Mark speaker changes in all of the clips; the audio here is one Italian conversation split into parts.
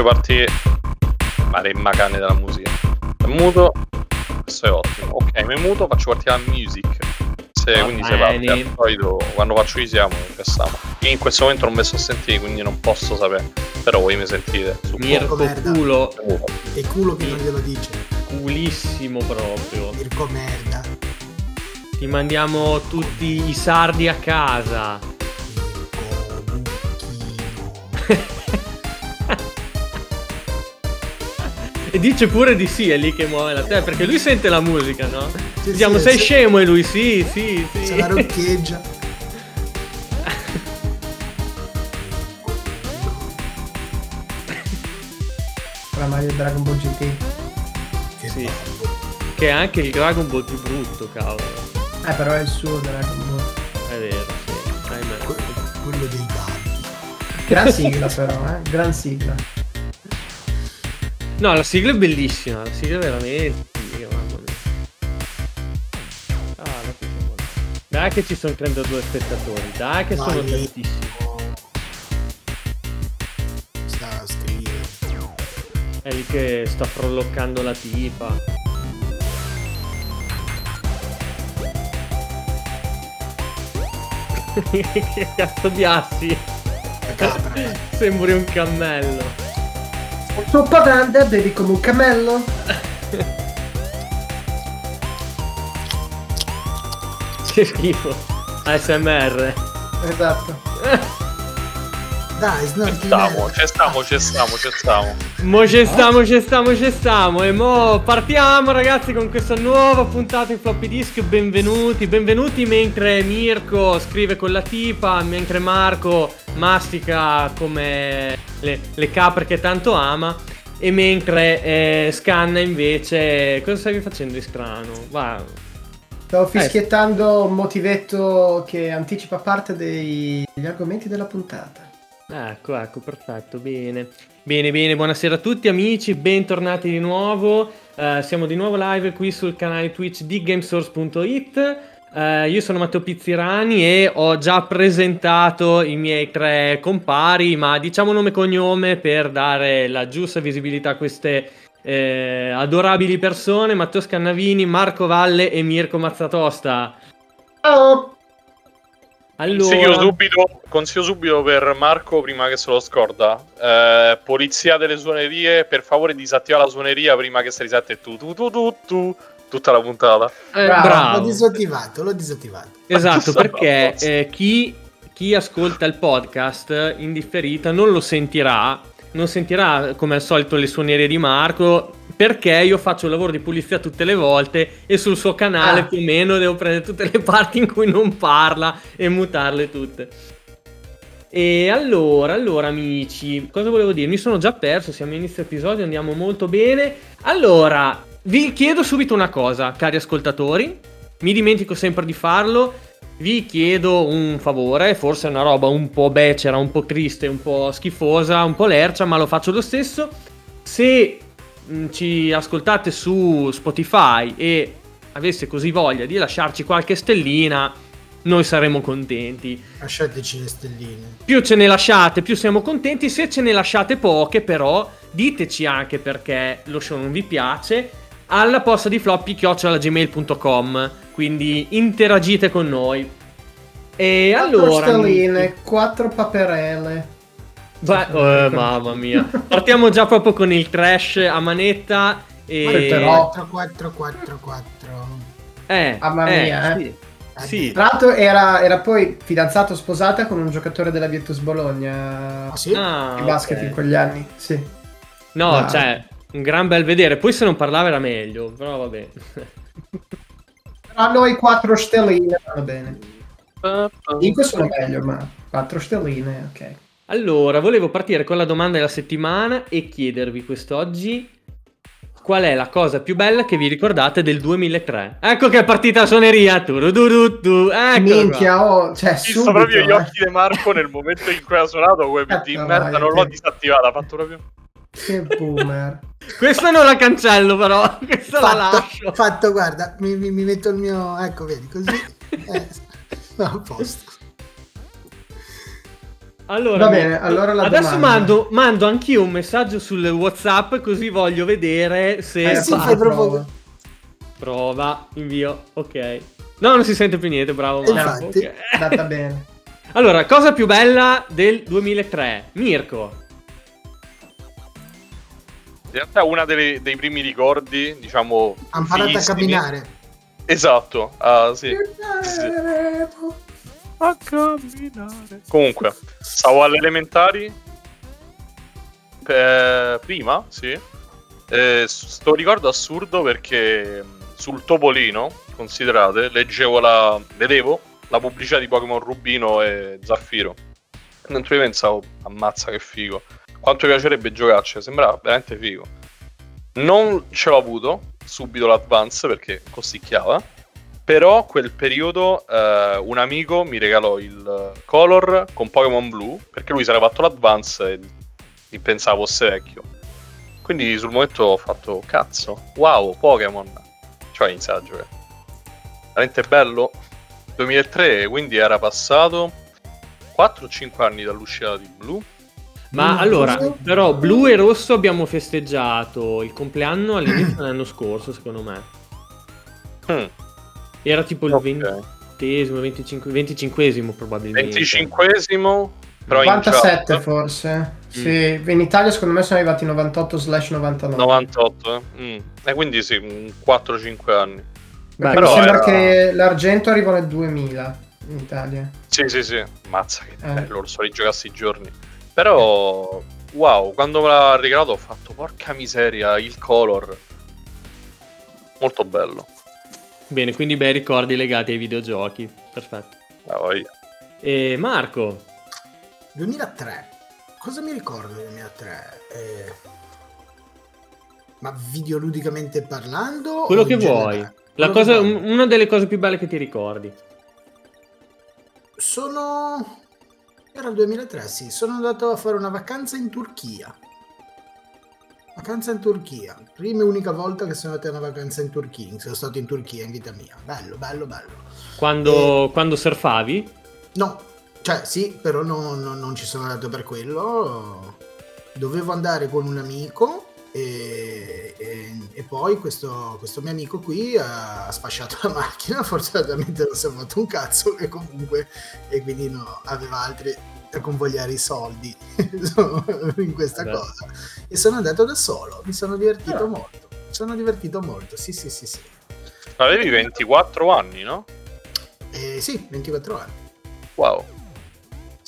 Speaker 1: Faccio partire la remma cane della musica. È muto, questo è ottimo. Ok, mi muto, faccio partire la music. Se,
Speaker 2: Va
Speaker 1: quindi se parte solito, quando faccio ci siamo, ci stiamo. Io in questo momento non mi so sentire, quindi non posso sapere. Però voi mi sentite.
Speaker 2: Mirko
Speaker 3: merda.
Speaker 2: culo.
Speaker 3: E culo che non glielo dice.
Speaker 2: culissimo proprio.
Speaker 3: Mirko merda.
Speaker 2: Ti mandiamo tutti i sardi a casa.
Speaker 3: Mirko buchino.
Speaker 2: E dice pure di sì, è lì che muove la testa, perché lui sente la musica, no?
Speaker 3: Sì,
Speaker 2: Diciamo,
Speaker 3: sì,
Speaker 2: sei
Speaker 3: sì.
Speaker 2: scemo e lui sì, sì, sì.
Speaker 3: Se la roccheggia.
Speaker 4: La maglia Dragon Ball GT.
Speaker 3: Che
Speaker 2: Sì.
Speaker 3: babbo.
Speaker 2: Che è anche il Dragon Ball più brutto, cavolo.
Speaker 4: Eh, però è il suo Dragon Ball.
Speaker 2: È vero, sì. Ahimè.
Speaker 3: Que- quello dei babbi.
Speaker 4: Gran sigla però, eh. Gran sigla.
Speaker 2: No, la sigla è bellissima, la sigla è veramente figa, mamma mia. Ah, la. Dai che ci sono 32 spettatori, dai che sono
Speaker 3: Vai.
Speaker 2: tantissimi.
Speaker 3: Sta a scrivere.
Speaker 2: È lì che sta frollocando la tipa. che cazzo di assi? Sembri un cammello.
Speaker 4: Troppo grande, bevi come un cammello.
Speaker 2: Che schifo. ASMR.
Speaker 4: Esatto.
Speaker 3: Dai,
Speaker 1: Ci
Speaker 3: snorti
Speaker 1: stiamo, ci stiamo, ci stiamo, ci stiamo.
Speaker 2: Mo ci stiamo, ci stiamo, ci stiamo E mo partiamo ragazzi con questa nuova puntata in floppy disk Benvenuti, benvenuti mentre Mirko scrive con la tipa Mentre Marco mastica come le, le capre che tanto ama E mentre eh, Scanna invece... Cosa stavi facendo di strano? Va,
Speaker 4: Stavo fischiettando un motivetto che anticipa parte dei- degli argomenti della puntata.
Speaker 2: Ecco, ecco, perfetto, bene. Bene, bene, buonasera a tutti amici, bentornati di nuovo. Eh, siamo di nuovo live qui sul canale Twitch di gamesource.it. Eh, io sono Matteo Pizzirani e ho già presentato i miei tre compari, ma diciamo nome e cognome per dare la giusta visibilità a queste eh, adorabili persone. Matteo Scannavini, Marco Valle e Mirko Mazzatosta.
Speaker 4: Ciao!
Speaker 1: Consiglio
Speaker 2: Allora,
Speaker 1: subito, consiglio subito per Marco prima che se lo scorda. Eh, polizia delle suonerie, per favore disattiva la suoneria prima che si risette tu tu tu tu tu tutta la puntata.
Speaker 2: eh,
Speaker 4: Bravo,
Speaker 2: bravo.
Speaker 3: L'ho disattivato, l'ho disattivato.
Speaker 2: Esatto, perché eh, chi, chi ascolta il podcast in differita non lo sentirà, non sentirà come al solito le suonerie di Marco, perché io faccio il lavoro di pulizia tutte le volte e sul suo canale
Speaker 4: Ah.
Speaker 2: più o meno devo prendere tutte le parti in cui non parla e mutarle tutte. E allora, allora amici, cosa volevo dire? Mi sono già perso, siamo inizio episodio, andiamo molto bene. Allora, vi chiedo subito una cosa, cari ascoltatori, mi dimentico sempre di farlo. Vi chiedo un favore, forse è una roba un po' becera, un po' triste, un po' schifosa, un po' lercia, ma lo faccio lo stesso. Se ci ascoltate su Spotify e avesse così voglia di lasciarci qualche stellina, noi saremo contenti.
Speaker 3: Lasciateci le stelline.
Speaker 2: Più ce ne lasciate, più siamo contenti. Se ce ne lasciate poche, però, diteci anche perché lo show non vi piace. Alla posta di floppy gmail.com. Quindi interagite con noi. E
Speaker 4: Quattro
Speaker 2: allora.
Speaker 4: stelline, quattro paperelle.
Speaker 2: Beh, eh, mamma mia. Partiamo già proprio con il crash a manetta. E...
Speaker 4: Però-
Speaker 3: 4 4 4 4
Speaker 2: Eh,
Speaker 4: Mamma
Speaker 2: eh,
Speaker 4: mia, eh.
Speaker 2: Sì. Sì.
Speaker 4: Tra l'altro era, era poi fidanzato sposata con un giocatore della Virtus Bologna
Speaker 3: Ah sì?
Speaker 2: Ah,
Speaker 4: di basket
Speaker 2: ok.
Speaker 4: in quegli anni. Sì.
Speaker 2: No,
Speaker 4: Dai.
Speaker 2: cioè, un gran bel vedere. Poi se non parlava era meglio, però vabbè.
Speaker 4: Però a noi 4 stelline vanno bene. 5 sono meglio, ma 4 stelline, ok.
Speaker 2: Allora, volevo partire con la domanda della settimana e chiedervi quest'oggi qual è la cosa più bella che vi ricordate del 2003. Ecco che è partita la suoneria. Turudurudu, ecco
Speaker 4: Minchia, oh, cioè
Speaker 1: Ho visto
Speaker 4: subito,
Speaker 1: proprio gli
Speaker 4: eh.
Speaker 1: occhi di Marco nel momento in cui ha suonato
Speaker 4: Cazzo,
Speaker 1: di merda, non l'ho disattivata, ha fatto proprio...
Speaker 4: Che boomer.
Speaker 2: Questa non la cancello però, questa la
Speaker 3: Fatto,
Speaker 2: lascio.
Speaker 3: fatto, guarda, mi, mi- mi metto il mio... Ecco, vedi, così... Eh, a posto.
Speaker 2: Allora,
Speaker 4: Va bene, allora la
Speaker 2: adesso
Speaker 4: domanda.
Speaker 2: mando, mando anch'io un messaggio sul WhatsApp così voglio vedere se
Speaker 4: Eh,
Speaker 3: sì,
Speaker 2: fa-
Speaker 4: prova.
Speaker 2: prova, invio, ok. No, non si sente più niente, bravo Marco.
Speaker 3: infatti.
Speaker 2: ok.
Speaker 4: È andata bene.
Speaker 2: Allora, cosa più bella del 2003? Mirko.
Speaker 1: In realtà una delle- dei primi ricordi, diciamo...
Speaker 3: Ha imparato a camminare.
Speaker 1: Esatto, ah, sì. Sì. A camminare. Comunque, stavo alle elementari. eh, prima, sì. Eh, sto ricordo assurdo perché mh, sul Topolino, considerate, leggevo la. vedevo la pubblicità di Pokémon Rubino e Zaffiro. Mentre io pensavo, ammazza che figo. Quanto mi piacerebbe giocarci, sembrava veramente figo. Non ce l'ho avuto subito l'advance perché costicchiava. Però quel periodo eh, un amico mi regalò il Color con Pokémon Blue perché lui si era fatto l'Advance e, e pensava fosse vecchio. Quindi sul momento ho fatto cazzo, wow, Pokémon. Cioè ho iniziato a giocare. Veramente bello. 2003, quindi era passato 4 o 5 anni dall'uscita di Blue.
Speaker 2: Ma
Speaker 3: Mm,
Speaker 2: allora, però blu e rosso abbiamo festeggiato il compleanno all'inizio dell'anno scorso, secondo me.
Speaker 1: Hmm,
Speaker 2: Era tipo il
Speaker 1: ok.
Speaker 2: ventesimo, 25, 25 probabilmente.
Speaker 1: 25esimo, però in
Speaker 4: 97
Speaker 1: chat,
Speaker 4: forse. Sì, in Italia secondo me sono arrivati 98 slash 99.
Speaker 1: 98, eh. Mm. E quindi sì, mm, 4-5 anni.
Speaker 4: Perché
Speaker 1: Però
Speaker 4: mi sembra
Speaker 1: era-
Speaker 4: che l'argento arriva nel 2000 in Italia.
Speaker 1: Sì, sì, sì, mazza che
Speaker 4: Eh.
Speaker 1: bello, lo so rigiocassi i giorni. Però, wow, quando me l'ha regalato ho fatto, porca miseria, il color. Molto bello.
Speaker 2: Bene, quindi bei ricordi legati ai videogiochi. Perfetto.
Speaker 1: Ah, vai.
Speaker 2: E Marco,
Speaker 3: 2003. Cosa mi ricordo del 2003? Eh, Ma videoludicamente parlando?
Speaker 2: quello che vuoi. La
Speaker 3: Quello che
Speaker 2: cosa,
Speaker 3: vuoi.
Speaker 2: un- una delle cose più belle che ti ricordi.
Speaker 3: Sono... Era il 2003, sì. Sono andato a fare una vacanza in Turchia. Vacanza in Turchia. Prima e unica volta che sono andato a una vacanza in Turchia. Sono stato in Turchia in vita mia. Bello, bello, bello.
Speaker 2: Quando, quando surfavi?
Speaker 3: No, cioè sì, però no- no- non ci sono andato per quello. Dovevo andare con un amico e, e- e poi questo, questo mio amico qui ha sfasciato la macchina, fortunatamente non si è fatto un cazzo e comunque e quindi no, aveva altri da convogliare i soldi in questa
Speaker 2: Vabbè.
Speaker 3: cosa. E sono andato da solo, mi sono divertito
Speaker 2: Ah.
Speaker 3: molto. Sono divertito molto, sì sì sì sì.
Speaker 1: Avevi 24 anni, no?
Speaker 3: Eh, sì, 24 anni.
Speaker 1: Wow.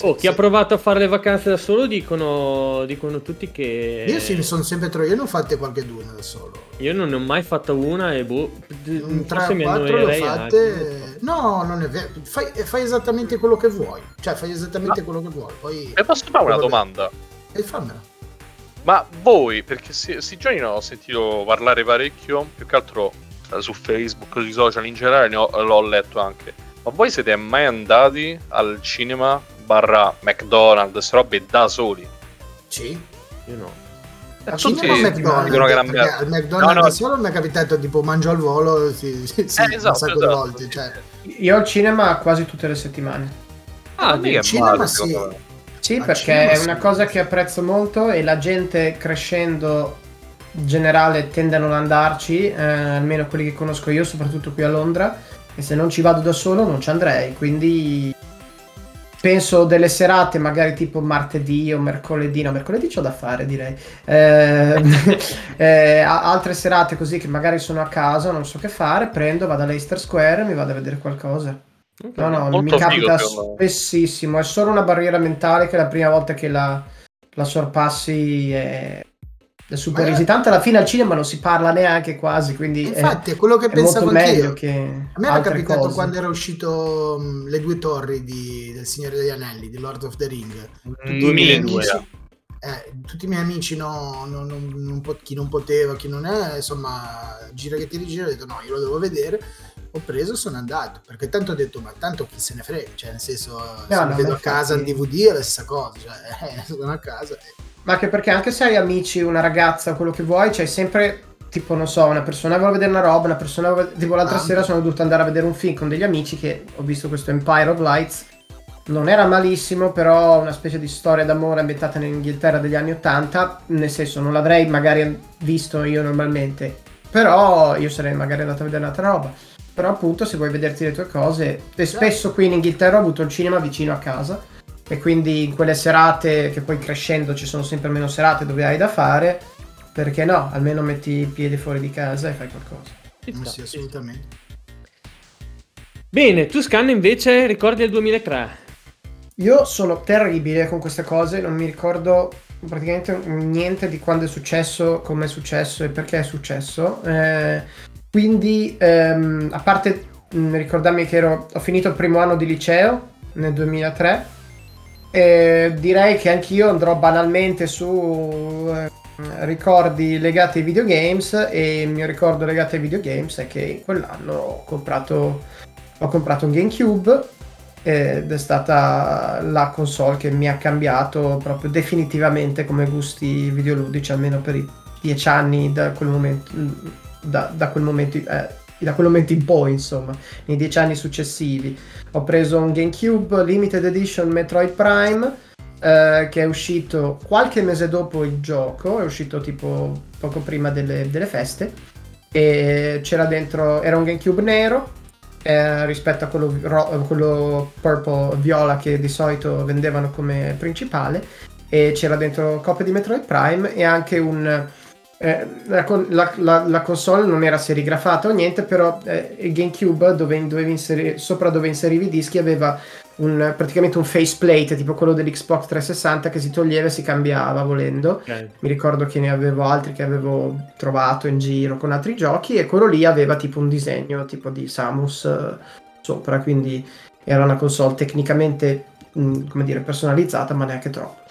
Speaker 3: Sì,
Speaker 2: Oh, chi
Speaker 3: sì.
Speaker 2: ha provato a fare le vacanze da solo dicono, dicono tutti che...
Speaker 3: Io sì, mi sono sempre trovato, io ne ho fatte qualche due da solo.
Speaker 2: Io non ne ho mai fatta una e boh...
Speaker 3: Un
Speaker 2: forse
Speaker 3: 3
Speaker 2: mi
Speaker 3: 4 le fatte. No, non è vero. Fai, fai esattamente quello che vuoi. Cioè, fai esattamente
Speaker 1: Ma-
Speaker 3: quello che vuoi. Poi.
Speaker 1: E posso fare una domanda?
Speaker 3: E fammela.
Speaker 1: Ma voi, perché si- questi giorni ne ho sentito parlare parecchio, più che altro eh, su Facebook, sui social in generale, ne ho- l'ho letto anche. Ma voi siete mai andati al cinema barra McDonald's, robe da soli?
Speaker 3: Sì.
Speaker 2: Io no.
Speaker 3: Al
Speaker 1: tutti
Speaker 3: cinema o McDonald's?
Speaker 1: dicono che era
Speaker 3: al McDonald's
Speaker 1: No, no.
Speaker 3: da solo mi è capitato tipo mangio al volo sì, sì, sì,
Speaker 1: Eh, esatto,
Speaker 3: un sacco di
Speaker 1: esatto.
Speaker 3: volte. Cioè,
Speaker 4: Io al cinema quasi tutte le settimane.
Speaker 2: Ah,
Speaker 1: mica
Speaker 3: il cinema
Speaker 1: male,
Speaker 3: sì.
Speaker 4: Sì,
Speaker 3: Al
Speaker 4: perché
Speaker 3: cinema
Speaker 4: è
Speaker 3: sì.
Speaker 4: una cosa che apprezzo molto e la gente crescendo in generale tende a non andarci, eh, almeno quelli che conosco io, soprattutto qui a Londra. E se non ci vado da solo non ci andrei, quindi penso delle serate, magari tipo martedì o mercoledì, no, mercoledì c'ho da fare direi, eh, eh, altre serate così che magari sono a casa, non so che fare, prendo, vado all'Easter Square e mi vado a vedere qualcosa. Okay. No, no, mi capita spessissimo, è solo una barriera mentale che la prima volta che la, la sorpassi è, è super esitante. Alla fine al cinema non si parla neanche quasi, quindi
Speaker 3: infatti è, è quello che è pensavo anch'io. Che a me era capitato cose. quando era uscito um, Le due torri di, del Signore degli Anelli, di Lord of the Ring.
Speaker 1: Tutti 2002.
Speaker 3: Eh, tutti i miei amici, no, no, non, non, chi non poteva, chi non è, insomma, gira che ti rigira, ho detto no, io lo devo vedere ho preso e sono andato perché tanto ho detto ma tanto chi se ne frega cioè nel senso no, se no, vedo a casa in DVD è la stessa cosa cioè eh, sono a casa
Speaker 4: ma anche perché anche se hai amici una ragazza quello che vuoi c'hai sempre tipo non so una persona vuole vedere una roba una persona vuole... tipo l'altra ah, sera sono dovuto andare a vedere un film con degli amici che ho visto questo Empire of Lights non era malissimo, però una specie di storia d'amore ambientata in Inghilterra degli anni Ottanta, nel senso non l'avrei magari visto io normalmente, però io sarei magari andato a vedere un'altra roba. Però appunto se vuoi vederti le tue cose, e spesso qui in Inghilterra ho avuto il cinema vicino a casa e quindi in quelle serate che poi crescendo ci sono sempre meno serate dove hai da fare, perché no, almeno metti i piedi fuori di casa e fai qualcosa.
Speaker 3: Sta, sì, assolutamente.
Speaker 2: Bene, tu scanna invece ricordi del 2003.
Speaker 4: Io sono terribile con queste cose, non mi ricordo praticamente niente di quando è successo, come è successo e perché è successo. Eh, quindi, ehm, a parte mh, mm, ricordarmi che ero, ho finito il primo anno di liceo nel 2003, e direi che anch'io andrò banalmente su eh, ricordi legati ai videogames e il mio ricordo legato ai videogames è che in quell'anno ho comprato, ho comprato un GameCube ed è stata la console che mi ha cambiato proprio definitivamente come gusti videoludici almeno per i dieci anni da quel momento da, da, quel momento, eh, da quel momento in poi, insomma, nei dieci anni successivi. Ho preso un GameCube Limited Edition Metroid Prime, eh, che è uscito qualche mese dopo il gioco, è uscito tipo poco prima delle, delle feste, e c'era dentro, era un GameCube nero, eh, rispetto a quello, ro- quello purple viola che di solito vendevano come principale e c'era dentro copia di Metroid Prime e anche un eh, la, la, la, console non era serigrafata o niente, però eh, il GameCube dove, dove inseri, sopra dove inserivi i dischi aveva un, praticamente un faceplate tipo quello dell'Xbox 360 che si toglieva e si cambiava volendo. Okay. Mi ricordo che ne avevo altri che avevo trovato in giro con altri giochi e quello lì aveva tipo un disegno tipo di Samus eh, sopra, quindi era una console tecnicamente mh, mm, come dire personalizzata ma neanche troppo.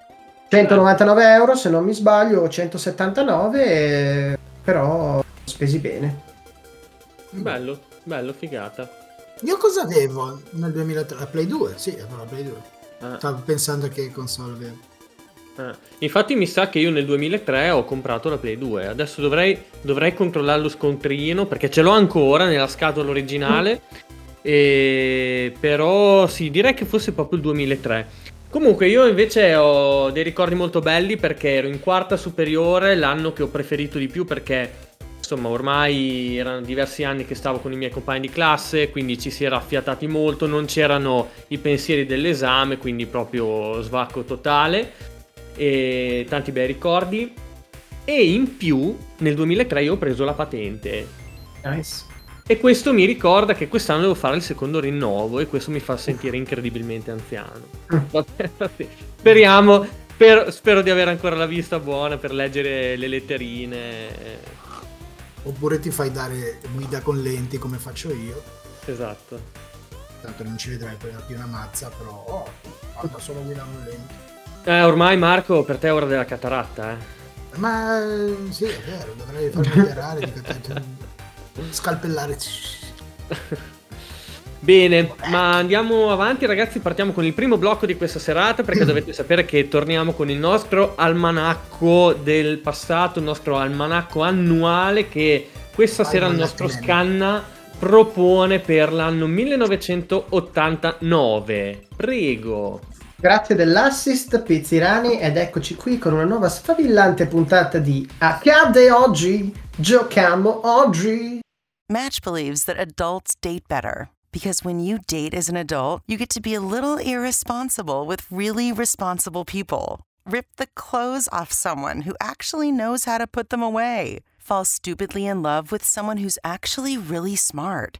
Speaker 4: 199 euro se non mi sbaglio, 179, però spesi bene.
Speaker 2: Bello, bello, figata.
Speaker 3: Io cosa avevo nel 2003? La Play 2, sì, avevo la Play 2. Ah. Stavo pensando che console avevo.
Speaker 2: Ah. Infatti mi sa che io nel 2003 ho comprato la Play 2. Adesso dovrei, dovrei controllare lo scontrino perché ce l'ho ancora nella scatola originale. Mm. E... Però sì, direi che fosse proprio il 2003. Comunque io invece ho dei ricordi molto belli perché ero in quarta superiore, l'anno che ho preferito di più perché insomma ormai erano diversi anni che stavo con i miei compagni di classe, quindi ci si era affiatati molto, non c'erano i pensieri dell'esame, quindi proprio svacco totale e tanti bei ricordi. E in più nel 2003 io ho preso la patente.
Speaker 4: Nice.
Speaker 2: E questo mi ricorda che quest'anno devo fare il secondo rinnovo e questo mi fa sentire incredibilmente anziano. Speriamo, spero, spero, di avere ancora la vista buona per leggere le letterine.
Speaker 3: Oppure ti fai dare guida con lenti come faccio io.
Speaker 2: Esatto.
Speaker 3: Tanto non ci vedrai poi più una mazza, però oh, guarda solo guida con lenti.
Speaker 2: Eh, ormai Marco, per te è ora della cataratta, eh.
Speaker 3: Ma sì, è vero, dovrei farmi operare di cataratta scalpellare.
Speaker 2: Bene, ma andiamo avanti ragazzi, partiamo con il primo blocco di questa serata perché dovete sapere che torniamo con il nostro almanacco del passato, il nostro almanacco annuale che questa sera il nostro scanna propone per l'anno 1989. Prego.
Speaker 4: Grazie dell'assist Pizzirani ed eccoci qui con una nuova sfavillante puntata di Accade oggi, giochiamo oggi.
Speaker 5: Match believes that adults date better Because when you date as an adult, you get to be a little irresponsible with really responsible people. Rip the clothes off someone who actually knows how to put them away. Fall stupidly in love with someone who's actually really smart.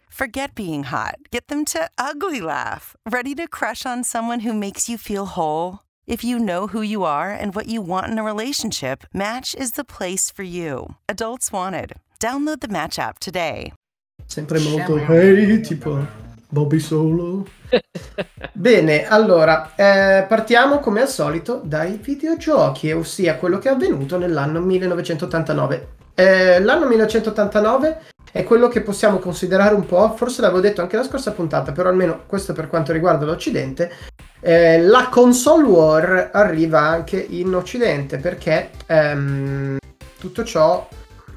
Speaker 5: Forget being hot. Get them to ugly laugh. Ready to crush on someone who makes you feel whole? If you know who you are and what you want in a relationship, Match is the place for you. Adults Wanted. Download the Match app today.
Speaker 4: Sempre molto hey, tipo Bobby Solo. Bene, allora eh, partiamo come al solito dai videogiochi, ossia quello che è avvenuto nell'anno 1989. Eh, l'anno 1989 è quello che possiamo considerare un po', forse l'avevo detto anche la scorsa puntata, però almeno questo per quanto riguarda l'Occidente, eh, la console war arriva anche in Occidente perché ehm, tutto ciò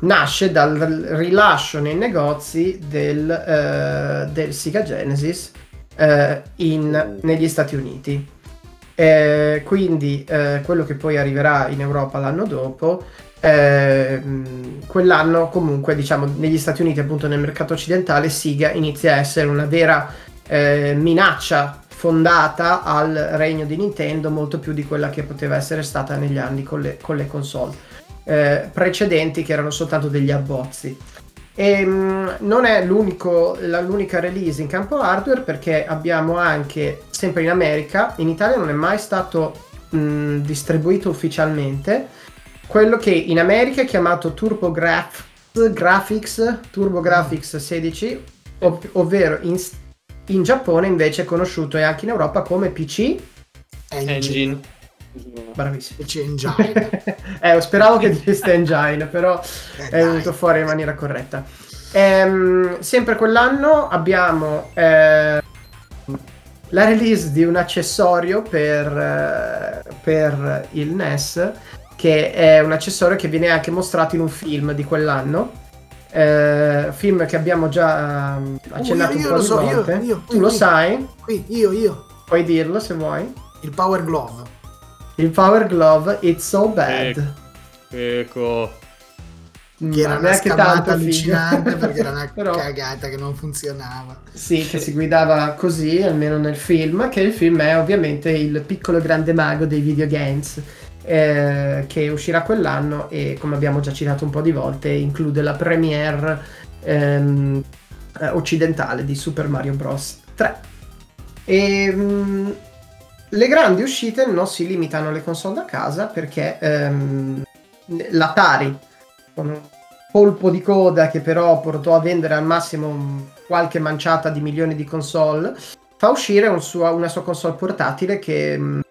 Speaker 4: nasce dal rilascio nei negozi del, eh, del Sega Genesis eh, in, negli Stati Uniti. Eh, quindi eh, quello che poi arriverà in Europa l'anno dopo, eh, quell'anno comunque diciamo negli Stati Uniti appunto nel mercato occidentale Sega inizia a essere una vera eh, minaccia fondata al regno di Nintendo molto più di quella che poteva essere stata negli anni con le, con le console eh, precedenti che erano soltanto degli abbozzi. E mh, mm, non è la, l'unica release in campo hardware perché abbiamo anche, sempre in America, in Italia non è mai stato mh, mm, distribuito ufficialmente, quello che in America è chiamato TurboGrafx Graphics, TurboGrafx 16, ov- ovvero in, in, Giappone invece è conosciuto e anche in Europa come PC
Speaker 3: Engine. Engine.
Speaker 4: Bravissimo.
Speaker 3: PC Engine.
Speaker 4: eh, speravo che diceste Engine, però eh, è venuto fuori in maniera corretta. Ehm, sempre quell'anno abbiamo eh, la release di un accessorio per, eh, per il NES, che è un accessorio che viene anche mostrato in un film di quell'anno. Eh, film che abbiamo già uh, accennato oh, io, io un po' di so, volte. Io, io, tu lo sai?
Speaker 3: Qui, io, io.
Speaker 4: Puoi dirlo se vuoi.
Speaker 3: Il Power Glove.
Speaker 4: Il Power Glove, It's So Bad.
Speaker 2: Ecco. ecco.
Speaker 3: Che era una scamata allucinante perché era una Però... cagata che non funzionava.
Speaker 4: Sì, che si guidava così, almeno nel film, che il film è ovviamente il piccolo grande mago dei videogames. Eh, che uscirà quell'anno e come abbiamo già citato un po' di volte include la premiere ehm, eh, occidentale di Super Mario Bros. 3 e mh, mm, le grandi uscite non si limitano alle console da casa perché ehm, l'Atari, con un colpo di coda che però portò a vendere al massimo qualche manciata di milioni di console, fa uscire un suo, una sua console portatile che mh,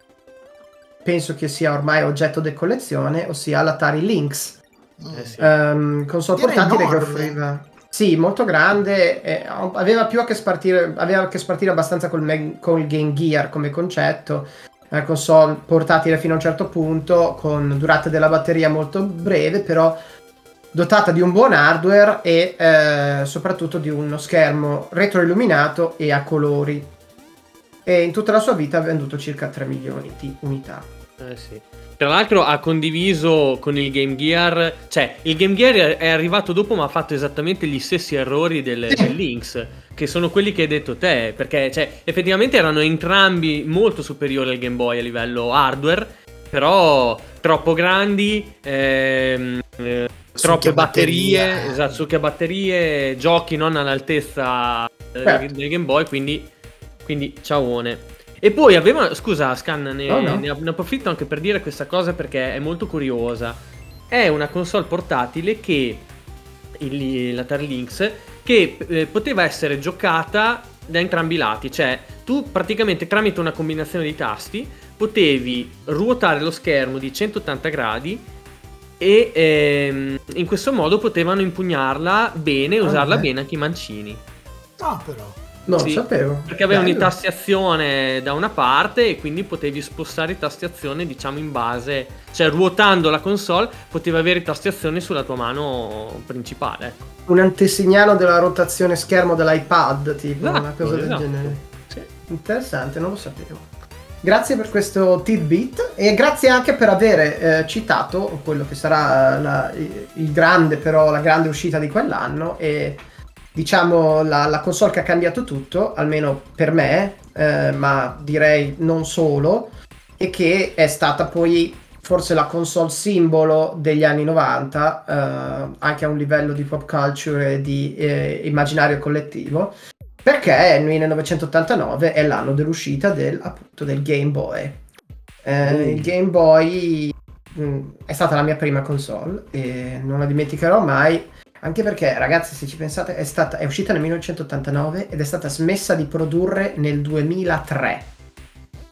Speaker 4: penso che sia ormai oggetto di collezione, ossia l'Atari Lynx. Eh sì. um, console portatile che offriva sì, molto grande, eh, aveva più a che spartire, aveva a che spartire abbastanza col, col Game Gear come concetto, una console portatile fino a un certo punto, con durata della batteria molto breve, però dotata di un buon hardware e eh, soprattutto di uno schermo retroilluminato e a colori. E in tutta la sua vita ha venduto circa 3 milioni di unità.
Speaker 2: Eh sì. Tra l'altro ha condiviso con il Game Gear, cioè il Game Gear è arrivato dopo ma ha fatto esattamente gli stessi errori del, del Lynx, che sono quelli che hai detto te, perché cioè, effettivamente erano entrambi molto superiori al Game Boy a livello hardware, però troppo grandi, ehm, eh, troppe batterie, batteria. esatto, sucche batterie, giochi non all'altezza eh, del Game Boy, quindi, quindi ciaone. E poi aveva, scusa Scan, ne, oh no. ne, approfitto anche per dire questa cosa perché è molto curiosa. È una console portatile che, il, la Lynx, che eh, poteva essere giocata da entrambi i lati, cioè tu praticamente tramite una combinazione di tasti potevi ruotare lo schermo di 180 gradi e ehm, in questo modo potevano impugnarla bene e usarla bene anche i mancini.
Speaker 3: Ah, però.
Speaker 4: Non
Speaker 2: Sì,
Speaker 4: sapevo.
Speaker 2: Perché avevano i
Speaker 4: Bello.
Speaker 2: tasti azione da una parte e quindi potevi spostare i tasti azione, diciamo, in base, cioè ruotando la console, potevi avere i tasti azione sulla tua mano principale. ecco.
Speaker 4: Un antesignano della rotazione schermo dell'iPad, tipo una
Speaker 2: Esatto,
Speaker 4: cosa del
Speaker 2: esatto.
Speaker 4: genere. Interessante, non lo sapevo. Grazie per questo tidbit e grazie anche per aver eh, citato quello che sarà la- il grande, però la grande uscita di quell'anno e diciamo la, la console che ha cambiato tutto, almeno per me, eh, ma direi non solo, e che è stata poi forse la console simbolo degli anni 90, eh, anche a un livello di pop culture e di eh, immaginario collettivo, perché nel 1989 è l'anno dell'uscita del, appunto, del Game Boy. Eh, Il Game Boy mh, è stata la mia prima console e non la dimenticherò mai. Anche perché, ragazzi, se ci pensate, è, stata, è uscita nel 1989 ed è stata smessa di produrre nel 2003.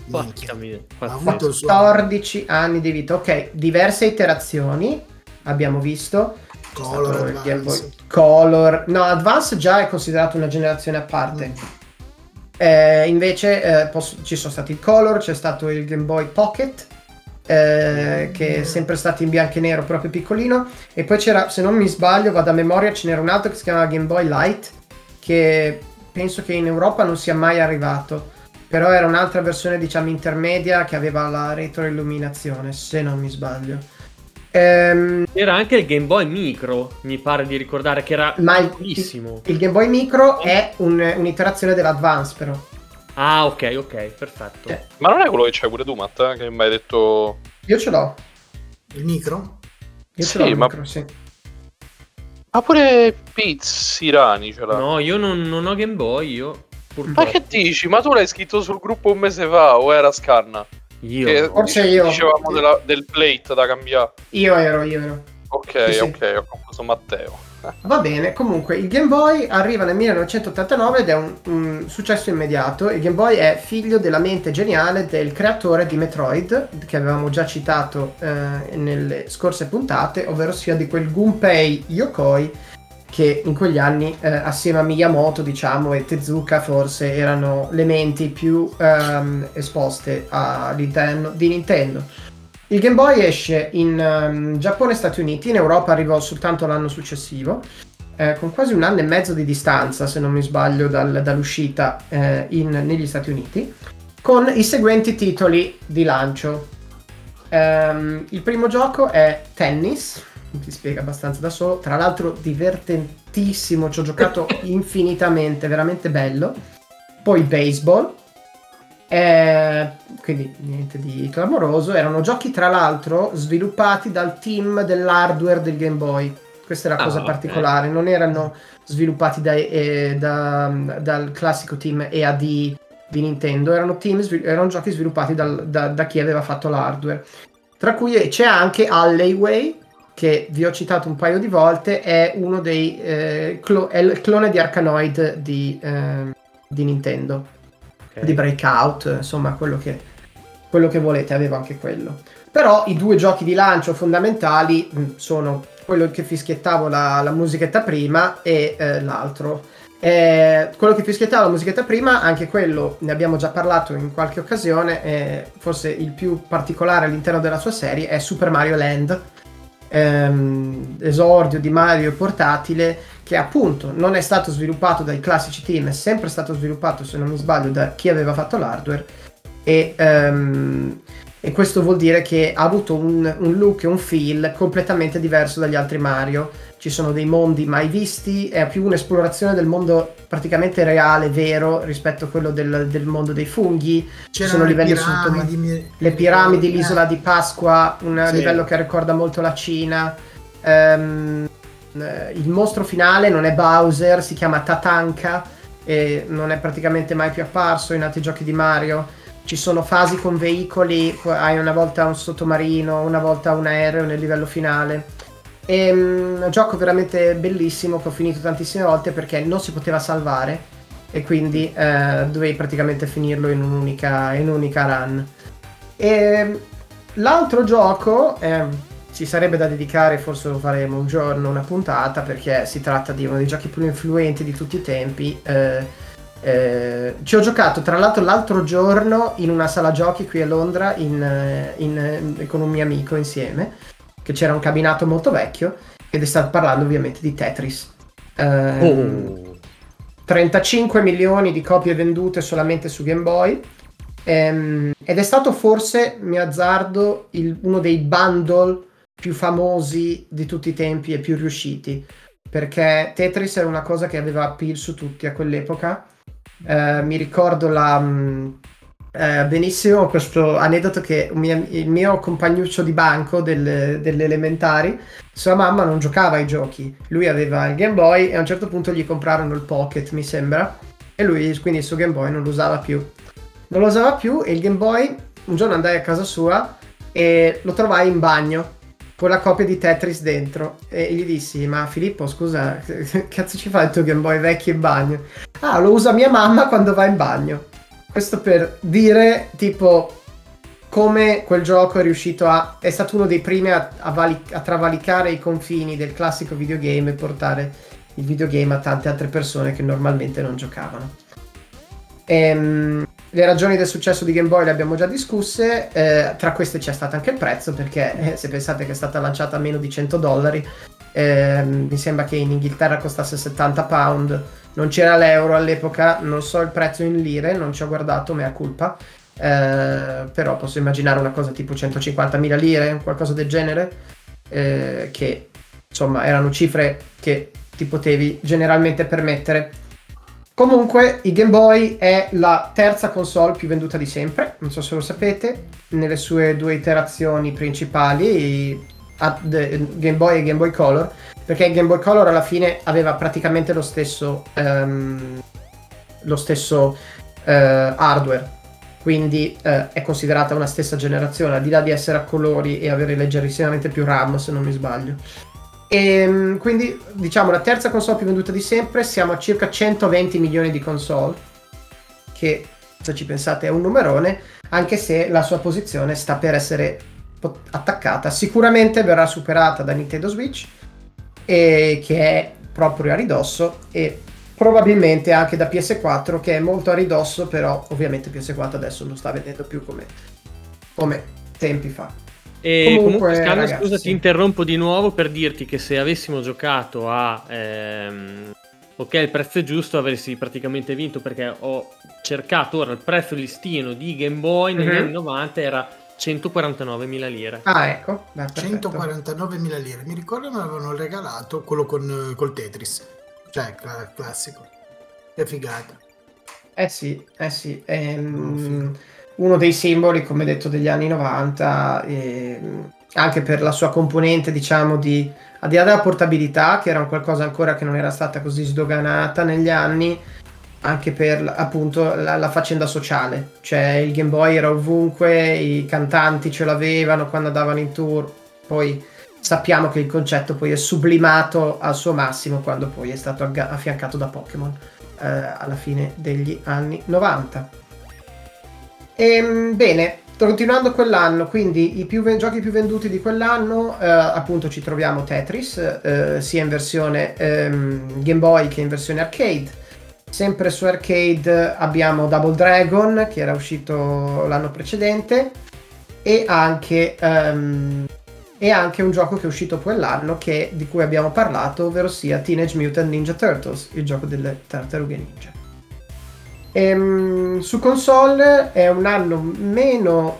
Speaker 3: Minchia.
Speaker 2: Porca
Speaker 3: Ha
Speaker 2: pazzesco.
Speaker 3: avuto il suo
Speaker 4: 14 anni di vita. Ok, diverse iterazioni abbiamo visto.
Speaker 3: Color Advance.
Speaker 4: Boy Color. No, Advance già è considerato una generazione a parte. Eh, invece eh, posso- ci sono stati il Color, c'è stato il Game Boy Pocket, eh, che è sempre stato in bianco e nero, proprio piccolino. E poi c'era, se non mi sbaglio, vado a memoria, ce n'era un altro che si chiamava Game Boy Light, che penso che in Europa non sia mai arrivato. Però era un'altra versione, diciamo, intermedia che aveva la retroilluminazione, se non mi sbaglio. Ehm,
Speaker 2: Era anche il Game Boy Micro, mi pare di ricordare, che era
Speaker 4: ma il,
Speaker 2: bellissimo.
Speaker 4: il Game Boy Micro è un- un'iterazione dell'Advance, però.
Speaker 2: Ah, ok, ok, perfetto.
Speaker 4: Eh.
Speaker 1: Ma non è quello che c'hai pure tu, Matt? eh, Che mi hai detto.
Speaker 4: Io ce l'ho.
Speaker 3: Il micro?
Speaker 4: Io
Speaker 1: Sì,
Speaker 4: ce l'ho il
Speaker 1: ma-
Speaker 4: micro, sì.
Speaker 1: Ma pure Pizzirani ce l'ha.
Speaker 2: No, io non, non ho Game Boy, io
Speaker 1: Ma
Speaker 2: purtroppo.
Speaker 1: che dici? Ma tu l'hai scritto sul gruppo un mese fa o era Scanna?
Speaker 2: Io
Speaker 1: Che
Speaker 4: Forse io.
Speaker 1: Dicevamo della- del plate da cambiare.
Speaker 4: Io ero, io ero.
Speaker 1: Ok,
Speaker 4: Sì, sì.
Speaker 1: ok, ho confuso Matteo.
Speaker 4: Va bene, comunque il Game Boy arriva nel 1989 ed è un, un successo immediato. Il Game Boy è figlio della mente geniale del creatore di Metroid, che avevamo già citato eh, nelle scorse puntate, ovvero sia di quel Gunpei Yokoi che in quegli anni eh, assieme a Miyamoto diciamo e Tezuka forse erano le menti più ehm, esposte all'interno di Nintendo. Il Game Boy esce in ehm, Giappone e Stati Uniti, in Europa arrivò soltanto l'anno successivo, eh, con quasi un anno e mezzo di distanza, se non mi sbaglio, dal- dall'uscita eh, in- negli Stati Uniti, con i seguenti titoli di lancio. Ehm, il primo gioco è Tennis, ti spiega abbastanza da solo, tra l'altro divertentissimo, ci ho giocato infinitamente, veramente bello. Poi Baseball, eh, quindi niente di clamoroso. Erano giochi, tra l'altro, sviluppati dal team dell'hardware del Game Boy. Questa è la
Speaker 2: Ah,
Speaker 4: cosa
Speaker 2: ok.
Speaker 4: particolare. Non erano sviluppati da- eh, da- dal classico team EAD di Nintendo, erano, team erano giochi sviluppati dal- da, da chi aveva fatto l'hardware. Tra cui c'è anche Alleyway, che vi ho citato un paio di volte, è uno dei eh, clo- è il clone di Arkanoid di, eh, di Nintendo
Speaker 2: Ok.
Speaker 4: di Breakout, insomma, quello che, quello che volete, avevo anche quello. Però i due giochi di lancio fondamentali mh, sono quello che fischiettavo la, la musichetta prima e eh, l'altro. Eh, quello che fischiettavo la musichetta prima, anche quello ne abbiamo già parlato in qualche occasione, eh, forse il più particolare all'interno della sua serie è Super Mario Land, ehm, esordio di Mario portatile che appunto non è stato sviluppato dai classici team, è sempre stato sviluppato, se non mi sbaglio, da chi aveva fatto l'hardware e, ehm, e questo vuol dire che ha avuto un, un look e un feel completamente diverso dagli altri Mario. Ci sono dei mondi mai visti, è più un'esplorazione del mondo praticamente reale, vero, rispetto a quello del, del mondo dei funghi. Ci sono livelli
Speaker 3: piramidi, mi-
Speaker 4: le piramidi, l'isola di Pasqua, un
Speaker 3: Sì.
Speaker 4: livello che ricorda molto la Cina. Eh, il mostro finale non è Bowser, si chiama Tatanka e non è praticamente mai più apparso in altri giochi di Mario. Ci sono fasi con veicoli, hai una volta un sottomarino, una volta un aereo nel livello finale. È un gioco veramente bellissimo che ho finito tantissime volte perché non si poteva salvare e quindi eh, dovevi praticamente finirlo in un'unica, in un'unica run. E l'altro gioco eh, ci sarebbe da dedicare, forse lo faremo un giorno, una puntata, perché si tratta di uno dei giochi più influenti di tutti i tempi. eh, Eh, ci ho giocato tra l'altro l'altro giorno in una sala giochi qui a Londra in, eh, in, in, con un mio amico insieme, che c'era un cabinato molto vecchio ed è stato parlando ovviamente di Tetris. Eh, oh. 35 milioni di copie vendute solamente su Game Boy. Ehm, ed è stato forse, mi azzardo, il, uno dei bundle più famosi di tutti i tempi e più riusciti. Perché Tetris era una cosa che aveva appeal su tutti a quell'epoca eh, mi ricordo la, mh, eh, benissimo questo aneddoto che mio, il mio compagnuccio di banco del, delle elementari, sua mamma non giocava ai giochi, lui aveva il Game Boy e a un certo punto gli comprarono il Pocket, mi sembra, e lui quindi il suo Game Boy non lo usava più. Non lo usava più e il Game Boy, un giorno andai a casa sua e lo trovai in bagno con la copia di Tetris dentro. E gli dissi ma Filippo scusa che cazzo ci fa il tuo Game Boy vecchio in bagno? Ah lo usa mia mamma quando va in bagno. Questo per dire tipo come quel gioco è riuscito a è stato uno dei primi a, a, vali, a travalicare i confini del classico videogame e portare il videogame a tante altre persone che normalmente non giocavano. Ehm le ragioni del successo di Game Boy le abbiamo già discusse, eh, tra queste c'è stato anche il prezzo, perché eh, se pensate che è stata lanciata a meno di 100 dollari, eh, mi sembra che in Inghilterra costasse 70 pound, non c'era l'euro all'epoca, non so il prezzo in lire, non ci ho guardato, mea culpa, eh, però posso immaginare una cosa tipo 150.000 lire, qualcosa del genere, eh, che insomma erano cifre che ti potevi generalmente permettere Comunque, il Game Boy è la terza console più venduta di sempre, non so se lo sapete, nelle sue due iterazioni principali, Game Boy e Game Boy Color, perché il Game Boy Color alla fine aveva praticamente lo stesso, um, lo stesso uh, hardware, quindi uh, è considerata una stessa generazione, al di là di essere a colori e avere leggerissimamente più RAM, se non mi sbaglio. E ehm, quindi diciamo la terza console più venduta di sempre, siamo a circa 120 milioni di console, che se ci pensate è un numerone, anche se la sua posizione sta per essere attaccata. Sicuramente verrà superata da Nintendo Switch, e che è proprio a ridosso, e probabilmente anche da PS4, che è molto a ridosso, però ovviamente PS4 adesso non sta vendendo più come, come tempi fa.
Speaker 2: E comunque, comunque Scanner, scusa, ti interrompo di nuovo per dirti che se avessimo giocato a ehm, ok, il prezzo è giusto, avresti praticamente vinto perché ho cercato ora il prezzo listino di Game Boy negli mm-hmm. anni 90 era 149.000 lire.
Speaker 4: Ah, ecco.
Speaker 3: Beh, 149.000 lire. Mi ricordo me l'avevano regalato quello con col Tetris. Cioè, cl- classico. Che figata.
Speaker 4: Eh sì, eh sì. Ehm, uno dei simboli, come detto, degli anni 90, e anche per la sua componente, diciamo, di al di là della portabilità, che era un qualcosa ancora che non era stata così sdoganata negli anni, anche per appunto la, la, faccenda sociale. Cioè il Game Boy era ovunque, i cantanti ce l'avevano quando andavano in tour, poi sappiamo che il concetto poi è sublimato al suo massimo quando poi è stato affiancato da Pokémon eh, alla fine degli anni 90. Ehm, bene, continuando quell'anno, quindi i più, giochi più venduti di quell'anno, eh, appunto ci troviamo Tetris, eh, sia in versione ehm, Game Boy che in versione arcade. Sempre su arcade abbiamo Double Dragon, che era uscito l'anno precedente, e anche, um, e anche un gioco che è uscito quell'anno che, di cui abbiamo parlato, ovvero sia Teenage Mutant Ninja Turtles, il gioco delle tartarughe ninja. Ehm, su console è un anno meno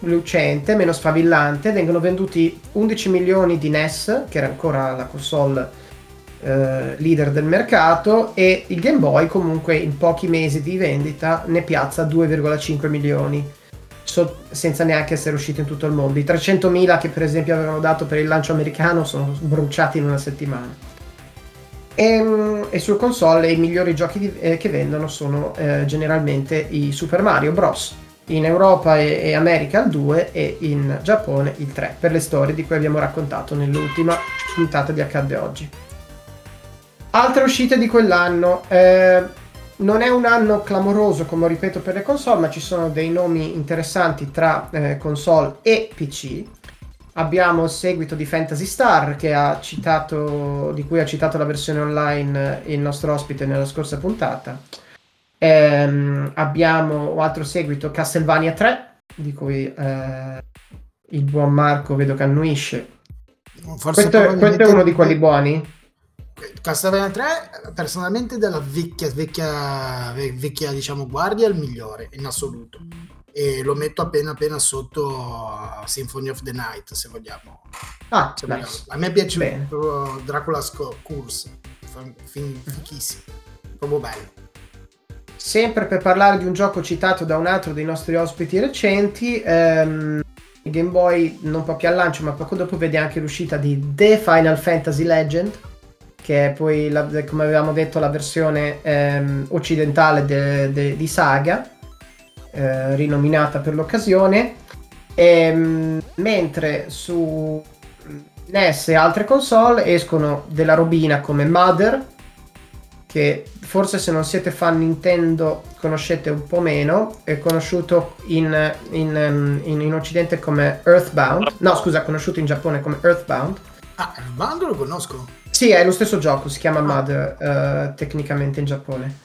Speaker 4: lucente, meno sfavillante, vengono venduti 11 milioni di NES, che era ancora la console eh, leader del mercato, e il Game Boy comunque in pochi mesi di vendita ne piazza 2,5 milioni, so- senza neanche essere uscito in tutto il mondo. I 300.000 che per esempio avevano dato per il lancio americano sono bruciati in una settimana. E, ehm, e sul console i migliori giochi di, eh, che vendono sono eh, generalmente i Super Mario Bros. In Europa e, e, America il 2 e in Giappone il 3, per le storie di cui abbiamo raccontato nell'ultima puntata di Accadde Oggi. Altre uscite di quell'anno. Eh, non è un anno clamoroso, come ripeto, per le console, ma ci sono dei nomi interessanti tra eh, console e PC abbiamo il seguito di Fantasy Star citato, di cui ha citato la versione online il nostro ospite nella scorsa puntata. Ehm, abbiamo un altro seguito, Castlevania 3, di cui eh, il buon Marco vedo che annuisce.
Speaker 3: Forse
Speaker 4: Questo, è- questo è uno di quelli buoni?
Speaker 3: Castlevania 3 personalmente della vecchia, vecchia, ve- vecchia diciamo guardia è il migliore in assoluto e lo metto appena appena sotto a Symphony of the Night se vogliamo,
Speaker 4: Ah,
Speaker 3: se vogliamo. a me piace proprio Dracula's Curse fin- fichissimo proprio bello.
Speaker 4: Sempre per parlare di un gioco citato da un altro dei nostri ospiti recenti, ehm, il Game Boy non proprio al lancio, ma poco dopo vede anche l'uscita di The Final Fantasy Legend, che è poi, la- come avevamo detto, la versione ehm, occidentale de- de- di Saga, eh, rinominata per l'occasione. Ehm, mentre su NES e altre console escono della robina come Mother, che forse se non siete fan Nintendo conoscete un po' meno, è conosciuto in, in, in- in Occidente come Earthbound, no scusa, conosciuto in Giappone come Earthbound.
Speaker 3: ah bando lo conosco
Speaker 4: Sì, è lo stesso gioco, si chiama Mother eh, tecnicamente in Giappone.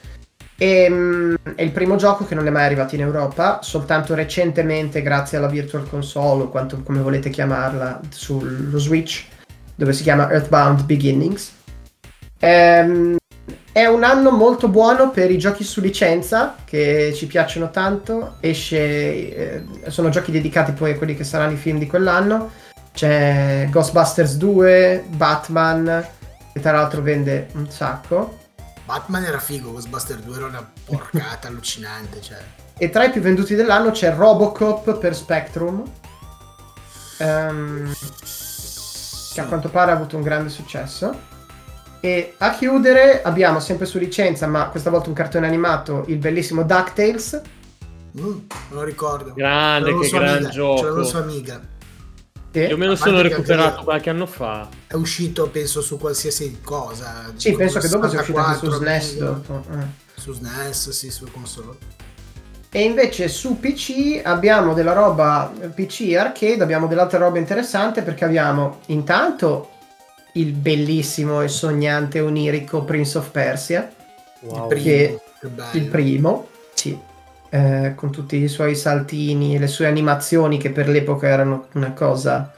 Speaker 4: E, è il primo gioco che non è mai arrivato in Europa, soltanto recentemente grazie alla Virtual Console o quanto come volete chiamarla sullo Switch, dove si chiama Earthbound Beginnings. Ehm, è un anno molto buono per i giochi su licenza che ci piacciono tanto. Esce, eh, sono giochi dedicati poi a quelli che saranno i film di quell'anno. C'è Ghostbusters 2, Batman, che tra l'altro vende un sacco.
Speaker 3: Batman era figo Ghostbuster 2 era una porcata allucinante cioè
Speaker 4: E tra i più venduti dell'anno c'è Robocop per Spectrum, ehm, che a quanto pare ha avuto un grande successo. E a chiudere abbiamo sempre su licenza, ma questa volta un cartone animato, il bellissimo DuckTales.
Speaker 3: Mm, lo ricordo
Speaker 2: Grande,
Speaker 3: C'era
Speaker 2: che gran
Speaker 3: amiga,
Speaker 2: gioco.
Speaker 3: c'era la sua amiga
Speaker 4: che-
Speaker 2: Io me lo sono recuperato
Speaker 3: anche-
Speaker 2: qualche anno fa.
Speaker 3: è uscito penso su qualsiasi cosa
Speaker 4: Sì, penso che dopo sia uscito anche su
Speaker 3: 64
Speaker 4: SNES. eh.
Speaker 3: su SNES sì su console
Speaker 4: E invece su PC abbiamo della roba PC arcade, abbiamo dell'altra roba interessante perché abbiamo intanto il bellissimo e sognante onirico Prince of Persia,
Speaker 2: Wow.
Speaker 3: primo,
Speaker 4: che-
Speaker 3: che bello.
Speaker 4: il primo, sì, eh, con tutti i suoi saltini e le sue animazioni che per l'epoca erano una cosa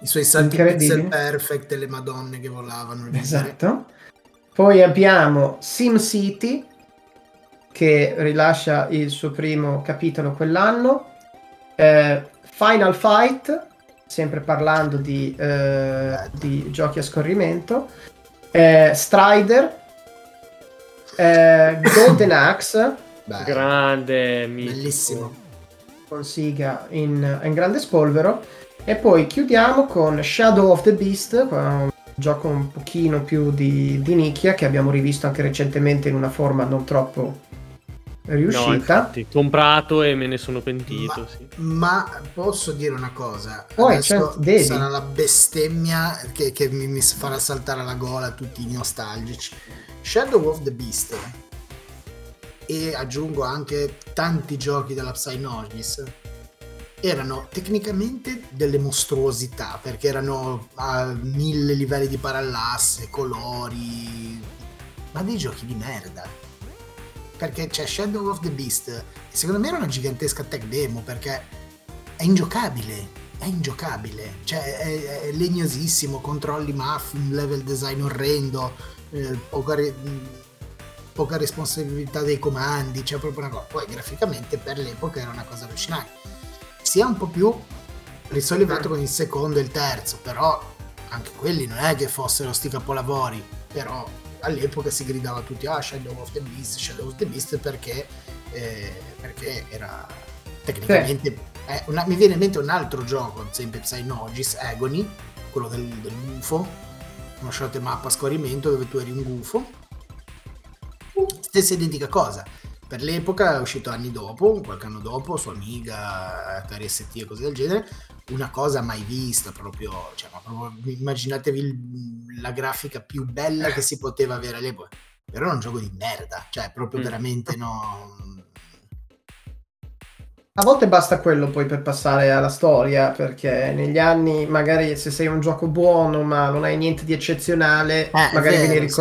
Speaker 3: i suoi salti pixel perfect e le madonne che volavano
Speaker 4: Esatto. Poi abbiamo SimCity che rilascia il suo primo capitolo quell'anno. Eh, Final Fight, sempre parlando di, eh, di giochi a scorrimento. Eh, Strider. eh, Golden Axe
Speaker 3: Bello,
Speaker 2: Grande, mitico.
Speaker 3: bellissimo
Speaker 4: con Siga in, in grande spolvero. E poi chiudiamo con Shadow of the Beast, un gioco un pochino più di, di nicchia che abbiamo rivisto anche recentemente in una forma non troppo
Speaker 2: No,
Speaker 4: riuscita.
Speaker 2: infatti, comprato e me ne sono pentito,
Speaker 3: Ma-
Speaker 2: sì.
Speaker 3: Ma posso dire una cosa?
Speaker 4: Poi, certo,
Speaker 3: sarà la bestemmia che, che mi, mi farà saltare alla gola tutti i nostalgici. Shadow of the Beast e aggiungo anche tanti giochi della Psygnosis erano tecnicamente delle mostruosità perché erano a mille livelli di parallasse, colori, ma dei giochi di merda. Perché c'è Shadow of the Beast secondo me era una gigantesca tech demo perché è ingiocabile è ingiocabile. Cioè è, è legnosissimo controlli maff un level design orrendo eh, poca, responsabilità dei comandi c'è proprio una cosa poi graficamente per l'epoca era una cosa allucinante si è un po' più risollevato con il secondo e il terzo però anche quelli non è che fossero sti capolavori però all'epoca si gridava tutti ah Shadow of the Beast Shadow of the Beast perché, eh, perché era tecnicamente eh, una- mi viene in mente un altro gioco sempre Psygnosis Agony quello del, del gufo shot mappa a scorrimento dove tu eri un gufo stessa identica cosa per l'epoca è uscito anni dopo qualche anno dopo su Amiga Atari ST e cose del genere una cosa mai vista proprio, cioè, ma proprio immaginatevi il- la grafica più bella che si poteva avere all'epoca però era un gioco di merda cioè proprio
Speaker 2: Mm.
Speaker 3: veramente no
Speaker 4: A volte basta quello poi per passare alla storia, perché negli anni magari se sei un gioco buono ma non hai niente di eccezionale,
Speaker 3: Eh,
Speaker 4: magari
Speaker 3: vero,
Speaker 4: vieni
Speaker 3: sì.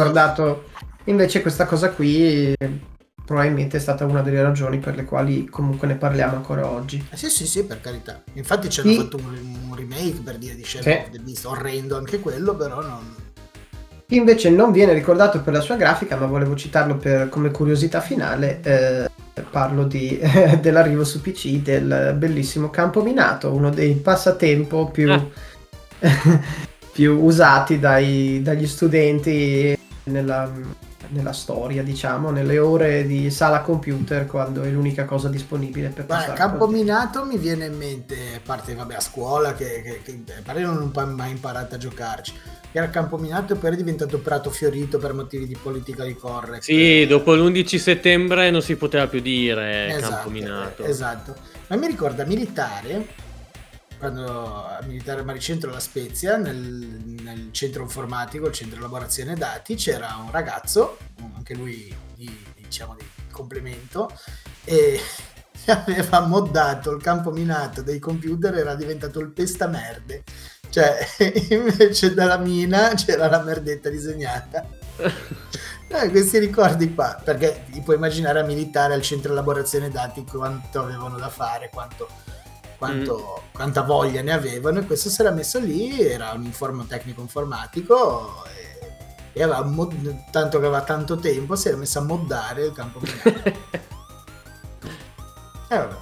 Speaker 4: Invece questa cosa qui probabilmente è stata una delle ragioni per le quali comunque ne parliamo ancora oggi.
Speaker 3: Eh sì, sì, sì, per carità. Infatti ci hanno
Speaker 4: Sì.
Speaker 3: fatto un, un remake per dire di Shadow
Speaker 4: Sì.
Speaker 3: of the Beast, orrendo anche quello, però non...
Speaker 4: Invece non viene ricordato per la sua grafica, ma volevo citarlo per- come curiosità finale, eh, parlo di- dell'arrivo su PC del bellissimo Campo Minato, uno dei passatempo più,
Speaker 2: Ah.
Speaker 4: più usati dai- dagli studenti nella, nella storia, diciamo, nelle ore di sala computer, quando è l'unica cosa disponibile per
Speaker 3: Guarda,
Speaker 4: passare.
Speaker 3: campo minato mi viene in mente, a parte vabbè, a scuola, che, che, che a parte non ho mai imparato a giocarci. Era campo minato e poi è diventato prato fiorito per motivi di politica di correct.
Speaker 2: Sì, dopo l'11 settembre non si poteva più dire
Speaker 3: Esatto,
Speaker 2: campo minato.
Speaker 3: Esatto. Ma mi ricorda militare, quando a militare Maricentro La Spezia, nel, nel centro informatico, il centro elaborazione dati, c'era un ragazzo, anche lui di, diciamo di complemento, e aveva moddato il campo minato dei computer, era diventato il pestamerde. Cioè, invece dalla mina c'era la merdetta disegnata. Eh, questi ricordi qua, perché ti puoi immaginare a militare al centro elaborazione dati quanto avevano da fare, quanto, quanto- quanta voglia ne avevano, e questo si era messo lì, era un informo tecnico informatico, e, e aveva mod- tanto che aveva tanto tempo, si era messo a moddare il campo minato. Eh, vabbè.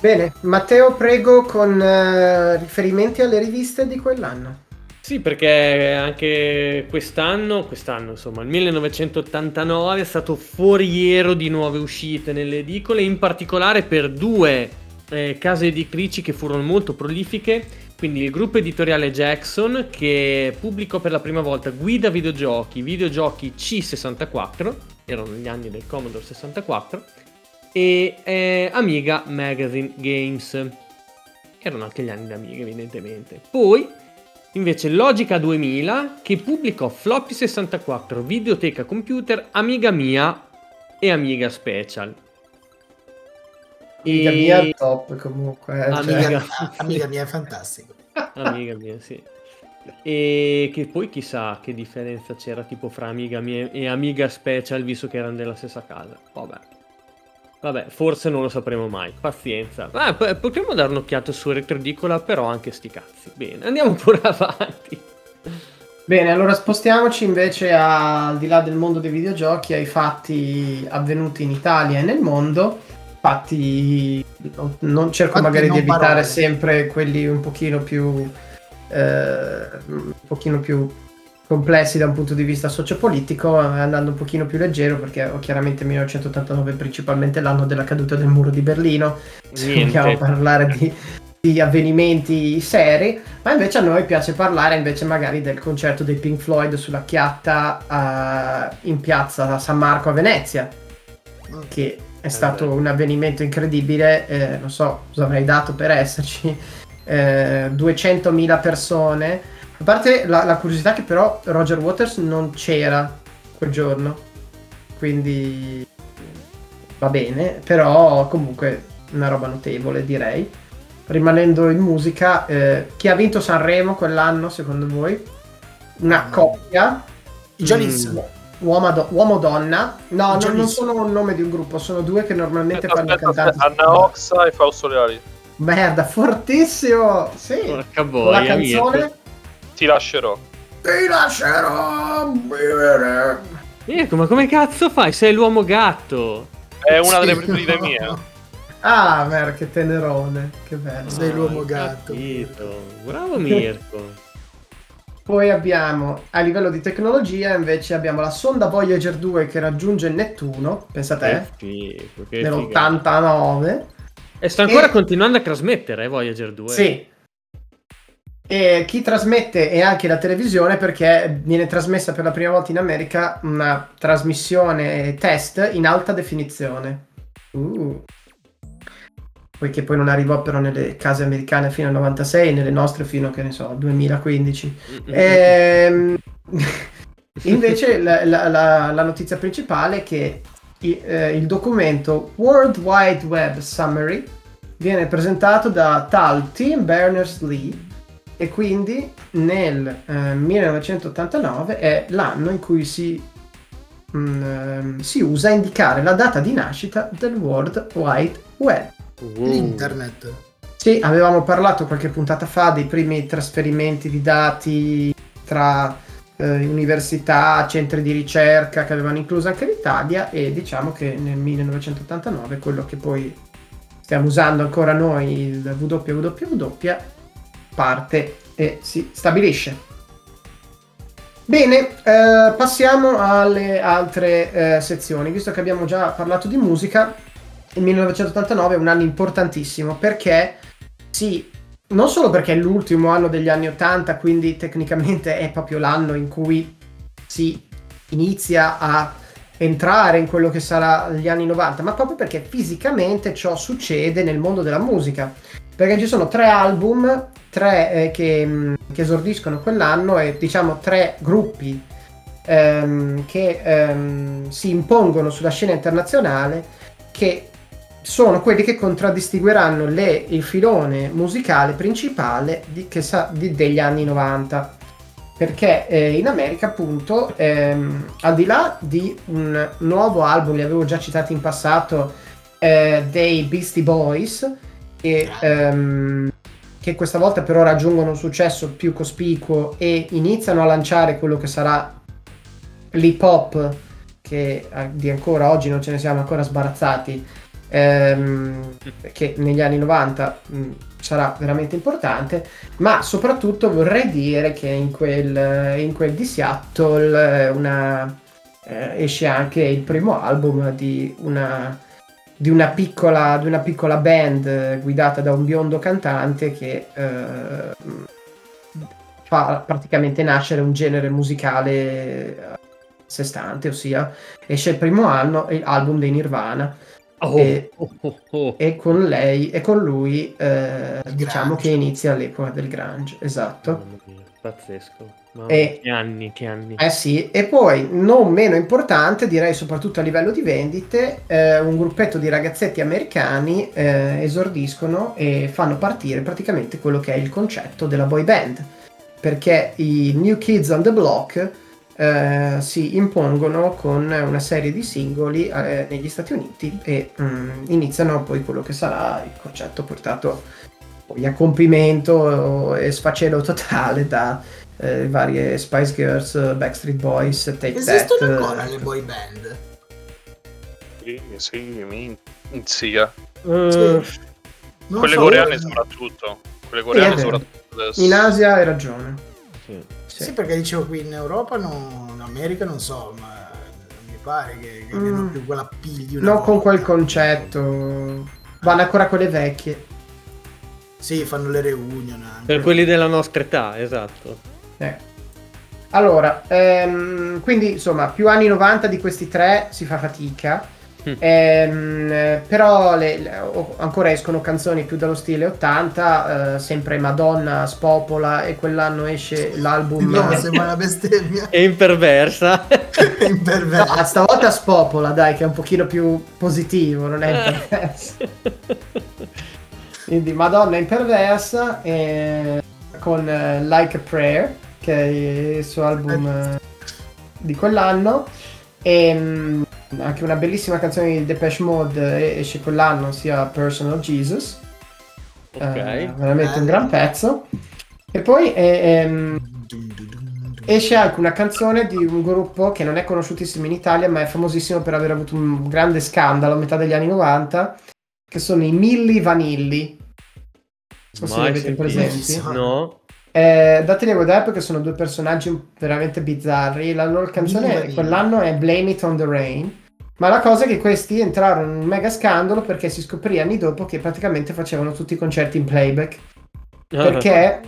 Speaker 4: Bene, Matteo, prego con eh, riferimenti alle riviste di quell'anno.
Speaker 2: Sì, perché anche quest'anno, quest'anno insomma, il 1989 è stato foriero di nuove uscite nelle edicole, in particolare per due eh, case editrici che furono molto prolifiche, quindi il gruppo editoriale Jackson che pubblicò per la prima volta Guida videogiochi, videogiochi C64, erano gli anni del Commodore 64, e eh, Amiga Magazine Games, erano anche gli anni di Amiga evidentemente. Poi Invece Logica 2000 che pubblicò Floppy 64, Videoteca Computer, Amiga Mia e Amiga Special.
Speaker 4: Amiga
Speaker 2: E-
Speaker 4: mia top comunque. eh, cioè.
Speaker 3: Amiga,
Speaker 2: Amiga.
Speaker 3: amiga mia è fantastico.
Speaker 2: Amiga Mia, sì. E che poi chissà che differenza c'era tipo fra Amiga Mia e Amiga Special visto che erano della stessa casa. Vabbè. Vabbè, forse non lo sapremo mai. Pazienza. Ah, p- potremmo dare un'occhiata su Retroedicola, però anche sti cazzi. Bene, andiamo pure avanti.
Speaker 4: Bene, allora spostiamoci invece a- al di là del mondo dei videogiochi ai fatti avvenuti in Italia e nel mondo. Fatti, non- non cerco
Speaker 3: Fatti
Speaker 4: magari di
Speaker 3: non
Speaker 4: evitare
Speaker 3: parole.
Speaker 4: sempre quelli un pochino più eh, un pochino più complessi da un punto di vista sociopolitico, andando un pochino più leggero perché ho chiaramente 1989 principalmente l'anno della caduta del muro di Berlino, se vogliamo parlare di, di avvenimenti seri, ma invece a noi piace parlare invece magari del concerto dei Pink Floyd sulla chiatta eh, in piazza San Marco a Venezia, che è stato un avvenimento incredibile, eh, non so cosa avrei dato per esserci, eh, 200.000 persone. A parte la, la curiosità che però Roger Waters non c'era quel giorno, quindi va bene, però comunque una roba notevole direi. Rimanendo in musica, eh, chi ha vinto Sanremo quell'anno secondo voi? Una
Speaker 3: Mm.
Speaker 4: coppia,
Speaker 3: I Janis.
Speaker 4: Mm, uomo- uomo-donna? No, no, non
Speaker 3: Janis.
Speaker 4: sono un nome di un gruppo, sono due che normalmente
Speaker 1: Aspetta,
Speaker 4: fanno
Speaker 1: aspetta,
Speaker 4: cantanti.
Speaker 1: aspetta, Anna Oxa e Fausto Leali.
Speaker 4: Merda, fortissimo! Sì,
Speaker 2: Porca
Speaker 4: con la
Speaker 2: boia,
Speaker 4: canzone
Speaker 2: Mirko.
Speaker 1: Ti lascerò.
Speaker 4: Ti lascerò vivere.
Speaker 2: Mirko, ma come cazzo fai? Sei l'uomo gatto.
Speaker 1: È una delle preferite
Speaker 3: no.
Speaker 1: mie.
Speaker 4: Ah, merda, che tenerone, che bello.
Speaker 3: Sei l'uomo
Speaker 2: ho
Speaker 3: gatto.
Speaker 2: capito. Bravo Mirko.
Speaker 4: Poi abbiamo, a livello di tecnologia, invece abbiamo la sonda Voyager 2 che raggiunge il Nettuno, pensa te,
Speaker 2: Che figo, che figata.
Speaker 4: nell'89.
Speaker 2: E sta ancora
Speaker 4: E-
Speaker 2: continuando a trasmettere, eh, Voyager 2.
Speaker 4: Sì. E chi trasmette è anche la televisione perché viene trasmessa per la prima volta in America una trasmissione test in alta definizione. Uh. Poiché poi non arrivò però nelle case americane fino al 96, nelle nostre fino che ne so, al 2015.
Speaker 2: Mm-mm.
Speaker 4: Ehm, invece la, la- la- la notizia principale è che i- eh, il documento World Wide Web Summary viene presentato da tal Tim Berners-Lee e quindi nel eh, 1989 è l'anno in cui si mm, ehm, si usa a indicare la data di nascita del World Wide Web.
Speaker 2: Uh.
Speaker 3: L'internet.
Speaker 4: Sì, avevamo parlato qualche puntata fa dei primi trasferimenti di dati tra eh, università, centri di ricerca che avevano incluso anche l'Italia e diciamo che nel 1989 quello che poi stiamo usando ancora noi, il www, parte e si stabilisce. Bene, eh, passiamo alle altre eh, sezioni. Visto che abbiamo già parlato di musica, il 1989 è un anno importantissimo perché sì, non solo perché è l'ultimo anno degli anni 80, quindi tecnicamente è proprio l'anno in cui si inizia a entrare in quello che sarà gli anni 90, ma proprio perché fisicamente ciò succede nel mondo della musica. Perché ci sono tre album, tre eh, che, mm, che, esordiscono quell'anno e diciamo tre gruppi ehm, che ehm, si impongono sulla scena internazionale che sono quelli che contraddistingueranno le, il filone musicale principale di, sa, di, degli anni 90 perché eh, in America appunto ehm, al di là di un nuovo album li avevo già citati in passato eh, dei Beastie Boys e, ehm, che questa volta però raggiungono un successo più cospicuo e iniziano a lanciare quello che sarà l'hip hop che eh, di ancora oggi non ce ne siamo ancora sbarazzati ehm, che negli anni 90 mh, sarà veramente importante, ma soprattutto vorrei dire che in quel, in quel di Seattle eh, una, eh, esce anche il primo album di una, di una, piccola, di una piccola band guidata da un biondo cantante che eh, fa praticamente nascere un genere musicale a sé stante, ossia esce il primo anno, album dei Nirvana Oh, e, oh, oh, oh. e, con lei e con lui eh, diciamo che inizia l'epoca del grunge esatto.
Speaker 2: Mia, pazzesco.
Speaker 4: E,
Speaker 2: che anni che anni.
Speaker 4: Eh sì e poi non meno importante direi soprattutto a livello di vendite eh, un gruppetto di ragazzetti americani eh, esordiscono e fanno partire praticamente quello che è il concetto della boy band. Perché i New Kids on the Block eh, si impongono con una serie di singoli eh, negli Stati Uniti e mm, iniziano poi quello che sarà il concetto portato poi a compimento e sfacelo totale da eh, varie Spice Girls, Backstreet Boys, Take
Speaker 3: Esistono
Speaker 4: That.
Speaker 3: ancora le boy band?
Speaker 1: Sì, sì, mi inzia.
Speaker 2: Uh,
Speaker 3: Sì. Non
Speaker 1: Quelle
Speaker 3: so,
Speaker 1: coreane soprattutto. Quelle coreane soprattutto adesso.
Speaker 4: In Asia hai ragione.
Speaker 2: sì.
Speaker 4: Sì.
Speaker 3: Sì, perché dicevo qui in Europa, no, in America non so, ma non mi pare che, che
Speaker 4: Mm.
Speaker 3: abbiano più quella pill di una
Speaker 4: No, con
Speaker 3: volta.
Speaker 4: quel concetto. Vanno ancora quelle vecchie.
Speaker 3: Sì, fanno le reunion anche.
Speaker 2: per quelli della nostra età esatto
Speaker 4: Eh. Allora, ehm, quindi insomma, più anni 90 di questi tre si fa fatica.
Speaker 2: Mm.
Speaker 4: Ehm, eh, però le- le- ancora escono canzoni più dallo stile 80, eh, sempre Madonna spopola e quell'anno esce l'album
Speaker 3: No, sembra una bestemmia.
Speaker 2: e imperversa
Speaker 4: No,
Speaker 3: Imperversa.
Speaker 4: stavolta spopola, dai, che è un pochino più positivo, non è imperversa. Quindi Madonna è imperversa eh, con eh, Like a Prayer, che è il suo album eh, di quell'anno. E mm, anche una bellissima canzone di Depeche Mode eh, esce quell'anno, sia Personal Jesus.
Speaker 2: ok
Speaker 4: Eh, veramente un gran pezzo. E poi eh, ehm, esce anche una canzone di un gruppo che non è conosciutissimo in Italia, ma è famosissimo per aver avuto un grande scandalo a metà degli anni 90, che sono i Milli Vanilli. Non so se li avete presenti.
Speaker 2: no
Speaker 4: Eh, dateli a vedere perché sono due personaggi veramente bizzarri. La loro canzone
Speaker 3: Vanilli.
Speaker 4: quell'anno è Blame It on the Rain. Ma la cosa è che questi entrarono in un mega scandalo perché si scoprì anni dopo che praticamente facevano tutti i concerti in playback. Perché,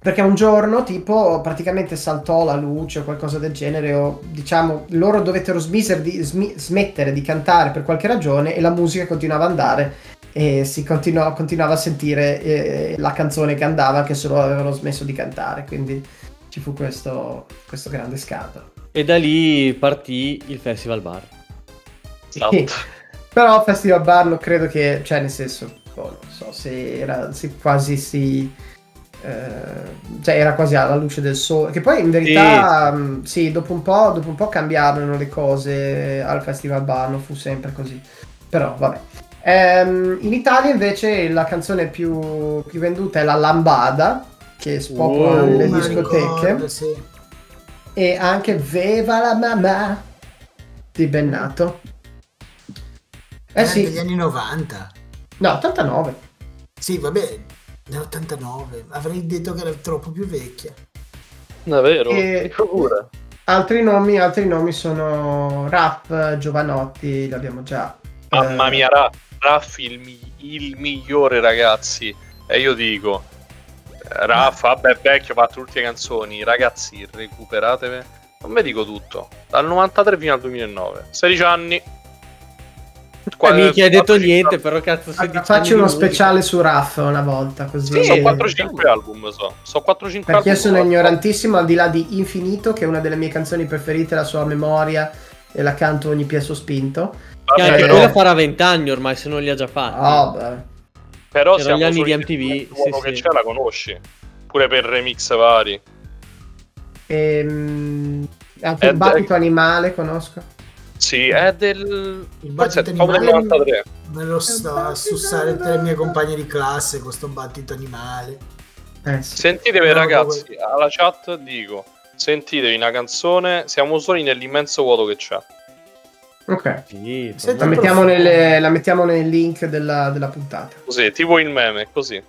Speaker 4: perché un giorno tipo praticamente saltò la luce o qualcosa del genere o diciamo loro dovettero di- smi- smettere di cantare per qualche ragione e la musica continuava ad andare e si continuò- continuava a sentire eh, la canzone che andava che solo avevano smesso di cantare quindi ci fu questo, questo grande scandalo.
Speaker 2: e da lì partì il festival bar
Speaker 1: Esatto.
Speaker 4: Però Festival Bar lo credo che, cioè nel senso, boh, non so se era se quasi si eh, cioè era quasi alla luce del sole. Che poi in verità, mh, sì, dopo, un po', dopo un po' cambiarono le cose al Festival Bar, non fu sempre così. Però vabbè. Ehm, in Italia invece la canzone più, più venduta è la Lambada, che spopola
Speaker 2: Oh,
Speaker 4: nelle discoteche.
Speaker 3: ricordo, sì.
Speaker 4: E anche Veva la mamma di Bennato. Eh
Speaker 3: Eh,
Speaker 4: sì,
Speaker 3: degli anni 90.
Speaker 4: no, 89.
Speaker 3: Sì, vabbè, nell'89. Avrei detto che era troppo più vecchia.
Speaker 1: Davvero?
Speaker 4: E-
Speaker 1: Dico pure.
Speaker 4: Altri nomi, altri nomi sono Raff, Giovanotti, l'abbiamo già.
Speaker 1: Mamma
Speaker 4: eh,
Speaker 1: mia, Ra- Raffi il, mi- il migliore ragazzi. E io dico, Raffa, vabbè, è vecchio, ha fatto le ultime canzoni. Ragazzi, recuperatevi. Non vi dico tutto. Dal 93 fino al 2009. 16 anni.
Speaker 2: Eh, mica hai detto
Speaker 1: 4-5
Speaker 2: niente, però cazzo sei di
Speaker 4: Faccio uno speciale su Raff una volta, così.
Speaker 1: Sì, sono
Speaker 2: Sì.
Speaker 1: 4-5 album, so. Sono 4-5
Speaker 4: Perché io
Speaker 1: album.
Speaker 4: sono ignorantissimo, al di là di Infinito, che è una delle mie canzoni preferite, la sua memoria, e la canto ogni piezo spinto.
Speaker 2: Che
Speaker 1: Vabbè,
Speaker 2: anche
Speaker 4: Eh,
Speaker 1: però,
Speaker 2: quella farà 20 anni ormai, se non li ha già fatti.
Speaker 4: Oh, beh.
Speaker 1: però
Speaker 2: erano gli anni di
Speaker 1: del
Speaker 2: MTV,
Speaker 1: uomo
Speaker 2: sì,
Speaker 1: che
Speaker 2: sì.
Speaker 1: c'è la conosci. Pure per remix vari.
Speaker 4: Ehm, anche
Speaker 1: Eh,
Speaker 4: il battito animale conosco.
Speaker 1: Sì, è del...
Speaker 3: Il
Speaker 1: è
Speaker 3: battito
Speaker 1: del
Speaker 3: animale
Speaker 1: 93.
Speaker 3: me lo sto a sussare tutte le mie compagne di classe con sto battito animale.
Speaker 4: Eh, sì.
Speaker 1: Sentitevi
Speaker 3: No,
Speaker 1: ragazzi, alla chat dico, sentitevi una canzone, siamo soli nell'immenso vuoto che c'è.
Speaker 4: Ok.
Speaker 2: Sì,
Speaker 3: Senti,
Speaker 4: La mettiamo, nelle- la mettiamo nel link della, della puntata.
Speaker 1: Così, tipo il meme, così.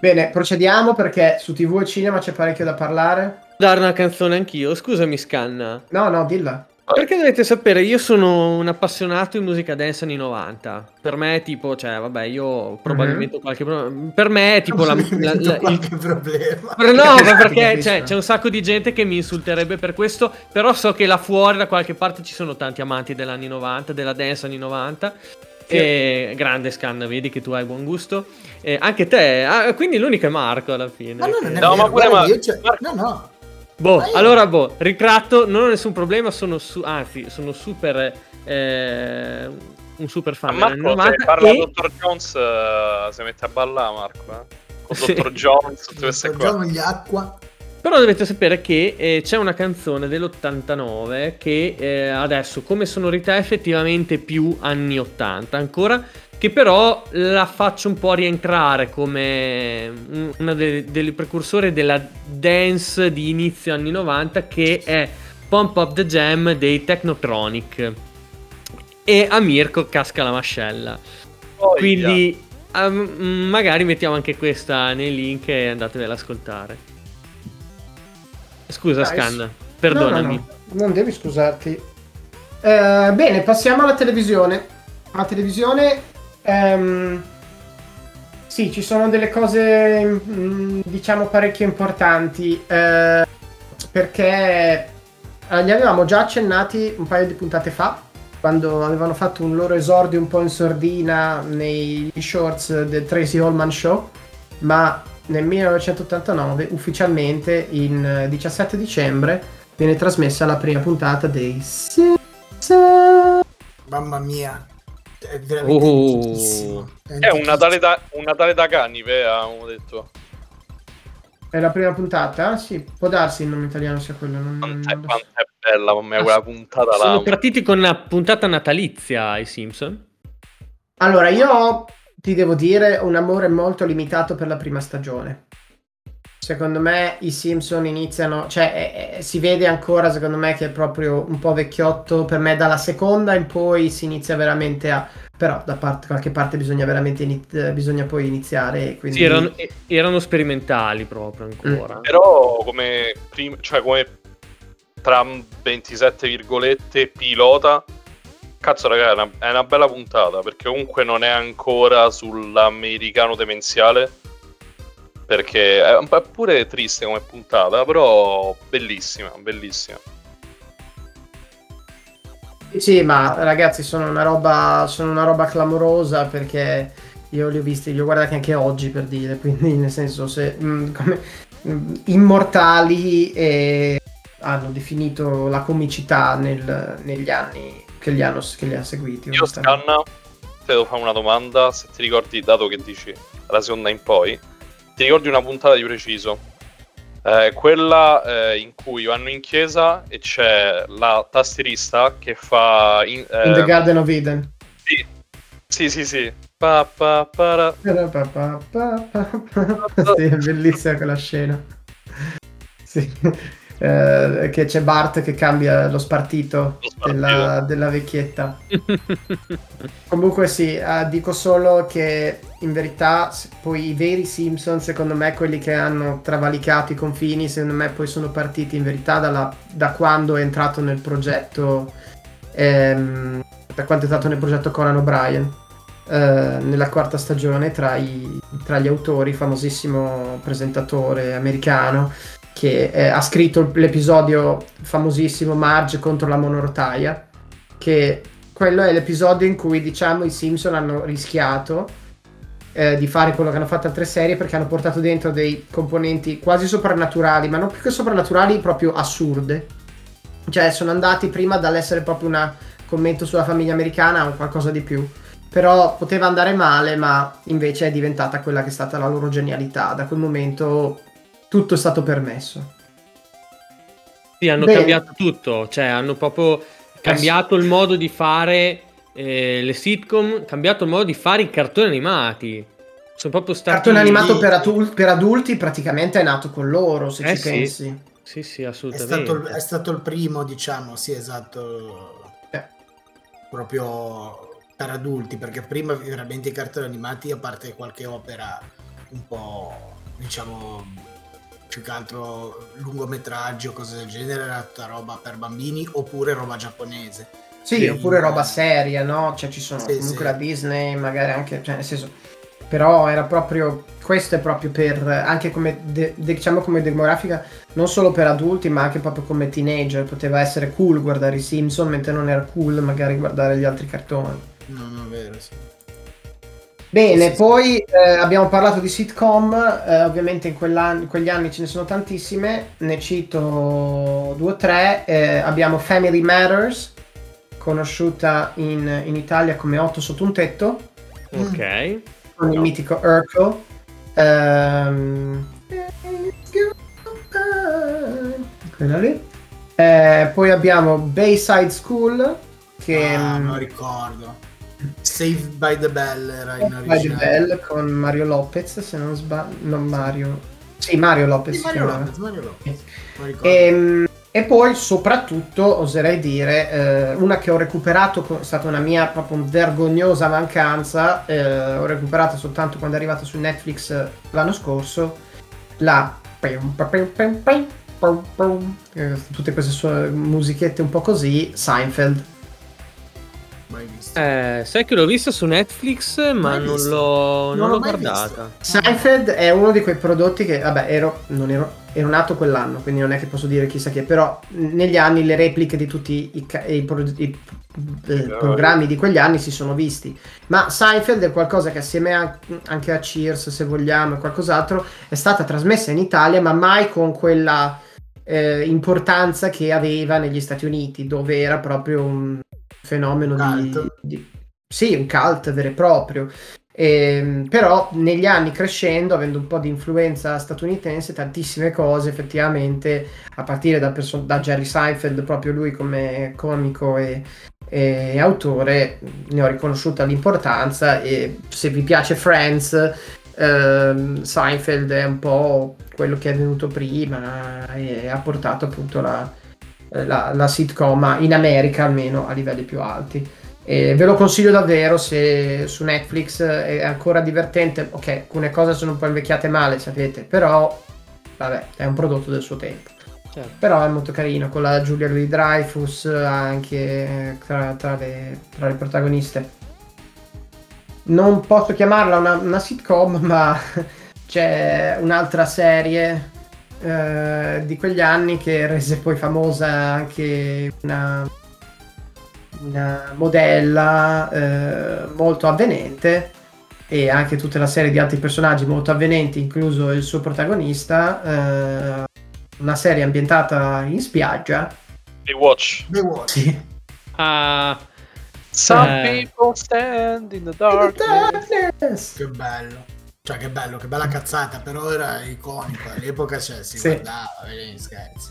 Speaker 4: Bene, procediamo perché su TV e cinema c'è parecchio da parlare.
Speaker 2: dare una canzone anch'io. Scusami, Scanna.
Speaker 4: No, no, dilla.
Speaker 2: Perché dovete sapere, io sono un appassionato di musica dance anni 90. Per me è tipo, cioè, vabbè, io probabilmente ho qualche problema. Per me è tipo la, la- la- il-
Speaker 3: qualche problema.
Speaker 2: Per- No, ma perché cioè, c'è un sacco di gente che mi insulterebbe per questo, però so che là fuori da qualche parte ci sono tanti amanti dell'anni 90, della dance anni 90. E grande scan, vedi che tu hai buon gusto. E anche te, ah, quindi l'unico è Marco alla fine.
Speaker 3: Ma no, non è
Speaker 1: No,
Speaker 3: vero,
Speaker 1: ma pure Marco-
Speaker 3: No, no.
Speaker 2: Boh,
Speaker 3: Ma io-
Speaker 2: allora, boh, ritratto, non ho nessun problema, sono su, anzi, sono super, eh, un super fan
Speaker 1: Ma Marco, se
Speaker 2: 90
Speaker 1: parla
Speaker 2: e-
Speaker 1: Dr. Jones, eh, si mette a ballare, Marco, eh? Con
Speaker 2: Sì.
Speaker 1: Dr. Jones, tutte queste qua.
Speaker 3: Gioco gli acqua.
Speaker 2: Però dovete sapere che eh, c'è una canzone dell'89 che eh, adesso come sonorità è effettivamente più anni 80 ancora, che però la faccio un po' rientrare come un- una delle, delle precursori della dance di inizio anni 90 che è Pump Up the Jam dei Technotronic. E a Mirko casca la mascella.
Speaker 1: Poi,
Speaker 2: Quindi ehm, magari mettiamo anche questa nei link e andatevela ad ascoltare. Scusa,
Speaker 4: Dai,
Speaker 2: Scan,
Speaker 4: No,
Speaker 2: perdonami.
Speaker 4: no, no, non devi scusarti. Eh, bene, passiamo alla televisione. La televisione, ehm, sì, ci sono delle cose, mm, diciamo, parecchio importanti. eh, perché eh, li avevamo già accennati un paio di puntate fa, quando avevano fatto un loro esordio un po' in sordina nei shorts del Tracy Holman Show. Ma nel 1989, ufficialmente, in eh, 17 dicembre, viene trasmessa la prima puntata dei Simpson.
Speaker 3: Mamma mia. È veramente
Speaker 2: Oh.
Speaker 3: antichissimo.
Speaker 1: È un Natale da, un Natale da cani, avevamo detto.
Speaker 4: È la prima puntata? Sì, può darsi il nome italiano sia quello. Non, non-
Speaker 1: Quanto è, quanto è bella per me quella puntata
Speaker 2: Sono
Speaker 1: là.
Speaker 2: partiti con una puntata natalizia ai Simpson.
Speaker 4: Allora, io ho, ti devo dire, un amore molto limitato per la prima stagione. Secondo me i Simpson iniziano, cioè eh, eh, si vede ancora, secondo me, che è proprio un po' vecchiotto. Per me dalla seconda in poi si inizia veramente a... Però da parte, qualche parte bisogna veramente ini- eh, bisogna poi iniziare. Quindi...
Speaker 2: Sì, erano, e- erano sperimentali proprio ancora.
Speaker 1: Però come, prim- cioè come tra 27 virgolette pilota, cazzo raga, è una, è una bella puntata perché comunque non è ancora sull'americano demenziale. Perché è po' pure triste come puntata, però bellissima, bellissima.
Speaker 4: Sì, ma ragazzi, sono una roba, sono una roba clamorosa perché io li ho visti, li ho guardati anche oggi per dire, quindi nel senso se mm, come mm, immortali e hanno definito la comicità nel- negli anni che li hanno che li ha seguiti.
Speaker 1: Io. Scanna, te devo fare una domanda, se ti ricordi, dato che dici la seconda in poi, ti ricordi una puntata di preciso? Eh, quella eh, in cui vanno in chiesa e c'è la tastierista che fa... In, eh,
Speaker 4: In The Garden of Eden.
Speaker 1: Sì, sì, sì. sì. Pa, pa, para.
Speaker 4: sì, è bellissima quella scena. Sì. Eh, che c'è Bart che cambia lo spartito,
Speaker 1: Lo spartito.
Speaker 4: Della, della vecchietta. Comunque sì, eh, dico solo che in verità poi i veri Simpson, secondo me, quelli che hanno travalicato i confini, secondo me poi sono partiti in verità dalla- da quando è entrato nel progetto, ehm, da quando è entrato nel progetto Conan O'Brien. eh, nella quarta stagione tra, i- tra gli autori, famosissimo presentatore americano che eh, ha scritto l'episodio famosissimo Marge contro la monorotaia, che quello è l'episodio in cui diciamo i Simpson hanno rischiato eh, di fare quello che hanno fatto altre serie perché hanno portato dentro dei componenti quasi soprannaturali, ma non più che soprannaturali, proprio assurde. Cioè sono andati prima dall'essere proprio un commento sulla famiglia americana un qualcosa di più. Però poteva andare male, ma invece è diventata quella che è stata la loro genialità. Da quel momento tutto è stato permesso.
Speaker 2: Sì, hanno
Speaker 4: Bene.
Speaker 2: cambiato tutto, cioè hanno proprio cambiato il modo di fare eh, le sitcom, cambiato il modo di fare i cartoni animati. Sono proprio stati...
Speaker 4: cartone animato per, atu- per adulti praticamente è nato con loro, se
Speaker 2: Eh
Speaker 4: ci
Speaker 2: sì.
Speaker 4: pensi.
Speaker 2: Sì, sì,
Speaker 3: È
Speaker 2: assolutamente.
Speaker 3: stato, è stato il primo, diciamo, sì, esatto,
Speaker 4: Eh.
Speaker 3: proprio per adulti, perché prima veramente i cartoni animati, a parte qualche opera un po', diciamo, più che altro lungometraggi o cose del genere, era tutta roba per bambini oppure roba giapponese.
Speaker 4: Sì,
Speaker 3: Sì.
Speaker 4: oppure roba seria, no? Cioè ci sono
Speaker 3: Sì,
Speaker 4: comunque
Speaker 3: sì.
Speaker 4: la Disney, magari anche, cioè nel senso, però era proprio, questo è proprio per, anche come, de- de- diciamo come demografica, non solo per adulti, ma anche proprio come teenager, poteva essere cool guardare i Simpson, mentre non era cool magari guardare gli altri cartoni.
Speaker 3: No, no, è vero, sì.
Speaker 4: Bene,
Speaker 3: Sì,
Speaker 4: poi eh, abbiamo parlato di sitcom, eh, ovviamente in, in quegli anni ce ne sono tantissime, ne cito due o tre, eh, abbiamo Family Matters, conosciuta in, in Italia come Otto sotto un tetto,
Speaker 2: Ok.
Speaker 4: con il
Speaker 2: No.
Speaker 4: mitico Urkel. Ehm, quella lì. Eh, poi abbiamo Bayside School, che...
Speaker 3: Ah,
Speaker 4: mm,
Speaker 3: non ricordo. Saved by the Bell era in
Speaker 4: By the
Speaker 3: originale.
Speaker 4: Bell con Mario Lopez, se non sbaglio. Non Mario. Sì, Mario Lopez.
Speaker 3: Sì, Mario. Lopez, Mario Lopez. Ricordo.
Speaker 4: Ehm, E, poi, soprattutto, oserei dire, eh, una che ho recuperato, è stata una mia proprio vergognosa mancanza, eh, ho recuperato soltanto quando è arrivata su Netflix eh, l'anno scorso, la... eh, Tutte queste sue musichette un po' così, Seinfeld.
Speaker 3: Visto.
Speaker 2: Eh, sai che l'ho vista su Netflix, ma non
Speaker 3: visto.
Speaker 2: l'ho,
Speaker 3: Non
Speaker 2: non
Speaker 3: l'ho
Speaker 2: guardata.
Speaker 4: Seinfeld è uno di quei prodotti che, vabbè, ero, non ero, ero nato quell'anno, quindi non è che posso dire chissà che, però negli anni le repliche di tutti i, i pro- i, eh, programmi di quegli anni si sono visti. Ma Seinfeld è qualcosa che assieme a- anche a Cheers, se vogliamo, e qualcos'altro, è stata trasmessa in Italia, ma mai con quella eh, importanza che aveva negli Stati Uniti, dove era proprio un fenomeno di, di- Sì, un cult vero e proprio. Ehm, però negli anni crescendo, avendo un po' di influenza statunitense, tantissime cose effettivamente, a partire da, perso- da Jerry Seinfeld, proprio lui come comico e, e autore, ne ho riconosciuta l'importanza e se vi piace Friends, ehm, Seinfeld è un po' quello che è venuto prima e ha portato appunto la, la, la sitcom in America almeno a livelli più alti. E ve lo consiglio davvero se su Netflix è ancora divertente. Ok, alcune cose sono un po' invecchiate male, sapete, però vabbè, è un prodotto del suo tempo.
Speaker 2: Certo.
Speaker 4: Però è molto carino con la Giulia Louis Dreyfus anche eh, tra, tra le, tra le protagoniste. Non posso chiamarla una, una sitcom, ma c'è un'altra serie eh, di quegli anni che rese poi famosa anche una, una modella eh, molto avvenente e anche tutta la serie di altri personaggi molto avvenenti, incluso il suo protagonista. eh, una serie ambientata in spiaggia.
Speaker 1: Baywatch.
Speaker 3: Baywatch.
Speaker 4: Sì.
Speaker 2: Ah,
Speaker 1: Some
Speaker 2: Eh.
Speaker 1: people stand in the darkness.
Speaker 4: Darkness.
Speaker 3: Che bello. Cioè, che bello, che bella cazzata, però era iconico. All'epoca cioè, si
Speaker 4: Sì.
Speaker 3: guardava, vedi, scherzi.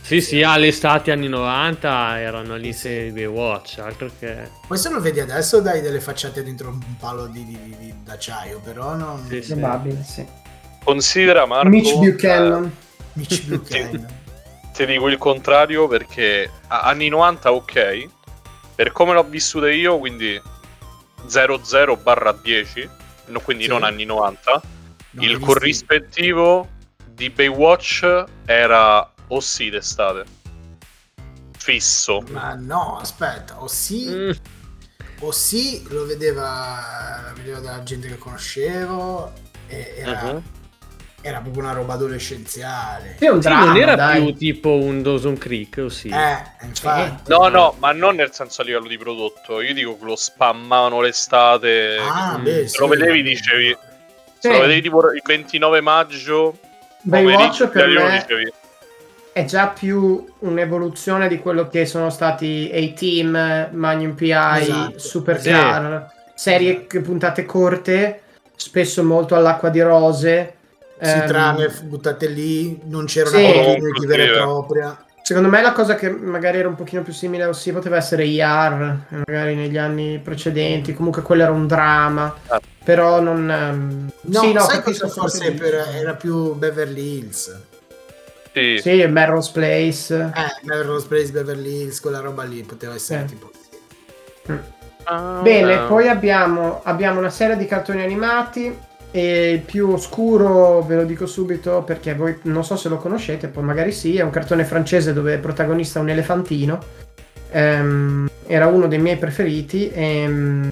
Speaker 2: Sì, sì, all'estate anni 90 erano lì se Baywatch, altro che...
Speaker 3: Poi se lo vedi adesso dai delle facciate dentro un palo di, di- di- d'acciaio, però non...
Speaker 2: Sì, sì.
Speaker 4: Probabile, sì.
Speaker 1: Considera Marco...
Speaker 4: Mitch Buchanan.
Speaker 3: Mitch Buchanan.
Speaker 1: eh, ti dico il contrario perché a- anni 90 ok, per come l'ho vissuto io, quindi 00 barra 10, no, quindi
Speaker 3: Sì.
Speaker 1: non anni 90,
Speaker 3: No,
Speaker 1: il corrispettivo di Baywatch era o sì d'estate. Fisso.
Speaker 3: Ma no, aspetta, o sì,
Speaker 2: Mm,
Speaker 3: o sì lo vedeva, lo vedeva dalla gente che conoscevo e era,
Speaker 2: uh-huh.
Speaker 3: Era proprio una roba adolescenziale.
Speaker 4: Sì, un
Speaker 2: Sì,
Speaker 4: dramma,
Speaker 2: non era
Speaker 4: dai.
Speaker 2: più tipo un Dawson Creek, o sì?
Speaker 3: Eh, infatti.
Speaker 1: No, no, ma non nel senso a livello di prodotto. Io dico che lo spammavano l'estate.
Speaker 3: Ah,
Speaker 2: Mm.
Speaker 3: beh,
Speaker 1: Se lo
Speaker 3: sì.
Speaker 1: vedevi, dicevi. Se lo vedevi tipo il 29 maggio,
Speaker 4: Baywatch per me
Speaker 1: dicevi.
Speaker 4: è già più un'evoluzione di quello che sono stati A-Team, Magnum PI,
Speaker 3: Esatto.
Speaker 4: Supercar, serie che- puntate corte, spesso molto all'acqua di rose.
Speaker 3: Si
Speaker 4: Ehm,
Speaker 3: trame buttate lì, non c'era
Speaker 4: Sì.
Speaker 3: una continuity vera e
Speaker 1: Conclusive.
Speaker 3: propria.
Speaker 4: Secondo me la cosa che magari era un pochino più simile a OC poteva essere IR, magari negli anni precedenti, comunque quello era un dramma,
Speaker 1: Ah.
Speaker 4: però non... ehm,
Speaker 3: No,
Speaker 4: sì, no,
Speaker 3: sai cosa forse per- era più Beverly Hills.
Speaker 1: Sì.
Speaker 4: Sì, Melrose Place.
Speaker 3: Eh, Melrose Place, Beverly Hills, quella roba lì poteva essere
Speaker 4: Eh.
Speaker 3: tipo...
Speaker 1: Ah,
Speaker 4: Bene,
Speaker 1: no.
Speaker 4: poi abbiamo, abbiamo una serie di cartoni animati e il più oscuro, ve lo dico subito perché voi non so se lo conoscete, poi magari sì, è un cartone francese dove è protagonista un elefantino. Ehm, era uno dei miei preferiti ehm,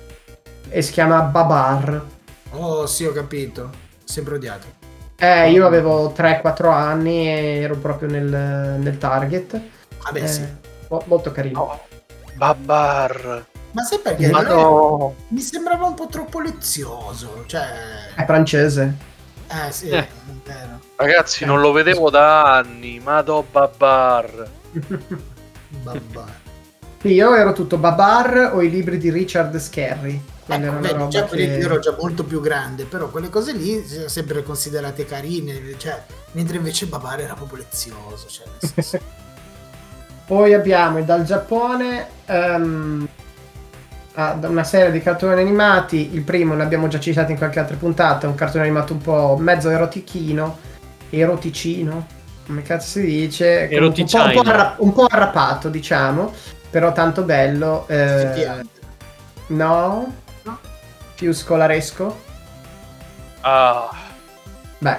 Speaker 4: e si chiama Babar.
Speaker 3: Oh, sì, ho capito. Sempre odiato.
Speaker 4: Eh, io avevo 3-4 anni e ero proprio nel, nel target.
Speaker 3: Vabbè,
Speaker 4: Eh,
Speaker 3: sì.
Speaker 4: mo- molto carino.
Speaker 1: Oh, Babar.
Speaker 3: Ma sai perché?
Speaker 4: Ma
Speaker 1: no.
Speaker 3: Mi sembrava un po' troppo lezioso. Cioè...
Speaker 4: È francese.
Speaker 3: Eh, sì,
Speaker 2: Eh.
Speaker 3: è vero.
Speaker 1: Ragazzi, non lo vedevo da anni. Mado Babar.
Speaker 3: Babà.
Speaker 4: Io ero tutto Babar o i libri di Richard Scarry. Quella
Speaker 3: Ecco, vedi, già
Speaker 4: che-
Speaker 3: io ero già molto più grande, però quelle cose lì sono sempre considerate carine, cioè, mentre invece Babare era proprio lezioso. Cioè, nel senso-
Speaker 4: Poi abbiamo dal Giappone ehm, da una serie di cartoni animati. Il primo l'abbiamo già citato in qualche altra puntata, un cartone animato un po' mezzo erotichino, eroticino, come cazzo si dice? Un po', un, po' arra- un po' arrapato, diciamo, però tanto bello. eh, no?
Speaker 3: No.
Speaker 4: Più scolaresco?
Speaker 1: Ah.
Speaker 4: Beh,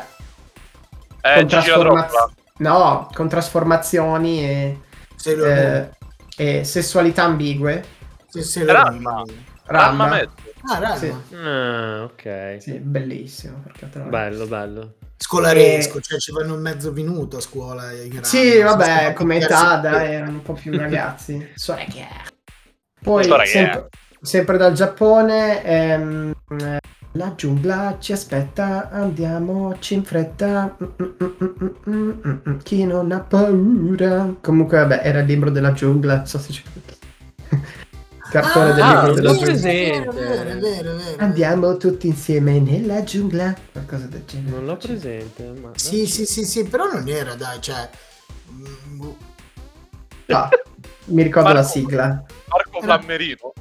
Speaker 1: Eh,
Speaker 4: con, trasformaz- no, con trasformazioni e, eh, e sessualità ambigue.
Speaker 3: Lo
Speaker 1: Ranma.
Speaker 4: Ramma.
Speaker 1: Ramma.
Speaker 3: Ah, Ranma.
Speaker 4: Sì.
Speaker 2: Ah, ok.
Speaker 4: Sì, bellissimo.
Speaker 2: Bello, bello.
Speaker 3: Scolaresco, cioè ci vanno mezzo minuto a scuola.
Speaker 4: Sì, vabbè, come età, dai, erano un po' più ragazzi. Poi, sempre, sempre dal Giappone, ehm, eh, la giungla ci aspetta, andiamoci in fretta. Mm, mm, mm, mm, mm, mm, mm, chi non ha paura. Comunque, vabbè, era il libro della giungla. non So se ci... Cartone del
Speaker 3: Ah,
Speaker 4: libro
Speaker 2: non
Speaker 4: della giungla.
Speaker 3: vero, vero, vero.
Speaker 4: Andiamo tutti insieme nella giungla. Qualcosa del genere.
Speaker 2: Non l'ho presente. Ma...
Speaker 3: Sì, sì, sì, sì, però non era, dai, cioè...
Speaker 4: Ah, mi ricordo la
Speaker 1: Marco-
Speaker 4: sigla.
Speaker 1: Marco Flammerino.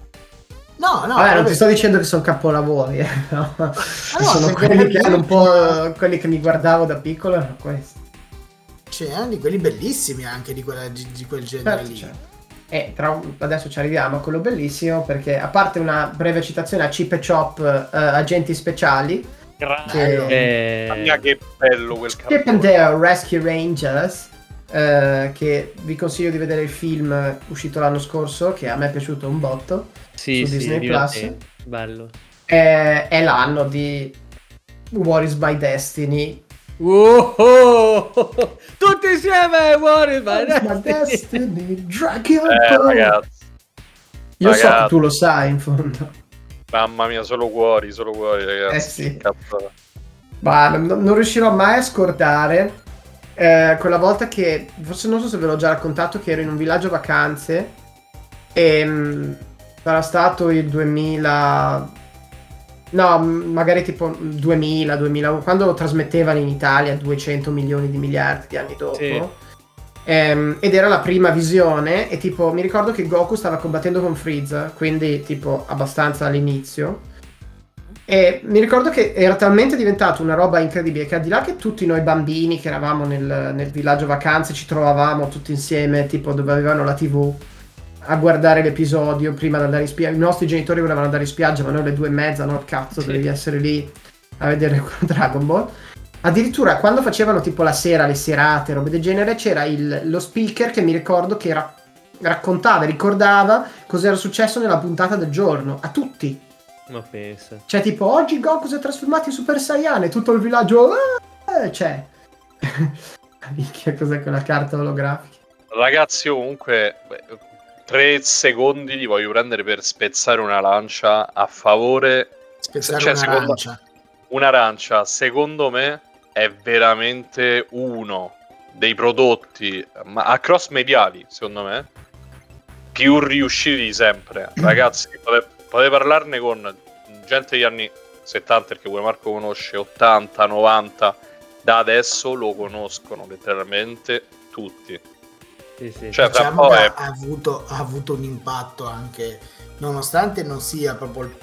Speaker 3: No, no,
Speaker 4: Vabbè, non ti sto dicendo che sono capolavori, eh, no. sono
Speaker 3: perché
Speaker 4: quelli che hanno un po' quelli che mi guardavo da piccolo erano questi.
Speaker 3: c'erano di quelli bellissimi anche di, quella, di, di quel genere
Speaker 4: Certo,
Speaker 3: lì.
Speaker 4: certo. E tra un- adesso ci arriviamo a quello bellissimo perché a parte una breve citazione a Chip e Chop eh, agenti speciali
Speaker 3: Bello.
Speaker 4: che
Speaker 1: mia, che bello quel
Speaker 4: Chip and. Dale Rescue Rangers eh, che vi consiglio di vedere il film uscito l'anno scorso che a me è piaciuto un botto
Speaker 2: Sì,
Speaker 4: su
Speaker 2: sì,
Speaker 4: Disney
Speaker 2: divertente. Bello.
Speaker 4: Eh, è l'anno di What is My Destiny
Speaker 2: Wow! Tutti insieme, What is my destiny?
Speaker 4: Dragon
Speaker 1: Eh,
Speaker 4: Ball.
Speaker 1: ragazzi.
Speaker 4: Io so che
Speaker 1: ragazzi.
Speaker 4: tu lo sai in fondo.
Speaker 1: Mamma mia, solo cuori, solo cuori, ragazzi.
Speaker 4: Eh sì.
Speaker 1: Cazzo.
Speaker 4: Ma non, non riuscirò mai a scordare eh, quella volta che, forse non so se ve l'ho già raccontato, che ero in un villaggio vacanze e mh, sarà stato il 2000, No, magari tipo 2000, 2001, quando lo trasmettevano in Italia 200 milioni di miliardi di anni dopo.
Speaker 2: Sì.
Speaker 4: Ehm, ed era la prima visione e tipo mi ricordo che Goku stava combattendo con Freeza, quindi tipo abbastanza all'inizio. E mi ricordo che era talmente diventato una roba incredibile che al di là che tutti noi bambini che eravamo nel, nel villaggio vacanze ci trovavamo tutti insieme, tipo dove avevano la TV, a guardare l'episodio prima di andare in spiaggia. I nostri genitori volevano andare in spiaggia, ma noi alle due e mezza, no, cazzo,
Speaker 2: Sì.
Speaker 4: devi essere lì a vedere Dragon Ball. Addirittura quando facevano tipo la sera, le serate, robe del genere, c'era il- lo speaker che mi ricordo che ra- raccontava, ricordava cosa era successo nella puntata del giorno, a tutti.
Speaker 2: Ma pensa.
Speaker 4: Cioè tipo, oggi Goku si è trasformato in Super Saiyan e tutto il villaggio... "Ah!" Cioè... Minchia, cos'è quella carta olografica?
Speaker 1: Ragazzi, comunque beh, tre secondi li voglio prendere per spezzare una lancia a favore.
Speaker 3: Spezzare
Speaker 1: Cioè, secondo-
Speaker 3: un'arancia.
Speaker 1: Un'arancia, secondo me, è veramente uno dei prodotti ma a cross mediali, secondo me, più riusciti di sempre. Ragazzi, potete, potete parlarne con gente degli anni 70, perché pure Marco conosce 80, 90, da adesso lo conoscono letteralmente tutti.
Speaker 2: Sì, sì.
Speaker 1: Cioè,
Speaker 3: Diciamo che
Speaker 1: è
Speaker 3: ha avuto, ha avuto un impatto anche, nonostante non sia proprio il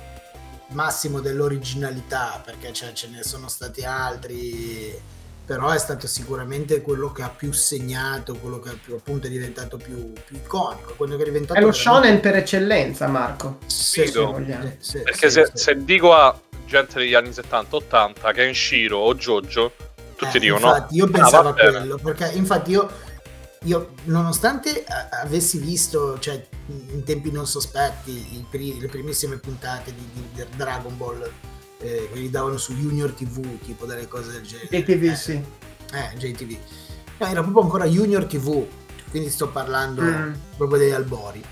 Speaker 3: massimo dell'originalità, perché cioè, ce ne sono stati altri, però è stato sicuramente quello che ha più segnato, quello che più, appunto è diventato più, più iconico, quello che è diventato
Speaker 4: È lo
Speaker 3: veramente-
Speaker 4: shonen per eccellenza, Marco.
Speaker 3: Sì, sì,
Speaker 4: vogliamo.
Speaker 3: sì,
Speaker 1: Perché se, se dico a gente degli anni 70-80 Kenshiro o Jojo, tutti
Speaker 3: Eh,
Speaker 1: dicono
Speaker 3: infatti io
Speaker 1: "Ah,
Speaker 3: pensavo a
Speaker 1: va bene".
Speaker 3: quello perché infatti io, io nonostante a- avessi visto cioè, in tempi non sospetti i pri- le primissime puntate di, di- di Dragon Ball eh, che li davano su Junior TV tipo delle cose del genere
Speaker 4: JTV,
Speaker 3: eh,
Speaker 4: sì.
Speaker 3: eh, JTV no, era proprio ancora Junior TV quindi sto parlando
Speaker 4: Mm.
Speaker 3: proprio degli albori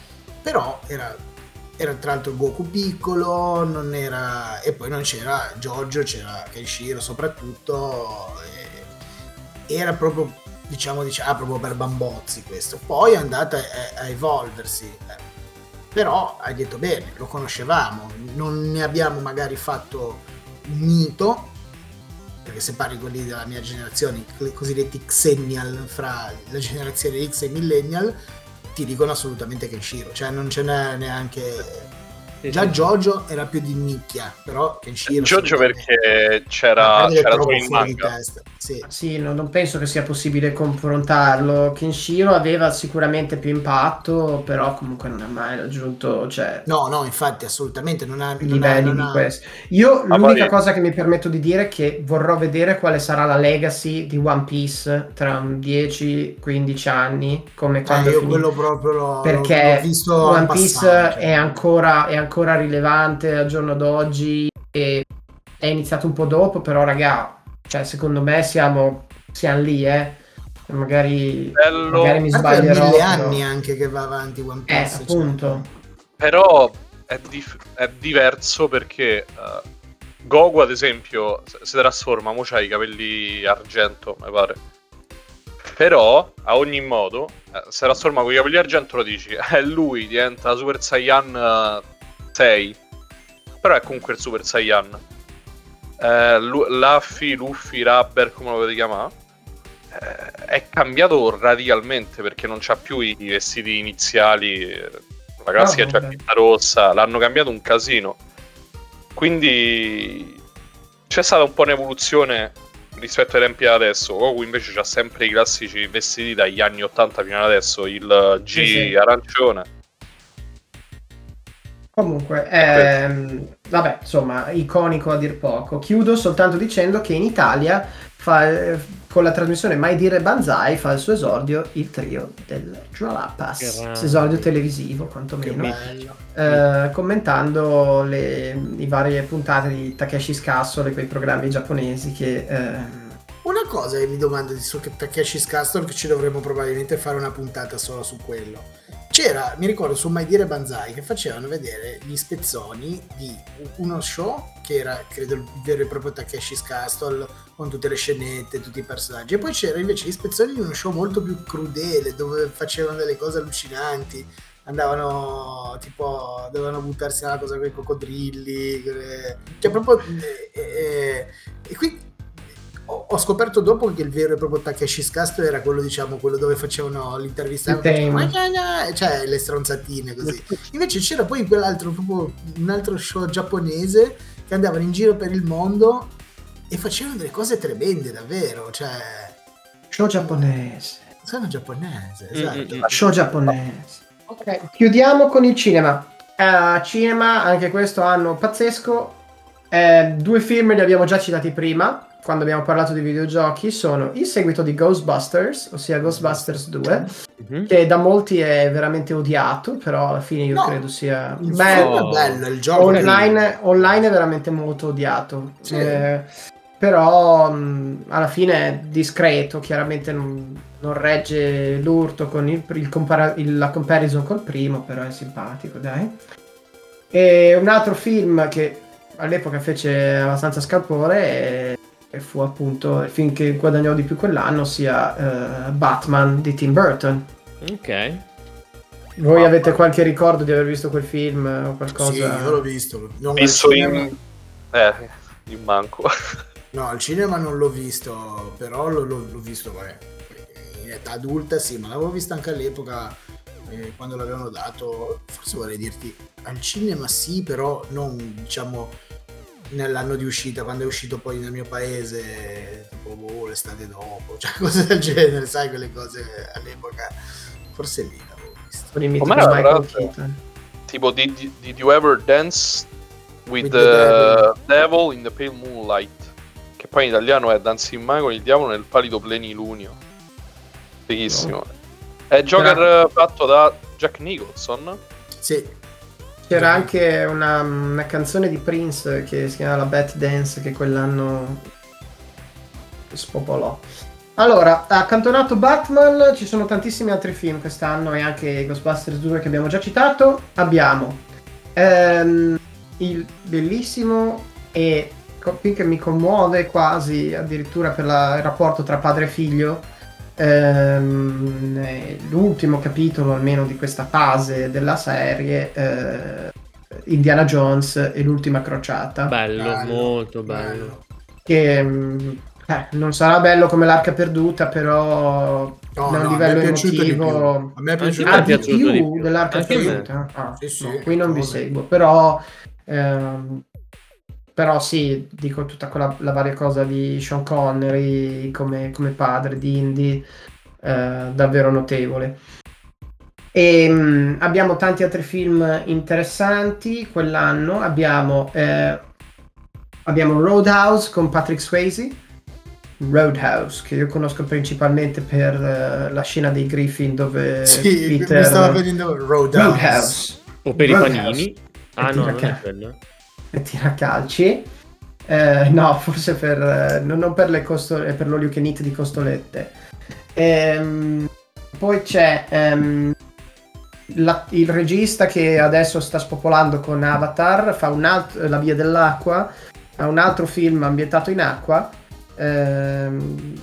Speaker 3: però era, era tra l'altro Goku piccolo non era e poi non c'era Giorgio c'era Kenshiro soprattutto era proprio diciamo diciamo proprio per bambozzi questo poi è andata a, a evolversi eh. però hai detto bene lo conoscevamo non ne abbiamo magari fatto un mito perché se parli quelli della mia generazione, i cosiddetti Xennial fra la generazione X e Millennial, ti dicono assolutamente Kenshiro, cioè non ce n'è neanche...
Speaker 2: Sì,
Speaker 3: Già
Speaker 2: sì.
Speaker 3: Jojo era più di nicchia, però Kenshiro...
Speaker 1: Jojo perché c'era,
Speaker 3: che
Speaker 1: c'era solo il
Speaker 3: fuori di
Speaker 1: manga.
Speaker 3: testa, Sì.
Speaker 4: Sì, no, non penso che sia possibile confrontarlo. Kenshiro aveva sicuramente più impatto, però comunque non ha mai raggiunto cioè,
Speaker 3: No, no, infatti assolutamente non ha... non ha-
Speaker 4: livelli
Speaker 3: non
Speaker 4: di
Speaker 3: ha-
Speaker 4: questo. Io
Speaker 1: Ma
Speaker 4: l'unica
Speaker 1: poi-
Speaker 4: cosa che mi permetto di dire è che vorrò vedere quale sarà la legacy di One Piece tra un 10-15 anni, come
Speaker 3: Eh,
Speaker 4: quando
Speaker 3: io
Speaker 4: finì.
Speaker 3: quello proprio l'ho,
Speaker 4: perché
Speaker 3: l'ho visto
Speaker 4: One Piece
Speaker 3: passant, cioè.
Speaker 4: è, ancora, è ancora rilevante al giorno d'oggi e è iniziato un po' dopo, però raga, cioè, secondo me siamo, siamo lì, eh. Magari,
Speaker 1: Bello.
Speaker 4: magari mi sbaglierò.
Speaker 3: mille
Speaker 4: però-
Speaker 3: anni anche che va avanti One
Speaker 4: Eh,
Speaker 3: Piece. cioè.
Speaker 4: appunto.
Speaker 1: Però è, dif- è diverso perché eh, Goku, ad esempio, si trasforma, mo c'ha i capelli argento, mi pare. Però, a ogni modo, eh, si trasforma con i capelli argento, lo dici, è lui, diventa Super Saiyan eh, 6. Però è comunque il Super Saiyan. Eh, Lu- Luffy, Luffy, Rubber, come lo volete chiamare, eh, è cambiato radicalmente perché non c'ha più i i vestiti iniziali. La classica
Speaker 4: vabbè.
Speaker 1: giacchetta rossa, l'hanno cambiato un casino. Quindi c'è stata un po' un'evoluzione rispetto ai tempi ad adesso. Goku invece c'ha sempre i classici vestiti dagli anni 80 fino ad adesso, il G
Speaker 4: Sì, sì.
Speaker 1: arancione.
Speaker 4: Comunque, ehm, vabbè, insomma, iconico a dir poco. Chiudo soltanto dicendo che in Italia, fa, eh, con la trasmissione Mai Dire Banzai, fa il suo esordio il trio del Jalapas, esordio televisivo quantomeno, eh, commentando le, le varie puntate di Takeshi Scassole, quei programmi giapponesi che... ehm,
Speaker 3: Una cosa che mi domando di su Takeshi's Castle che ci dovremmo probabilmente fare una puntata solo su quello. C'era, mi ricordo su Mai Dire Banzai che facevano vedere gli spezzoni di uno show che era credo il vero e proprio Takeshi's Castle con tutte le scenette, tutti i personaggi. E poi c'era invece gli spezzoni di uno show molto più crudele dove facevano delle cose allucinanti. Andavano tipo dovevano buttarsi nella cosa con i coccodrilli cioè proprio eh, eh, e qui ho, scoperto dopo che il vero e proprio Takeshi's Castle era quello diciamo quello dove facevano l'intervista
Speaker 4: tema.
Speaker 3: cioè le stronzatine così invece c'era poi quell'altro proprio un altro show giapponese che andavano in giro per il mondo e facevano delle cose tremende davvero cioè
Speaker 4: Show giapponese.
Speaker 3: sono giapponese
Speaker 2: Mm,
Speaker 3: esatto
Speaker 2: mm, mm.
Speaker 4: Show giapponese. Ok, chiudiamo con il cinema. Eh, cinema, anche questo anno pazzesco. Eh, due film li abbiamo già citati prima, quando abbiamo parlato di videogiochi. Sono il seguito di Ghostbusters, ossia Ghostbusters 2,
Speaker 2: Mhm.
Speaker 4: che da molti è veramente odiato, però alla fine io
Speaker 3: No,
Speaker 4: credo sia...
Speaker 3: il è bello il gioco è
Speaker 4: online, online è veramente molto odiato.
Speaker 3: Sì.
Speaker 4: Eh, però mh, alla fine è discreto, chiaramente non, non regge l'urto con il, il compara- il- la comparison col primo, però è simpatico, dai. E un altro film che all'epoca fece abbastanza scalpore e, e fu appunto il film che guadagnò di più quell'anno, sia eh, Batman di Tim Burton.
Speaker 2: Ok.
Speaker 4: Voi avete qualche ricordo di aver visto quel film o qualcosa?
Speaker 3: Sì, io l'ho visto. Non cinema-
Speaker 1: in... Eh, in manco.
Speaker 3: No, al cinema non l'ho visto, però l'ho, l'ho- l'ho visto vabbè, in età adulta, sì, ma l'avevo visto anche all'epoca eh, quando l'avevano dato. Forse vorrei dirti al cinema sì, però non diciamo nell'anno di uscita, quando è uscito poi nel mio paese, tipo boh, l'estate dopo, cioè cose del genere, sai quelle cose all'epoca. Forse lì l'avevo visto.
Speaker 4: Il mitico
Speaker 1: Com'era,
Speaker 4: Michael
Speaker 1: tra?
Speaker 4: Keaton.
Speaker 1: tipo, did, did- did you ever dance with,
Speaker 3: With
Speaker 1: the,
Speaker 3: the
Speaker 1: devil. in the pale moonlight? Che poi in italiano è Danzi in mai con il diavolo nel palido plenilunio. Fighissimo. È Joker eh, fatto da Jack Nicholson.
Speaker 3: Sì,
Speaker 4: C'era anche una, una canzone di Prince che si chiama La Bat Dance che quell'anno spopolò. Allora, accantonato Batman ci sono tantissimi altri film quest'anno e anche Ghostbusters 2 che abbiamo già citato. Abbiamo ehm, il bellissimo e qui che mi commuove quasi addirittura per la- il rapporto tra padre e figlio. Ehm, eh, l'ultimo capitolo almeno di questa fase della serie eh, Indiana Jones e l'ultima crociata
Speaker 2: Bello,
Speaker 3: Bello,
Speaker 2: molto bello.
Speaker 4: che mm, eh, non sarà bello come l'arca perduta però
Speaker 3: No,
Speaker 4: da un
Speaker 3: no,
Speaker 4: livello emotivo.
Speaker 3: A me è piaciuto
Speaker 4: Ah,
Speaker 3: di più.
Speaker 4: di
Speaker 2: piaciuto
Speaker 4: più,
Speaker 2: di più.
Speaker 4: dell'arca
Speaker 2: Anche
Speaker 4: perduta? Ah,
Speaker 3: Sì, sì,
Speaker 4: no, qui non vi seguo, però, ehm, però sì, dico tutta quella la varia cosa di Sean Connery come, come padre di Indy, eh, davvero notevole. E mh, abbiamo tanti altri film interessanti quell'anno. Abbiamo, eh, abbiamo Roadhouse con Patrick Swayze. Roadhouse, che io conosco principalmente per eh, la scena dei Griffin dove
Speaker 3: Sì, mi
Speaker 4: Peter...
Speaker 3: stava venendo Roadhouse.
Speaker 4: Roadhouse.
Speaker 2: O per i
Speaker 4: Roadhouse.
Speaker 2: panini. Ah no, non è quello.
Speaker 4: E tira calci. Eh, no, forse per, eh, non, per, le costole, per l'olio che knit di costolette. Ehm, poi c'è ehm, la- il regista che adesso sta spopolando con Avatar, fa un alt- La via dell'acqua, ha un altro film ambientato in acqua. ehm,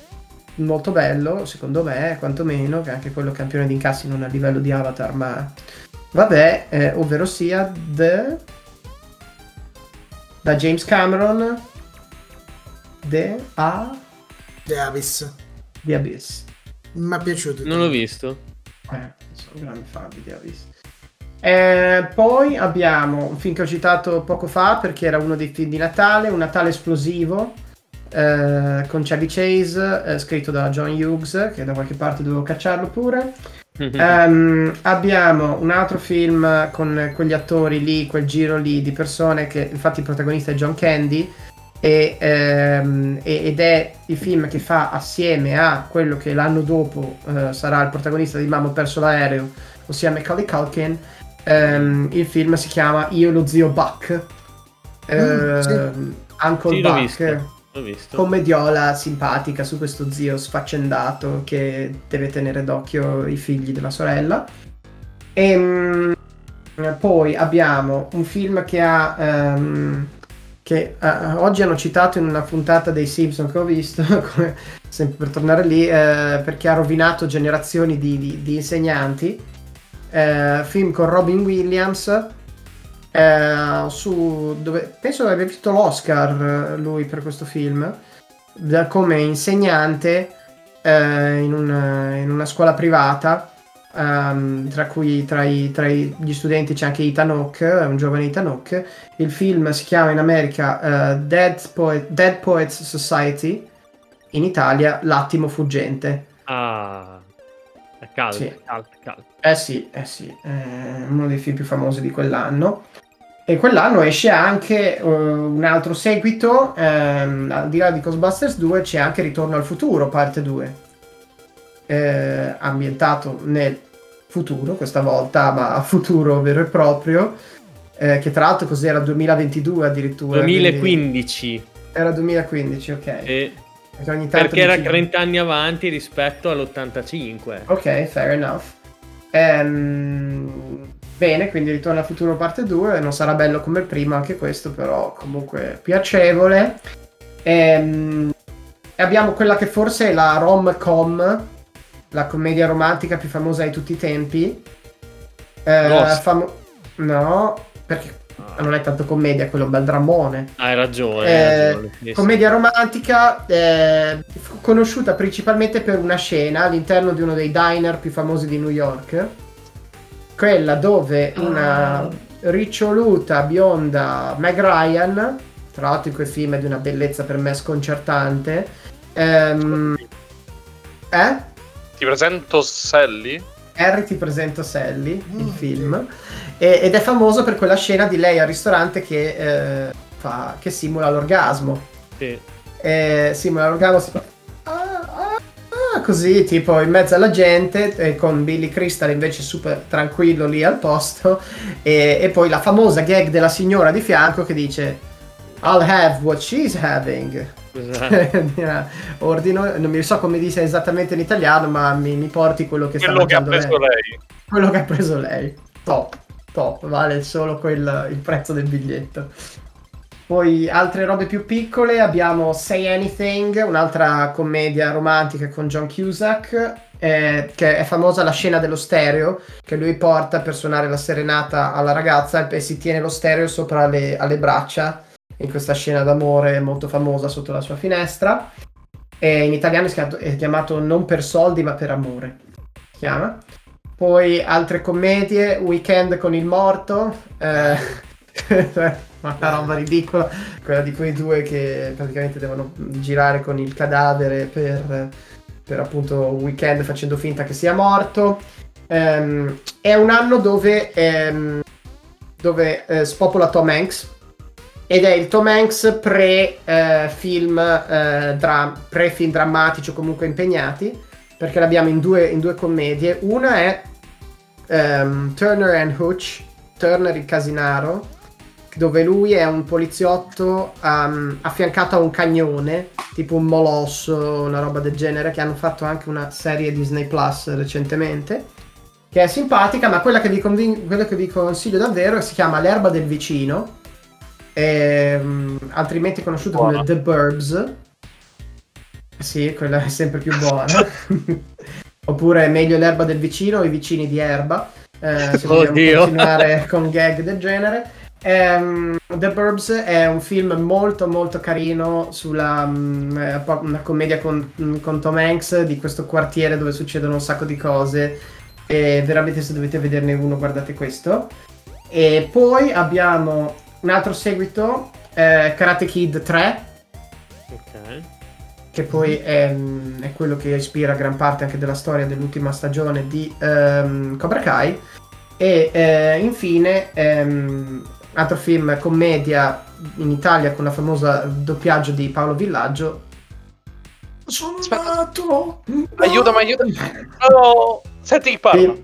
Speaker 4: molto bello, secondo me, quantomeno, che anche quello campione di incassi non a livello di Avatar, ma vabbè, eh, ovvero sia The da James Cameron The A
Speaker 3: The Abyss.
Speaker 4: The Abyss.
Speaker 3: Mi è piaciuto.
Speaker 2: Non l'ho visto.
Speaker 4: Eh, sono grandi fan di The Abyss. Eh, poi abbiamo un film che ho citato poco fa perché era uno dei film di Natale, un Natale esplosivo eh, con Chevy Chase, eh, scritto da John Hughes, che da qualche parte dovevo cacciarlo pure. Ehm, abbiamo un altro film con quegli attori lì, quel giro lì di persone che infatti il protagonista è John Candy e, e- ed è il film che fa assieme a quello che l'anno dopo eh, sarà il protagonista di Mamma ho perso l'aereo, ossia Macaulay Culkin. Ehm, il film si chiama Io e lo zio Buck.
Speaker 3: Mm, sì.
Speaker 4: Ehm, Uncle
Speaker 2: Sì, l'ho
Speaker 4: Buck
Speaker 2: visto. L'ho visto.
Speaker 4: commediola simpatica su questo zio sfaccendato che deve tenere d'occhio i figli della sorella. E poi abbiamo un film che ha. ehm, che eh, oggi hanno citato in una puntata dei Simpson che ho visto, come- sempre per tornare lì, eh, perché ha rovinato generazioni di, di- di insegnanti. eh, film con Robin Williams, eh, su, dove penso abbia vinto l'Oscar eh, lui per questo film, da- come insegnante eh, in, un- in una scuola privata. ehm, tra cui tra, i- tra i- gli studenti c'è anche Ethan Hawke, un giovane Ethan Hawke. Il film si chiama in America eh, Dead, Poet- Dead Poets Society, in Italia L'attimo fuggente.
Speaker 2: Ah, è caldo,
Speaker 4: Sì.
Speaker 2: è caldo, è caldo.
Speaker 4: Eh sì, eh sì, è uno dei film più famosi di quell'anno. E quell'anno esce anche eh, un altro seguito, ehm, al di là di Ghostbusters 2 c'è anche Ritorno al futuro, parte 2, eh, ambientato nel futuro questa volta, ma futuro vero e proprio, eh, che tra l'altro cos'era 2022 addirittura. quindi
Speaker 2: 2015.
Speaker 4: Era 2015, ok.
Speaker 2: e-
Speaker 4: Perché
Speaker 2: perché era
Speaker 4: dici-
Speaker 2: 30 anni avanti rispetto all'85.
Speaker 4: Ok, fair enough. Ehm, bene, quindi Ritorno al futuro parte 2. Non sarà bello come il primo anche questo, però comunque piacevole. Ehm, E abbiamo quella che forse è la rom-com, la commedia romantica più famosa di tutti i tempi. Eh, famo- no, perché non è tanto commedia, quello è un bel drammone.
Speaker 2: Hai ragione.
Speaker 4: Eh,
Speaker 2: ragione, sì.
Speaker 4: Commedia romantica, eh, conosciuta principalmente per una scena all'interno di uno dei diner più famosi di New York. Quella dove una riccioluta bionda Meg Ryan, tra l'altro in quel film è di una bellezza per me sconcertante. ehm, eh?
Speaker 1: Ti presento Sally?
Speaker 4: Harry ti presento Sally, il film, e- ed è famoso per quella scena di lei al ristorante che, eh, fa, che simula l'orgasmo.
Speaker 2: Sì.
Speaker 4: Eh, simula l'orgasmo, si fa, "Ah, ah, ah", così tipo in mezzo alla gente, e con Billy Crystal invece super tranquillo lì al posto, e, e poi la famosa gag della signora di fianco che dice I'll have what she's having.
Speaker 2: Scusa.
Speaker 4: Ordino, non mi so come dice esattamente in italiano, ma mi, mi porti quello che sta
Speaker 1: Quello che ha preso
Speaker 4: lei
Speaker 1: lei.
Speaker 4: quello che ha preso lei. Top, top, vale solo quel- il prezzo del biglietto. Poi altre robe più piccole, abbiamo Say Anything, un'altra commedia romantica con John Cusack, eh, che è famosa la scena dello stereo, che lui porta per suonare la serenata alla ragazza e si tiene lo stereo sopra le, alle braccia, in questa scena d'amore molto famosa sotto la sua finestra. E in italiano è chiamato, Non per soldi ma per amore. Si chiama. Poi altre commedie, Weekend con il morto, eh, una roba ridicola, quella di quei due che praticamente devono girare con il cadavere per, per appunto un weekend facendo finta che sia morto. Ehm, è un anno dove, ehm, dove eh, spopola Tom Hanks ed è il Tom Hanks pre-film pre-film drammatici o comunque impegnati perché l'abbiamo in due, in due commedie. Una è ehm, Turner and Hooch, Turner il casinaro, dove lui è un poliziotto ehm, affiancato a un cagnone, tipo un molosso, una roba del genere, che hanno fatto anche una serie Disney Plus recentemente, che è simpatica, ma quella che vi, convin- quella che vi consiglio davvero si chiama L'erba del vicino, ehm, altrimenti conosciuto come. The Burbs. Sì, quella è sempre più buona. Oppure meglio l'erba del vicino o i vicini di erba. Eh, se vogliamo
Speaker 2: Oddio.
Speaker 4: continuare con gag del genere. Ehm, The Burbs è un film molto molto carino sulla po- una commedia con, mm, con Tom Hanks di questo quartiere dove succedono un sacco di cose e veramente se dovete vederne uno guardate questo e poi abbiamo un altro seguito eh, Karate Kid 3
Speaker 2: Ok.
Speaker 4: che poi è, mm, è quello che ispira gran parte anche della storia dell'ultima stagione di ehm, Cobra Kai. E eh, infine, ehm, altro film commedia in Italia con la famosa doppiaggio di Paolo Villaggio. Sono
Speaker 1: Aspetta.
Speaker 4: nato!
Speaker 1: Aiutami, aiutami. No! Senti chi parla.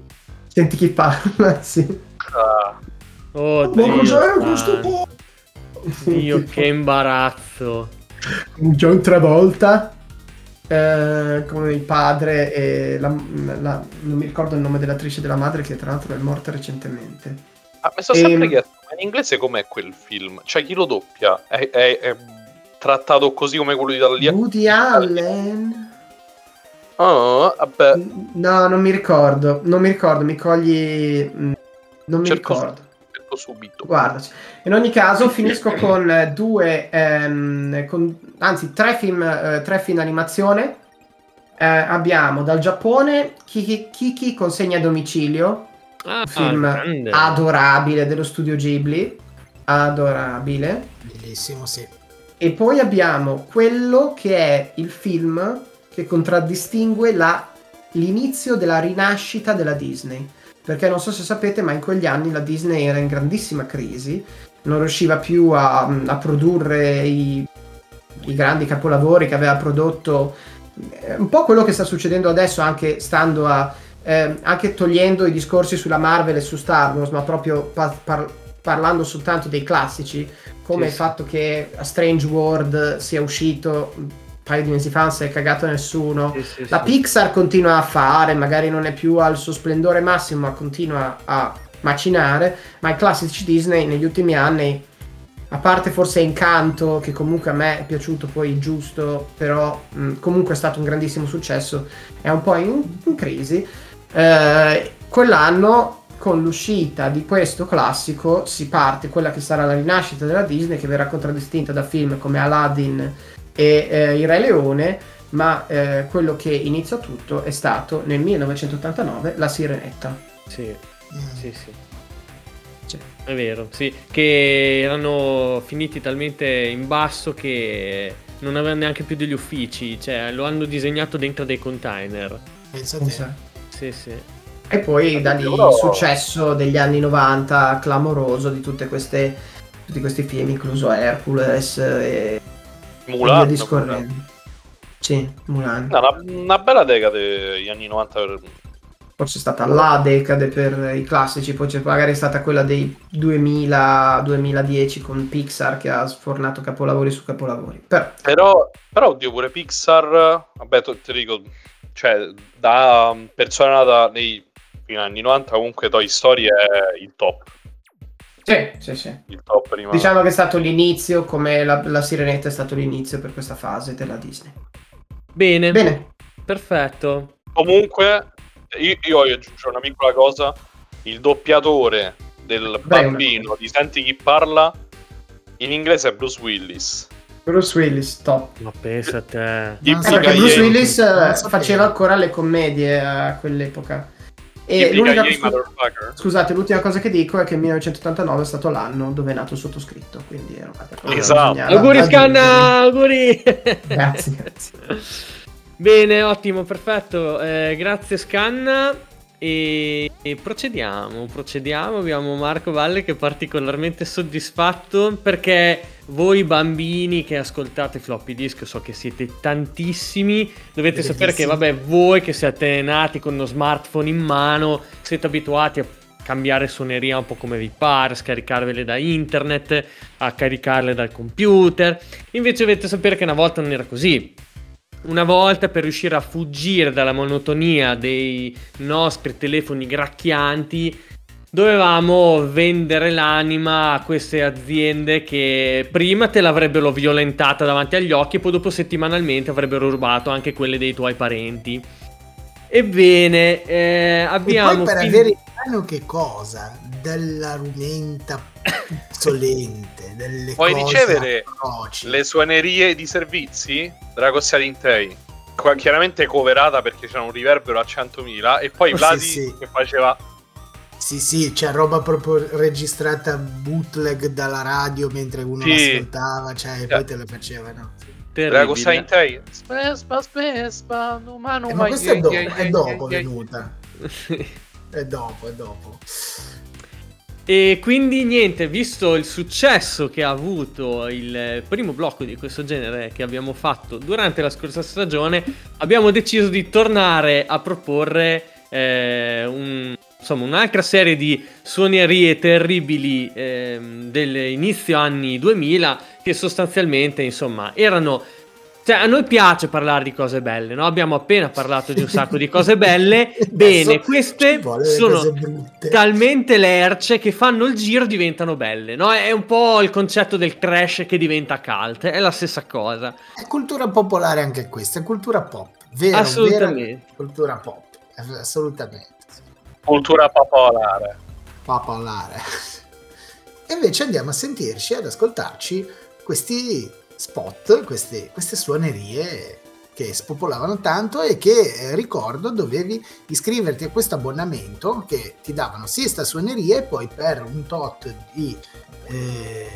Speaker 4: Senti chi parla, sì.
Speaker 1: Ah.
Speaker 4: Ma cos'è
Speaker 2: santo.
Speaker 4: questo po'?
Speaker 2: Dio, che imbarazzo.
Speaker 4: John Travolta eh, come il padre e la, la- non mi ricordo il nome dell'attrice della madre che tra l'altro è morta recentemente
Speaker 1: ah, mi sono sempre
Speaker 4: Ehm.
Speaker 1: chiesto, ma in inglese com'è quel film? Cioè, chi lo doppia? È, è- è trattato così come quello di Italia?
Speaker 4: Woody Allen
Speaker 1: Oh, vabbè.
Speaker 4: No, non mi ricordo. Non mi ricordo, mi cogli. mm, Non mi
Speaker 1: Cerco,
Speaker 4: ricordo.
Speaker 1: cerco subito.
Speaker 4: Guardaci. In ogni caso, finisco con eh, due, ehm, con- anzi, tre film, eh, tre film animazione. Eh, abbiamo dal Giappone Kiki, Kiki consegna a domicilio,
Speaker 2: Ah,
Speaker 4: un film
Speaker 2: grande.
Speaker 4: adorabile dello studio Ghibli. Adorabile.
Speaker 3: Bellissimo, sì.
Speaker 4: E poi abbiamo quello che è il film che contraddistingue la- l'inizio della rinascita della Disney. Perché non so se sapete, ma in quegli anni la Disney era in grandissima crisi, non riusciva più a, a produrre i, i grandi capolavori che aveva prodotto. Un po' quello che sta succedendo adesso, anche stando a. eh, anche togliendo i discorsi sulla Marvel e su Star Wars, ma proprio pa- par- parlando soltanto dei classici, come
Speaker 2: Sì,
Speaker 4: il fatto che A Strange World sia uscito un paio di mesi fa, non si è cagato nessuno.
Speaker 2: Sì,
Speaker 4: La. Pixar continua a fare, magari non è più al suo splendore massimo, ma continua a macinare. Ma i classici Disney negli ultimi anni, a parte forse Incanto, che comunque a me è piaciuto poi giusto, però mh, comunque è stato un grandissimo successo, è un po' in, in crisi. Eh, quell'anno, con l'uscita di questo classico, si parte quella che sarà la rinascita della Disney, che verrà contraddistinta da film come Aladdin e eh, Il Re Leone, ma eh, quello che inizia tutto è stato nel 1989 La Sirenetta.
Speaker 2: Sì,
Speaker 3: Mm.
Speaker 2: sì, sì.
Speaker 4: Sì.
Speaker 2: È vero, sì, che erano finiti talmente in basso che non avevano neanche più degli uffici, cioè lo hanno disegnato dentro dei container.
Speaker 3: Pensa a te.
Speaker 2: Sì, sì.
Speaker 4: E poi da lì il
Speaker 1: Però-
Speaker 4: successo degli anni 90 clamoroso di tutte queste, tutti questi film, incluso Hercules e e
Speaker 1: Mulan.
Speaker 4: via discorrendo. Sì, Mulan.
Speaker 1: No, una, una bella decade gli anni 90 per...
Speaker 4: Forse è stata la decade per i classici, poi c'è magari stata quella dei 2000-2010 con Pixar che ha sfornato capolavori su capolavori. Però
Speaker 1: Però, però, oddio, pure Pixar, vabbè, te te dico, cioè, da um, persona nata nei fino agli anni 90, comunque Toy Story è il top.
Speaker 4: sì, sì, sì.
Speaker 1: Il top rimane.
Speaker 4: Diciamo che è stato l'inizio, come la, la Sirenetta è stato l'inizio per questa fase della Disney.
Speaker 2: Bene,
Speaker 4: Bene,
Speaker 2: perfetto.
Speaker 1: Comunque, io, io voglio aggiungere una piccola cosa. Il doppiatore del
Speaker 4: Vai,
Speaker 1: bambino di Senti chi parla in inglese è Bruce Willis.
Speaker 4: Bruce Willis, top.
Speaker 2: Ma pensa a te.
Speaker 4: Eh,
Speaker 3: so
Speaker 4: perché Bruce Willis eh, faceva ancora le commedie a quell'epoca. E l'unica scusate, l'ultima cosa che dico è che il 1989 è stato l'anno dove è nato il sottoscritto. Quindi era una cosa
Speaker 1: Esatto.
Speaker 2: Auguri. Scanna, auguri.
Speaker 4: Grazie, grazie.
Speaker 2: Bene, ottimo, perfetto. Eh, grazie Scanna. E, e procediamo, procediamo. Abbiamo Marco Valle che è particolarmente soddisfatto perché voi bambini che ascoltate floppy disk, so che siete tantissimi, dovete sapere che vabbè, voi che siete nati con uno smartphone in mano, siete abituati a cambiare suoneria un po' come vi pare, scaricarvele da internet, a caricarle dal computer. Invece dovete sapere che una volta non era così. Una volta per riuscire a fuggire dalla monotonia dei nostri telefoni gracchianti, dovevamo vendere l'anima a queste aziende che prima te l'avrebbero violentata davanti agli occhi e poi dopo settimanalmente avrebbero rubato anche quelle dei tuoi parenti. Ebbene, eh,
Speaker 3: E
Speaker 2: abbiamo...
Speaker 3: poi per avere in mano che cosa? Della rumenta puzzolente, delle
Speaker 1: Puoi
Speaker 3: cose
Speaker 1: ricevere
Speaker 3: atroci.
Speaker 1: Le suonerie di servizi della Cossia Intei. Qua- Chiaramente coverata perché c'era un riverbero a 100.000 e poi
Speaker 3: Oh,
Speaker 1: Vladi
Speaker 3: sì, sì.
Speaker 1: che faceva
Speaker 3: Sì, sì, c'è roba proprio registrata bootleg dalla radio mentre uno
Speaker 1: Sì.
Speaker 3: l'ascoltava, cioè, e poi te la facevano.
Speaker 2: terribile.
Speaker 1: Intei. Spespa, spespa, no, ma non
Speaker 3: Eh, ma questa è, do- è dopo venuta. È dopo, è dopo.
Speaker 2: E quindi niente, visto il successo che ha avuto il primo blocco di questo genere che abbiamo fatto durante la scorsa stagione, abbiamo deciso di tornare a proporre eh, un- insomma, un'altra serie di suonerie terribili ehm, dell'inizio anni 2000 che sostanzialmente insomma erano cioè, a noi piace parlare di cose belle, no? Abbiamo appena parlato di un sacco di cose belle. Bene,
Speaker 3: Adesso
Speaker 2: queste sono talmente lerce che fanno il giro e diventano belle, no? È un po' il concetto del trash che diventa cult, è la stessa cosa.
Speaker 3: È cultura popolare anche questa, è cultura pop. Vero,
Speaker 2: Assolutamente.
Speaker 3: vera cultura pop. Assolutamente. sì.
Speaker 1: Cultura popolare.
Speaker 3: popolare. E invece andiamo a sentirci, ad ascoltarci questi spot, queste, queste suonerie che spopolavano tanto e che eh, ricordo dovevi iscriverti a questo abbonamento che ti davano sia sta suoneria e poi per un tot di, eh,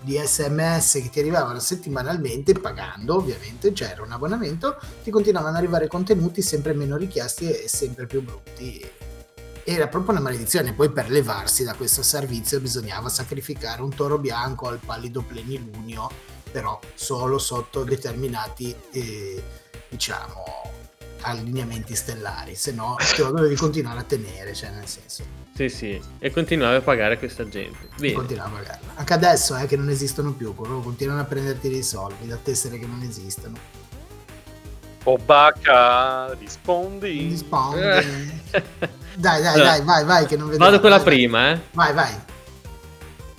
Speaker 3: di sms che ti arrivavano settimanalmente pagando ovviamente c'era un abbonamento ti continuavano ad arrivare contenuti sempre meno richiesti e sempre più brutti era proprio una maledizione. Poi per levarsi da questo servizio bisognava sacrificare un toro bianco al pallido plenilunio, però solo sotto determinati, eh, diciamo, allineamenti stellari, se no te lo dovevi continuare a tenere, cioè nel senso,
Speaker 2: Sì, sì. E continuare a pagare questa gente. Bene.
Speaker 3: continuava a pagarla. Anche adesso è che non esistono più, loro continuano a prenderti dei soldi da tessere che non esistono.
Speaker 1: Obacca, rispondi.
Speaker 3: Quindi spawn- Dai, dai,
Speaker 2: Allora,
Speaker 3: dai, vai, vai, che non vedo.
Speaker 2: Vado con la prima, eh.
Speaker 3: Vai, vai.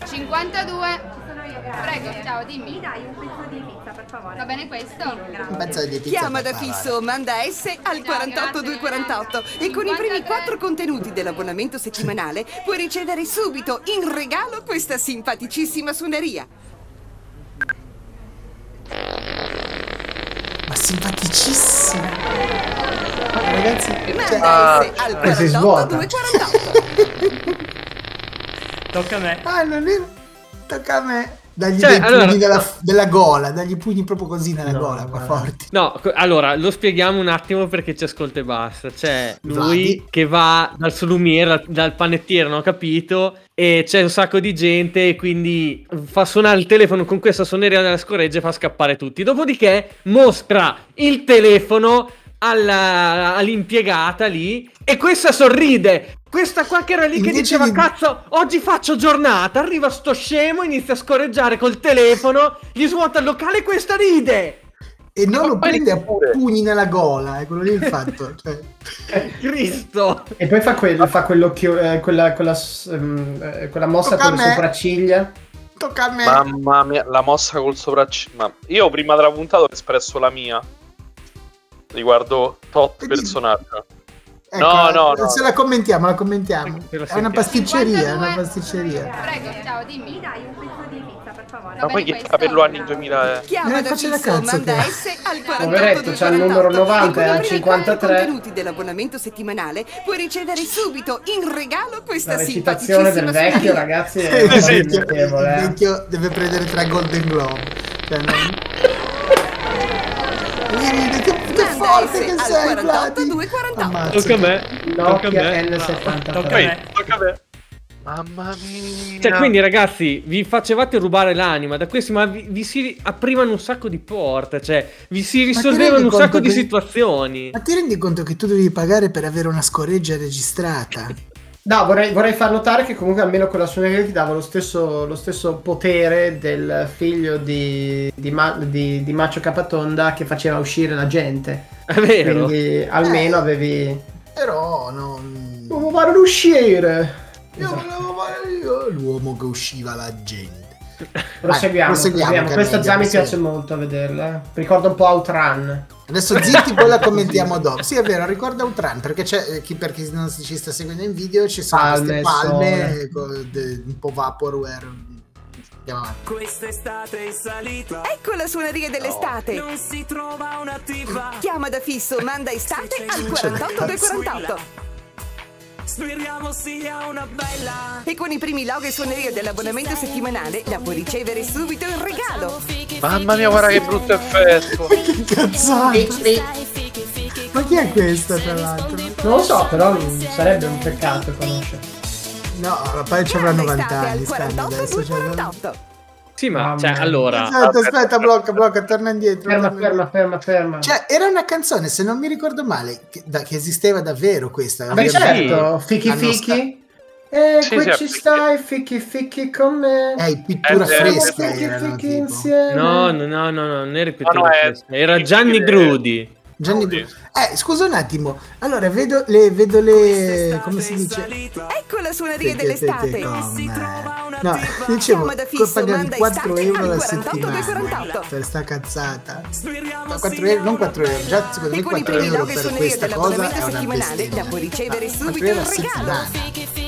Speaker 6: 52. Prego, ciao, dimmi.
Speaker 7: Mi dai un pezzo di pizza, per favore?
Speaker 6: Va bene questo?
Speaker 3: Un pezzo di pizza
Speaker 8: Chiama da fisso, manda S al 48248 e con i primi 4 contenuti dell'abbonamento settimanale puoi ricevere subito in regalo questa simpaticissima suoneria.
Speaker 3: Ma simpaticissimo. Ragazzi, cioè,
Speaker 8: Manda S al
Speaker 4: Eh, si svuota.
Speaker 8: 48248.
Speaker 9: Tocca a me.
Speaker 3: ah, non è... Tocca a me. Dagli
Speaker 2: Cioè,
Speaker 3: dei
Speaker 2: allora-
Speaker 3: pugni della, della gola, dagli pugni proprio così nella
Speaker 4: No,
Speaker 3: gola, qua forti.
Speaker 2: No, allora lo spieghiamo un attimo perché ci ascolta e basta. C'è lui
Speaker 3: Vladi.
Speaker 2: che va dal solumiere, dal, dal panettiere, non ho capito, e c'è un sacco di gente e quindi fa suonare il telefono con questa suoneria nella scoreggia e fa scappare tutti. Dopodiché mostra il telefono alla- all'impiegata lì e questa sorride. Questa qua che era lì che
Speaker 3: Invece
Speaker 2: diceva
Speaker 3: di-
Speaker 2: cazzo oggi faccio giornata, arriva sto scemo, inizia a scorreggiare col telefono, gli svuota il locale e questa ride.
Speaker 3: E non lo prende a pugni nella gola, è quello lì il fatto. Cioè,
Speaker 2: Cristo.
Speaker 4: E poi fa, quel, fa quell'occhio, eh, quella, quella, ehm, eh, quella mossa
Speaker 3: Tocca
Speaker 4: con le sopracciglia.
Speaker 3: tocca a me.
Speaker 1: Mamma mia, la mossa col sopracciglio. Ma io prima della puntata ho espresso la mia riguardo tot personaggio.
Speaker 3: Ecco,
Speaker 1: no, no, no.
Speaker 3: Se la commentiamo, la commentiamo.
Speaker 2: La
Speaker 3: È una pasticceria, è una
Speaker 6: 52.
Speaker 3: pasticceria.
Speaker 6: Prego, ciao,
Speaker 7: Mi
Speaker 6: dimmi.
Speaker 7: dai un pezzo di pizza, per favore?
Speaker 1: Ma poi che capello anni 2000 è?
Speaker 8: Chiama
Speaker 3: Eh,
Speaker 8: da
Speaker 3: la cazzo che-
Speaker 4: Poveretto, c'ha il
Speaker 8: 48248
Speaker 4: numero 90
Speaker 8: e i
Speaker 4: al
Speaker 8: primi
Speaker 4: 53.
Speaker 8: 4 contenuti dell'abbonamento settimanale puoi ricevere subito in regalo questa
Speaker 4: La recitazione del vecchio, ragazzi, è
Speaker 3: il, vecchio, il
Speaker 4: eh.
Speaker 3: vecchio deve prendere tre Golden Globe. Cioè, non... Che, che forte che sei,
Speaker 8: 48
Speaker 3: Vladi.
Speaker 8: 248.
Speaker 3: Ammazza.
Speaker 2: Tocca a me. Tocca a me.
Speaker 4: N73.
Speaker 9: Tocca a me.
Speaker 1: Tocca a me. Mamma mia.
Speaker 2: Cioè, quindi, ragazzi, vi facevate rubare l'anima da questi, ma vi, vi si aprivano un sacco di porte, cioè, vi si risolvevano un sacco
Speaker 3: conto
Speaker 2: di
Speaker 3: che-
Speaker 2: situazioni.
Speaker 3: Ma ti rendi conto che tu devi pagare per avere una scoreggia registrata?
Speaker 4: No, vorrei, vorrei far notare che comunque almeno quella suoneria ti dava lo stesso, lo stesso potere del figlio di, di, Ma- di- di Macio Capatonda che faceva uscire la gente.
Speaker 2: È vero.
Speaker 4: Quindi almeno
Speaker 3: Eh.
Speaker 4: avevi...
Speaker 3: Però non...
Speaker 4: Devo fare uscire!
Speaker 3: Io volevo fare io l'uomo che usciva la gente.
Speaker 4: Proseguiamo,
Speaker 3: proseguiamo,
Speaker 4: proseguiamo. Questa già mi piace molto a vederla. Ricorda un po' Outrun.
Speaker 3: Adesso zitti, poi la commentiamo dopo. Sì, è vero, ricorda Outran, perché c'è, eh, chi, per chi non ci sta seguendo in video, ci sono
Speaker 4: Palme,
Speaker 3: queste palme,
Speaker 4: sole.
Speaker 3: con de- un po' vaporware.
Speaker 10: Quest'estate in salita.
Speaker 8: Ecco la suoneria dell'estate.
Speaker 10: Non si trova una tipa.
Speaker 8: Chiama da fisso, manda estate al
Speaker 3: Non c'è la
Speaker 8: 48 248.
Speaker 10: Speriamo sia una bella.
Speaker 8: E con i primi log e suoneria dell'abbonamento settimanale la puoi ricevere subito in regalo.
Speaker 1: Mamma mia, guarda che brutto effetto.
Speaker 3: Che cazzate! Ma chi è questa, tra l'altro?
Speaker 4: Non lo so, però sarebbe un peccato conoscere.
Speaker 3: No, ma poi ci avrà
Speaker 8: Chiama
Speaker 3: 90
Speaker 8: estate
Speaker 3: anni,
Speaker 8: al
Speaker 3: stanno
Speaker 8: 48
Speaker 3: adesso. Cioè,
Speaker 8: 248.
Speaker 2: Sì, ma, cioè, allora...
Speaker 3: aspetta, aspetta, blocca, blocca, torna indietro.
Speaker 4: Ferma,
Speaker 3: torna
Speaker 4: ferma, ferma, ferma.
Speaker 3: Cioè, era una canzone, se non mi ricordo male, che, da- che esisteva davvero questa. Ovviamente.
Speaker 4: certo, fichi
Speaker 3: Hanno
Speaker 4: fichi. Eh,
Speaker 1: Sì,
Speaker 4: qui
Speaker 1: sì,
Speaker 4: ci
Speaker 1: fichi.
Speaker 4: stai, fichi fichi con me.
Speaker 3: Eh, pittura
Speaker 1: Eh,
Speaker 3: fresca
Speaker 4: fichi fichi insieme.
Speaker 2: No, no, no, no, no, non era
Speaker 1: No, no, è-
Speaker 2: Fresca, era Gianni Grudi.
Speaker 3: Gianni Du- Eh, scusa un attimo. Allora, vedo le. Vedo le come si dice?
Speaker 8: Ecco la suoneria
Speaker 3: Te- te- te-
Speaker 8: dell'estate.
Speaker 3: No, dicevo, pagavi
Speaker 8: manda
Speaker 3: 4
Speaker 8: estate
Speaker 3: euro alla
Speaker 8: 48
Speaker 3: settimana
Speaker 8: 248.
Speaker 3: per sta cazzata. No, 4 euro, non 4 euro, già secondo me
Speaker 8: E con i
Speaker 3: 4
Speaker 8: primi
Speaker 3: euro per questa cosa è una bestemmia.
Speaker 8: la puoi ricevere
Speaker 3: 4
Speaker 8: subito
Speaker 3: euro
Speaker 8: in
Speaker 3: a
Speaker 8: regalo.
Speaker 3: settimana.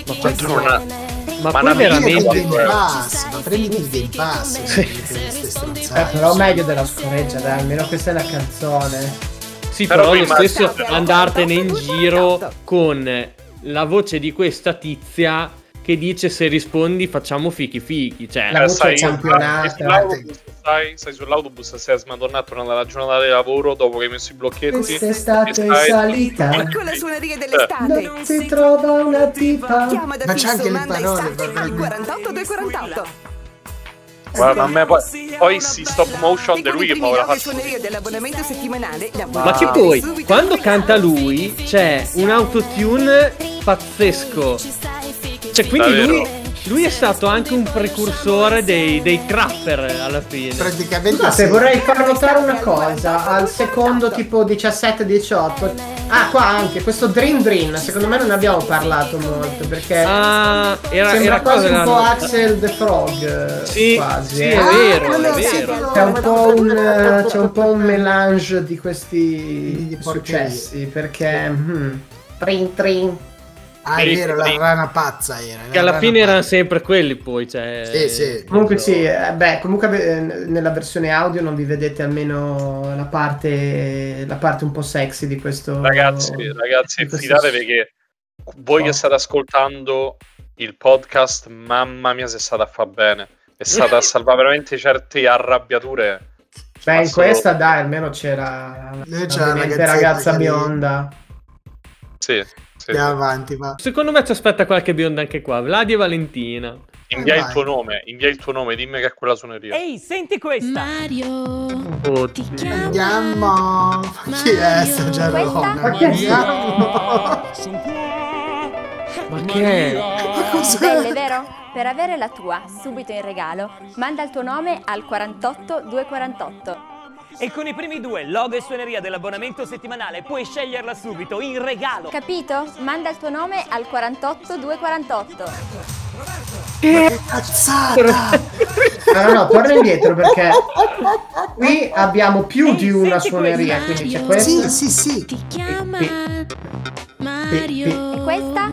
Speaker 2: Ma
Speaker 3: Quattro
Speaker 2: poi-
Speaker 3: ore.
Speaker 2: Ma
Speaker 1: Ma
Speaker 2: poi veramente...
Speaker 3: Pass, ma prenditi il Game Pass. queste
Speaker 4: Eh, però meglio della scoreggia, dai, almeno questa è una canzone.
Speaker 2: Sì,
Speaker 1: Però
Speaker 2: però, lo stesso andartene in giro con la voce di questa tizia che dice se rispondi facciamo fichi fichi. Cioè,
Speaker 4: La voce
Speaker 1: stai sull'autobus, stai, stai sull'autobus, sei smadonnato tornando dalla giornata di lavoro dopo che hai messo i blocchetti.
Speaker 4: Quest'estate
Speaker 1: stai-
Speaker 4: salita.
Speaker 8: Ecco la suoneria dell'estate.
Speaker 4: Non si trova una tipa.
Speaker 8: Chiama da
Speaker 3: Ma c'è anche le
Speaker 8: manda
Speaker 3: parole,
Speaker 8: al
Speaker 3: veramente.
Speaker 8: 48 248.
Speaker 1: Guarda, a me poi, poi si stop motion di
Speaker 8: con
Speaker 1: lui che la
Speaker 8: puoi
Speaker 2: Ma che poi, quando canta lui, c'è un autotune pazzesco. Cioè, quindi lui, lui è stato anche un precursore dei, dei crapper alla fine.
Speaker 3: Praticamente
Speaker 4: Scusate,
Speaker 3: sì.
Speaker 4: vorrei far notare una cosa. Al secondo tipo 17-18. Ah, qua anche questo Dream Dream. Secondo me non ne abbiamo parlato molto. Perché
Speaker 2: Ah, era,
Speaker 4: sembra
Speaker 2: era
Speaker 4: quasi un po' Axel the Frog. eh,
Speaker 2: Sì,
Speaker 4: quasi.
Speaker 2: sì,
Speaker 4: eh.
Speaker 2: è
Speaker 3: Ah,
Speaker 2: vero,
Speaker 3: quello
Speaker 2: è vero.
Speaker 4: C'è un, po un, eh, c'è un po' un
Speaker 3: Di-
Speaker 4: melange di questi
Speaker 3: di
Speaker 4: successi. Perché. hmm, trin trin.
Speaker 3: Ah, è vero, la rana pazza era.
Speaker 2: Che
Speaker 3: la
Speaker 2: alla fine erano sempre quelli poi, cioè...
Speaker 3: Sì, sì.
Speaker 4: Comunque sì, eh, beh, comunque eh, nella versione audio non vi vedete almeno la parte, la parte un po' sexy di questo.
Speaker 1: Ragazzi, ragazzi,
Speaker 4: questo-
Speaker 1: fidatevi che voi che
Speaker 4: Oh.
Speaker 1: state ascoltando il podcast, mamma mia, se state a fa bene. È stata a salvare veramente certe arrabbiature.
Speaker 4: Beh, in
Speaker 1: Solo-
Speaker 4: questa dai, almeno c'era la,
Speaker 3: c'era
Speaker 4: ragazza bionda.
Speaker 1: Sì.
Speaker 3: Andiamo avanti, va.
Speaker 2: Secondo me ci aspetta qualche bionda anche qua. Vladi e Valentina.
Speaker 1: Invia il tuo nome, invia il tuo nome, dimmi che è quella suoneria.
Speaker 10: Ehi, senti questa!
Speaker 3: Andiamo. Ma chi è sta Giarona?
Speaker 4: Ma che
Speaker 3: Andiamo.
Speaker 2: Ma che è?
Speaker 3: Ma cos'è?
Speaker 7: Belle, vero? Per avere la tua subito in regalo, manda il tuo nome al 48 248.
Speaker 10: E con i primi due logo e suoneria dell'abbonamento settimanale puoi sceglierla subito in regalo.
Speaker 7: Capito? Manda il tuo nome al 48 248.
Speaker 3: Che cazzata!
Speaker 4: No, no, no, torna indietro perché qui abbiamo più di una suoneria, quindi c'è questa.
Speaker 3: Sì, sì, sì.
Speaker 4: Pi- pi- pi-
Speaker 7: E questa?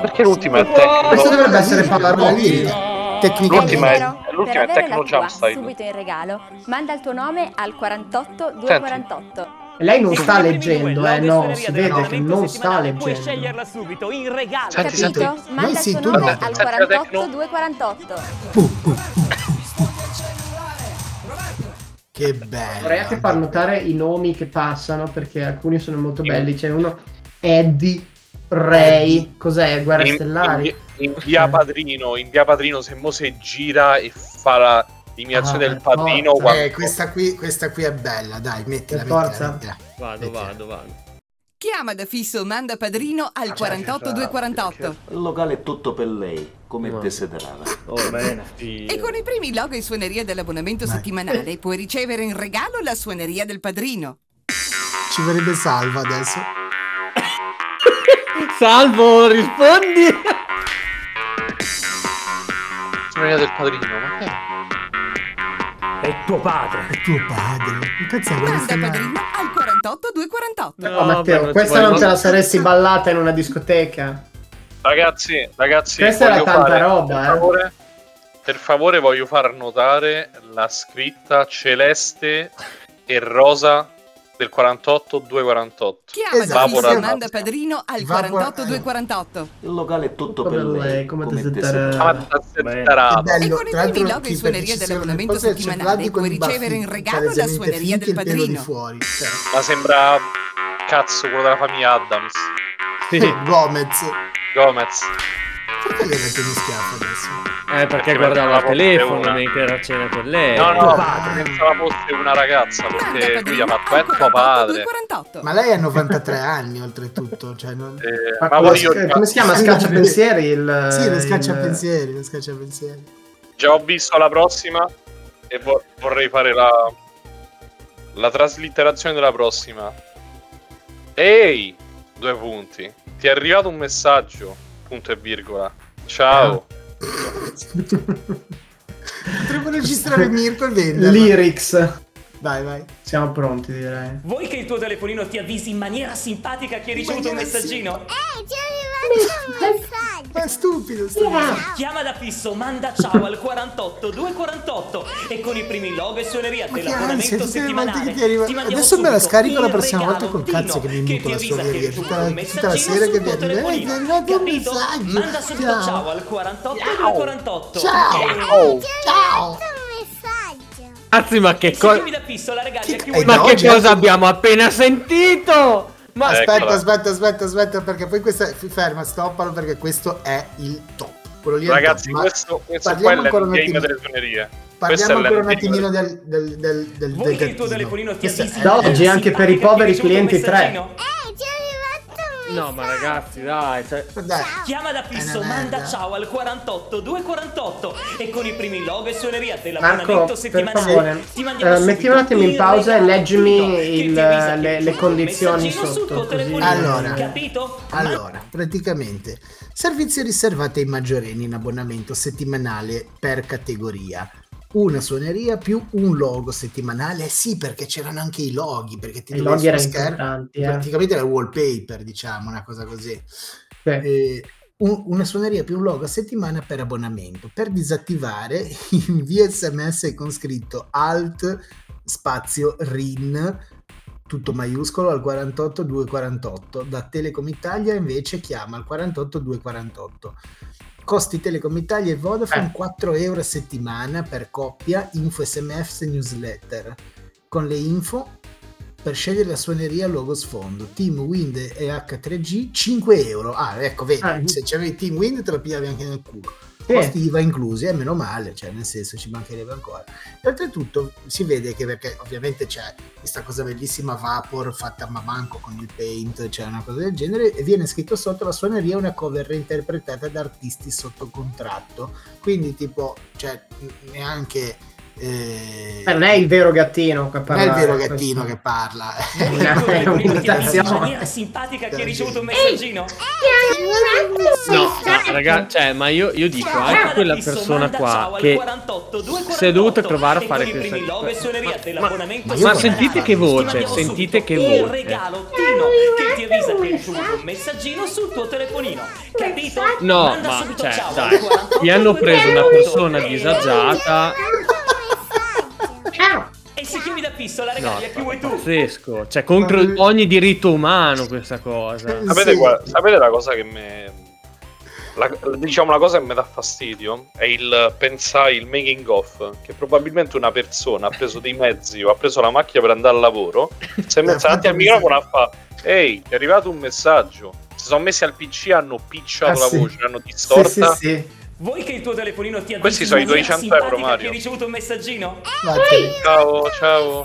Speaker 1: Perché l'ultima è tecno?
Speaker 4: Questo dovrebbe essere Pavarotto.
Speaker 3: L'ultima
Speaker 1: L'ultima è- l'ultima
Speaker 7: per
Speaker 1: è
Speaker 7: avere
Speaker 1: Tecno
Speaker 7: la tua
Speaker 1: Jumpstyle.
Speaker 7: subito in regalo, manda il tuo nome al 48 248.
Speaker 4: Lei non sta leggendo, eh, no, si vede che non sta
Speaker 10: settimanale Puoi
Speaker 4: leggendo.
Speaker 10: sceglierla subito in regalo.
Speaker 1: Senti,
Speaker 7: Capito?
Speaker 1: senti.
Speaker 7: Manda il tuo
Speaker 3: tu
Speaker 7: nome
Speaker 3: no.
Speaker 7: al
Speaker 1: Senti la
Speaker 7: 48
Speaker 1: Tecno.
Speaker 7: 248.
Speaker 3: Che
Speaker 4: Vorrei anche
Speaker 3: bello.
Speaker 4: far notare i nomi che passano perché alcuni sono molto belli. C'è uno Eddie, Ray, cos'è? Guerre
Speaker 1: In,
Speaker 4: Stellari?
Speaker 1: in- in via Padrino, in via Padrino, se mo si gira e fa la l'imitazione
Speaker 4: Ah,
Speaker 1: del padrino
Speaker 4: forza.
Speaker 1: quando-
Speaker 3: Eh, questa qui, questa qui è bella, dai, mettila,
Speaker 4: Per
Speaker 3: mettila,
Speaker 4: forza.
Speaker 3: mettila.
Speaker 2: Vado, vado, vado.
Speaker 8: Chiama da fisso, manda padrino al 48 248.
Speaker 11: Il locale è tutto per lei, come desiderava.
Speaker 2: Oh, bene.
Speaker 8: E con i primi logo e suoneria dell'abbonamento settimanale puoi ricevere in regalo la suoneria del padrino.
Speaker 3: Ci vorrebbe salva adesso.
Speaker 2: Salvo, rispondi.
Speaker 1: Suoneria del padrino, ma che è?
Speaker 10: È tuo padre.
Speaker 3: È tuo padre. Cazzo
Speaker 8: Manda padrino al 48 248.
Speaker 4: Oh, Matteo, questa non ce la saresti ballata in una discoteca.
Speaker 1: Ragazzi, ragazzi,
Speaker 4: Questa era tanta
Speaker 1: fare-
Speaker 4: roba,
Speaker 1: per
Speaker 4: eh.
Speaker 1: favore, per favore voglio far notare la scritta celeste e rosa del 48 248.
Speaker 8: Chiama
Speaker 3: Esatto.
Speaker 1: Vapora-
Speaker 8: manda padrino al
Speaker 3: Vapora-
Speaker 8: 48 248.
Speaker 11: Il locale è tutto per lei,
Speaker 4: come
Speaker 11: come
Speaker 1: tarato.
Speaker 3: bello,
Speaker 8: E con i primi logo e
Speaker 3: sono
Speaker 8: dell'abbonamento settimanale puoi ricevere in regalo la suoneria del padrino.
Speaker 3: fuori. Cioè,
Speaker 1: Ma sembra cazzo quello della famiglia Adams.
Speaker 2: Sì.
Speaker 3: Gomez.
Speaker 1: Gomez.
Speaker 3: Perché gli hai dato uno schiaffo adesso?
Speaker 2: Eh, perché
Speaker 1: Perché
Speaker 2: guardava il telefono mentre era a cena con lei.
Speaker 1: No, no,
Speaker 10: padre.
Speaker 1: pensava fosse una ragazza perché lui ha fatto è tuo
Speaker 8: 48
Speaker 1: padre.
Speaker 8: 248.
Speaker 3: Ma lei ha 93 anni oltretutto, cioè non...
Speaker 1: Eh,
Speaker 4: Ma
Speaker 1: ma
Speaker 4: si- come si chiama? Scaccia pensieri? Il,
Speaker 3: Sì, lo
Speaker 4: il-
Speaker 3: scaccia pensieri, lo scaccia pensieri.
Speaker 1: Già ho visto la prossima e vo- vorrei fare la, La traslitterazione della prossima. Ehi, due punti. Ti è arrivato un messaggio, punto e virgola. Ciao.
Speaker 3: Potremmo registrare Mirko e venderla.
Speaker 4: Lyrics.
Speaker 3: Vai, vai.
Speaker 4: Siamo pronti, direi.
Speaker 10: Vuoi che il tuo telefonino ti avvisi in maniera simpatica che hai ricevuto un
Speaker 3: maniera
Speaker 10: messaggino?
Speaker 3: Ma è stupido sto
Speaker 10: Chiama da fisso, manda ciao al 48 248 e con i primi logo e suoneria
Speaker 3: Ma che
Speaker 10: dell'abbonamento settimanale
Speaker 3: che ti arriva-
Speaker 10: ti
Speaker 3: Adesso me la scarico la prossima volta col cazzo che mi muto la
Speaker 10: ti avvisa che
Speaker 3: suoneria.
Speaker 10: hai
Speaker 3: Tutta
Speaker 10: un
Speaker 3: tutta la
Speaker 10: messaggino
Speaker 3: sera che arriva. Eh, ti è arrivato un
Speaker 10: Capito?
Speaker 3: messaggio.
Speaker 10: Manda subito
Speaker 3: Ciao.
Speaker 10: ciao al 48
Speaker 3: Ciao.
Speaker 10: 248
Speaker 3: Ciao.
Speaker 10: E-
Speaker 3: Ciao.
Speaker 2: Anzi, ma che cosa.
Speaker 10: chi
Speaker 3: È
Speaker 10: vuoi
Speaker 2: Ma che
Speaker 3: oggi
Speaker 2: cosa
Speaker 3: anche-
Speaker 2: abbiamo appena sentito? Ma
Speaker 3: Aspetta,
Speaker 1: Eccola.
Speaker 3: aspetta, aspetta, aspetta, perché poi questa ferma, stoppalo perché questo è il top. Quello lì è il
Speaker 1: Ragazzi,
Speaker 3: top,
Speaker 1: questo, questo è
Speaker 3: parliamo ancora un
Speaker 1: l'endgame
Speaker 3: attimino-
Speaker 1: delle suonerie.
Speaker 3: Parliamo ancora un attimino del, del, del, del,
Speaker 10: Vuoi
Speaker 3: del
Speaker 10: che il tuo
Speaker 3: gattino.
Speaker 10: telefonino ti
Speaker 3: è-
Speaker 4: Da oggi anche per i poveri clienti tre.
Speaker 10: messaggino?
Speaker 2: No, ma ragazzi, dai. Cioè...
Speaker 3: Dai,
Speaker 10: Chiama da fisso, manda ciao al 48 248 e con i primi logo e suoneria dell'abbonamento settimanale ti subito
Speaker 4: metti un attimo in pausa e leggimi il- le- le condizioni sotto,
Speaker 3: Allora.
Speaker 10: capito?
Speaker 3: Allora, praticamente, servizi riservati ai maggiorenni in abbonamento settimanale per categoria. Una suoneria più un logo settimanale. Eh sì, perché c'erano anche i loghi, perché ti
Speaker 4: loghi erano
Speaker 3: schermo.
Speaker 4: eh.
Speaker 3: Praticamente era wallpaper, diciamo, una cosa così.
Speaker 4: Sì.
Speaker 3: Eh, un- una suoneria più un logo a settimana per abbonamento. Per disattivare, invia sms con scritto alt spazio rin tutto maiuscolo al 48248. Da Telecom Italia invece chiama al 48248. Costi Telecom Italia e Vodafone
Speaker 4: Eh.
Speaker 3: 4 euro a settimana per coppia, info sms newsletter. Con le info per scegliere la suoneria logo sfondo. Team Wind e H3G 5 euro. Ah, ecco, vedi,
Speaker 4: Ah,
Speaker 3: se c'avevi Team Wind te lo pigliavi anche nel culo.
Speaker 4: Sì.
Speaker 3: Costi IVA inclusi, e meno male, cioè nel senso ci mancherebbe ancora. E oltretutto si vede che perché ovviamente c'è questa cosa bellissima Vapor fatta a manco con il paint, c'è una cosa del genere, e viene scritto sotto la suoneria una cover reinterpretata da artisti sotto contratto. Quindi tipo, cioè neanche... eh,
Speaker 4: Eh, non è il vero gattino che
Speaker 3: non
Speaker 4: parla.
Speaker 3: è il vero
Speaker 4: questo.
Speaker 3: gattino che parla.
Speaker 10: Vuoi che il tuo
Speaker 4: È un'imitazione.
Speaker 10: maniera simpatica che hai ricevuto un messaggino?
Speaker 2: No, ma ragazzi, cioè, ma io, io dico, anche quella persona qua che si è dovuta trovare a fare questa
Speaker 10: Ma,
Speaker 3: Ma
Speaker 2: Ma
Speaker 3: vorrei
Speaker 2: sentite che voce, sentite che
Speaker 10: Il
Speaker 2: voce.
Speaker 10: regalo Tino che ti avvisa che hai ricevuto un messaggino sul tuo telefonino. Capito?
Speaker 2: No, ma cioè, dai,
Speaker 10: 48
Speaker 2: mi hanno preso una
Speaker 10: 248
Speaker 2: persona
Speaker 10: e-
Speaker 2: disagiata.
Speaker 10: E se chiami da fisso la regali a chi vuoi tu.
Speaker 2: Pazzesco, cioè contro ogni diritto umano questa cosa.
Speaker 1: Sapete,
Speaker 3: Sì.
Speaker 1: qua- sapete la cosa che mi. La, diciamo la cosa che mi dà fastidio è il pensare il making of che probabilmente una persona ha preso dei mezzi o ha preso la macchina per andare al lavoro si è messa davanti al microfono a fa ehi è arrivato un messaggio si sono messi al pc hanno picciato
Speaker 4: Ah,
Speaker 1: la
Speaker 4: sì.
Speaker 1: voce l'hanno
Speaker 4: Sì,
Speaker 1: distorta
Speaker 4: sì, sì.
Speaker 10: Vuoi che il tuo telefonino ti avvisi
Speaker 1: Questi sono i
Speaker 10: maniera
Speaker 1: 200 euro,
Speaker 10: simpatica
Speaker 1: Mario.
Speaker 10: che hai ricevuto un messaggino?
Speaker 3: Vattene.
Speaker 1: ciao ciao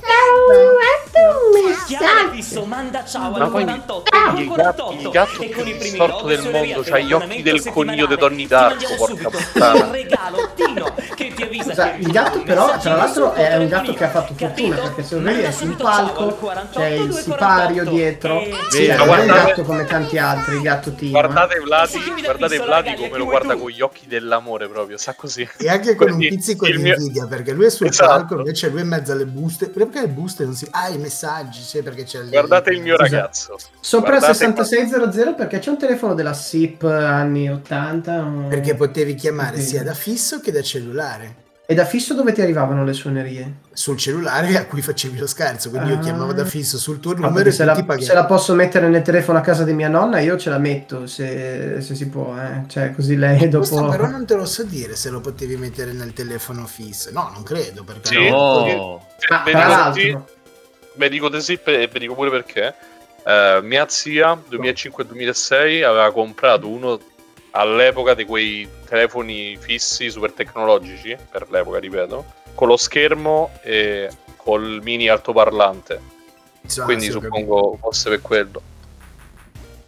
Speaker 10: Chiama da fisso, manda ciao
Speaker 1: Ma
Speaker 10: al
Speaker 1: poi
Speaker 10: 48
Speaker 1: il
Speaker 10: 248
Speaker 1: gatto, il gatto
Speaker 10: e con i
Speaker 1: più
Speaker 10: primi
Speaker 1: distorto del mondo, c'ha gli occhi del coniglio di. Donny Darko, porca puttana.
Speaker 10: Il regalo Tino che ti avvisa
Speaker 4: Scusa,
Speaker 10: che
Speaker 4: il gatto però, tra l'altro, è un gatto che ha fatto fortuna, perché se lo vedi
Speaker 10: Manda
Speaker 4: è sul
Speaker 10: ciao al
Speaker 4: palco,
Speaker 10: 48
Speaker 4: c'è il
Speaker 10: 248
Speaker 4: sipario dietro.
Speaker 10: e-
Speaker 4: Sì,
Speaker 2: Ma
Speaker 4: non è un
Speaker 1: guardate-
Speaker 4: gatto come tanti altri, il gatto Tino. eh.
Speaker 1: guardate Vladi
Speaker 10: chiami da
Speaker 1: guardate Vladi come lo guarda con gli occhi dell'amore proprio sa così
Speaker 3: E anche con un
Speaker 1: Quindi
Speaker 3: pizzico
Speaker 1: il
Speaker 3: di
Speaker 1: mio-
Speaker 3: invidia, perché lui è sul
Speaker 1: Esatto.
Speaker 3: palco, invece lui è in mezzo alle buste. Perché le buste non si. Ah, i messaggi, sì, perché c'è il.
Speaker 1: guardate il mio
Speaker 4: Scusa.
Speaker 1: ragazzo
Speaker 4: Sopra
Speaker 1: Guardate
Speaker 4: 6600 perché c'è un telefono della SIP anni 80 o-
Speaker 3: Perché potevi chiamare
Speaker 4: Sì.
Speaker 3: sia da fisso che da cellulare.
Speaker 4: E da fisso dove ti arrivavano le suonerie?
Speaker 3: Sul cellulare a cui facevi lo scherzo, quindi io
Speaker 4: Ah.
Speaker 3: chiamavo da fisso sul tuo numero e
Speaker 4: se, la, se la posso mettere nel telefono a casa di mia nonna io ce la metto se, se si può, eh. cioè così lei
Speaker 3: Questo
Speaker 4: dopo...
Speaker 3: però non te lo so dire se lo potevi mettere nel telefono fisso. No, non credo, perché
Speaker 1: Sì.
Speaker 2: No.
Speaker 4: Ma tra
Speaker 1: dico
Speaker 4: l'altro,
Speaker 1: ve dico di sì e ve dico pure perché Eh, mia zia 2005-2006 aveva comprato uno all'epoca di quei telefoni fissi super tecnologici per l'epoca ripeto con lo schermo e col mini altoparlante
Speaker 3: Sì,
Speaker 1: quindi suppongo fosse per quello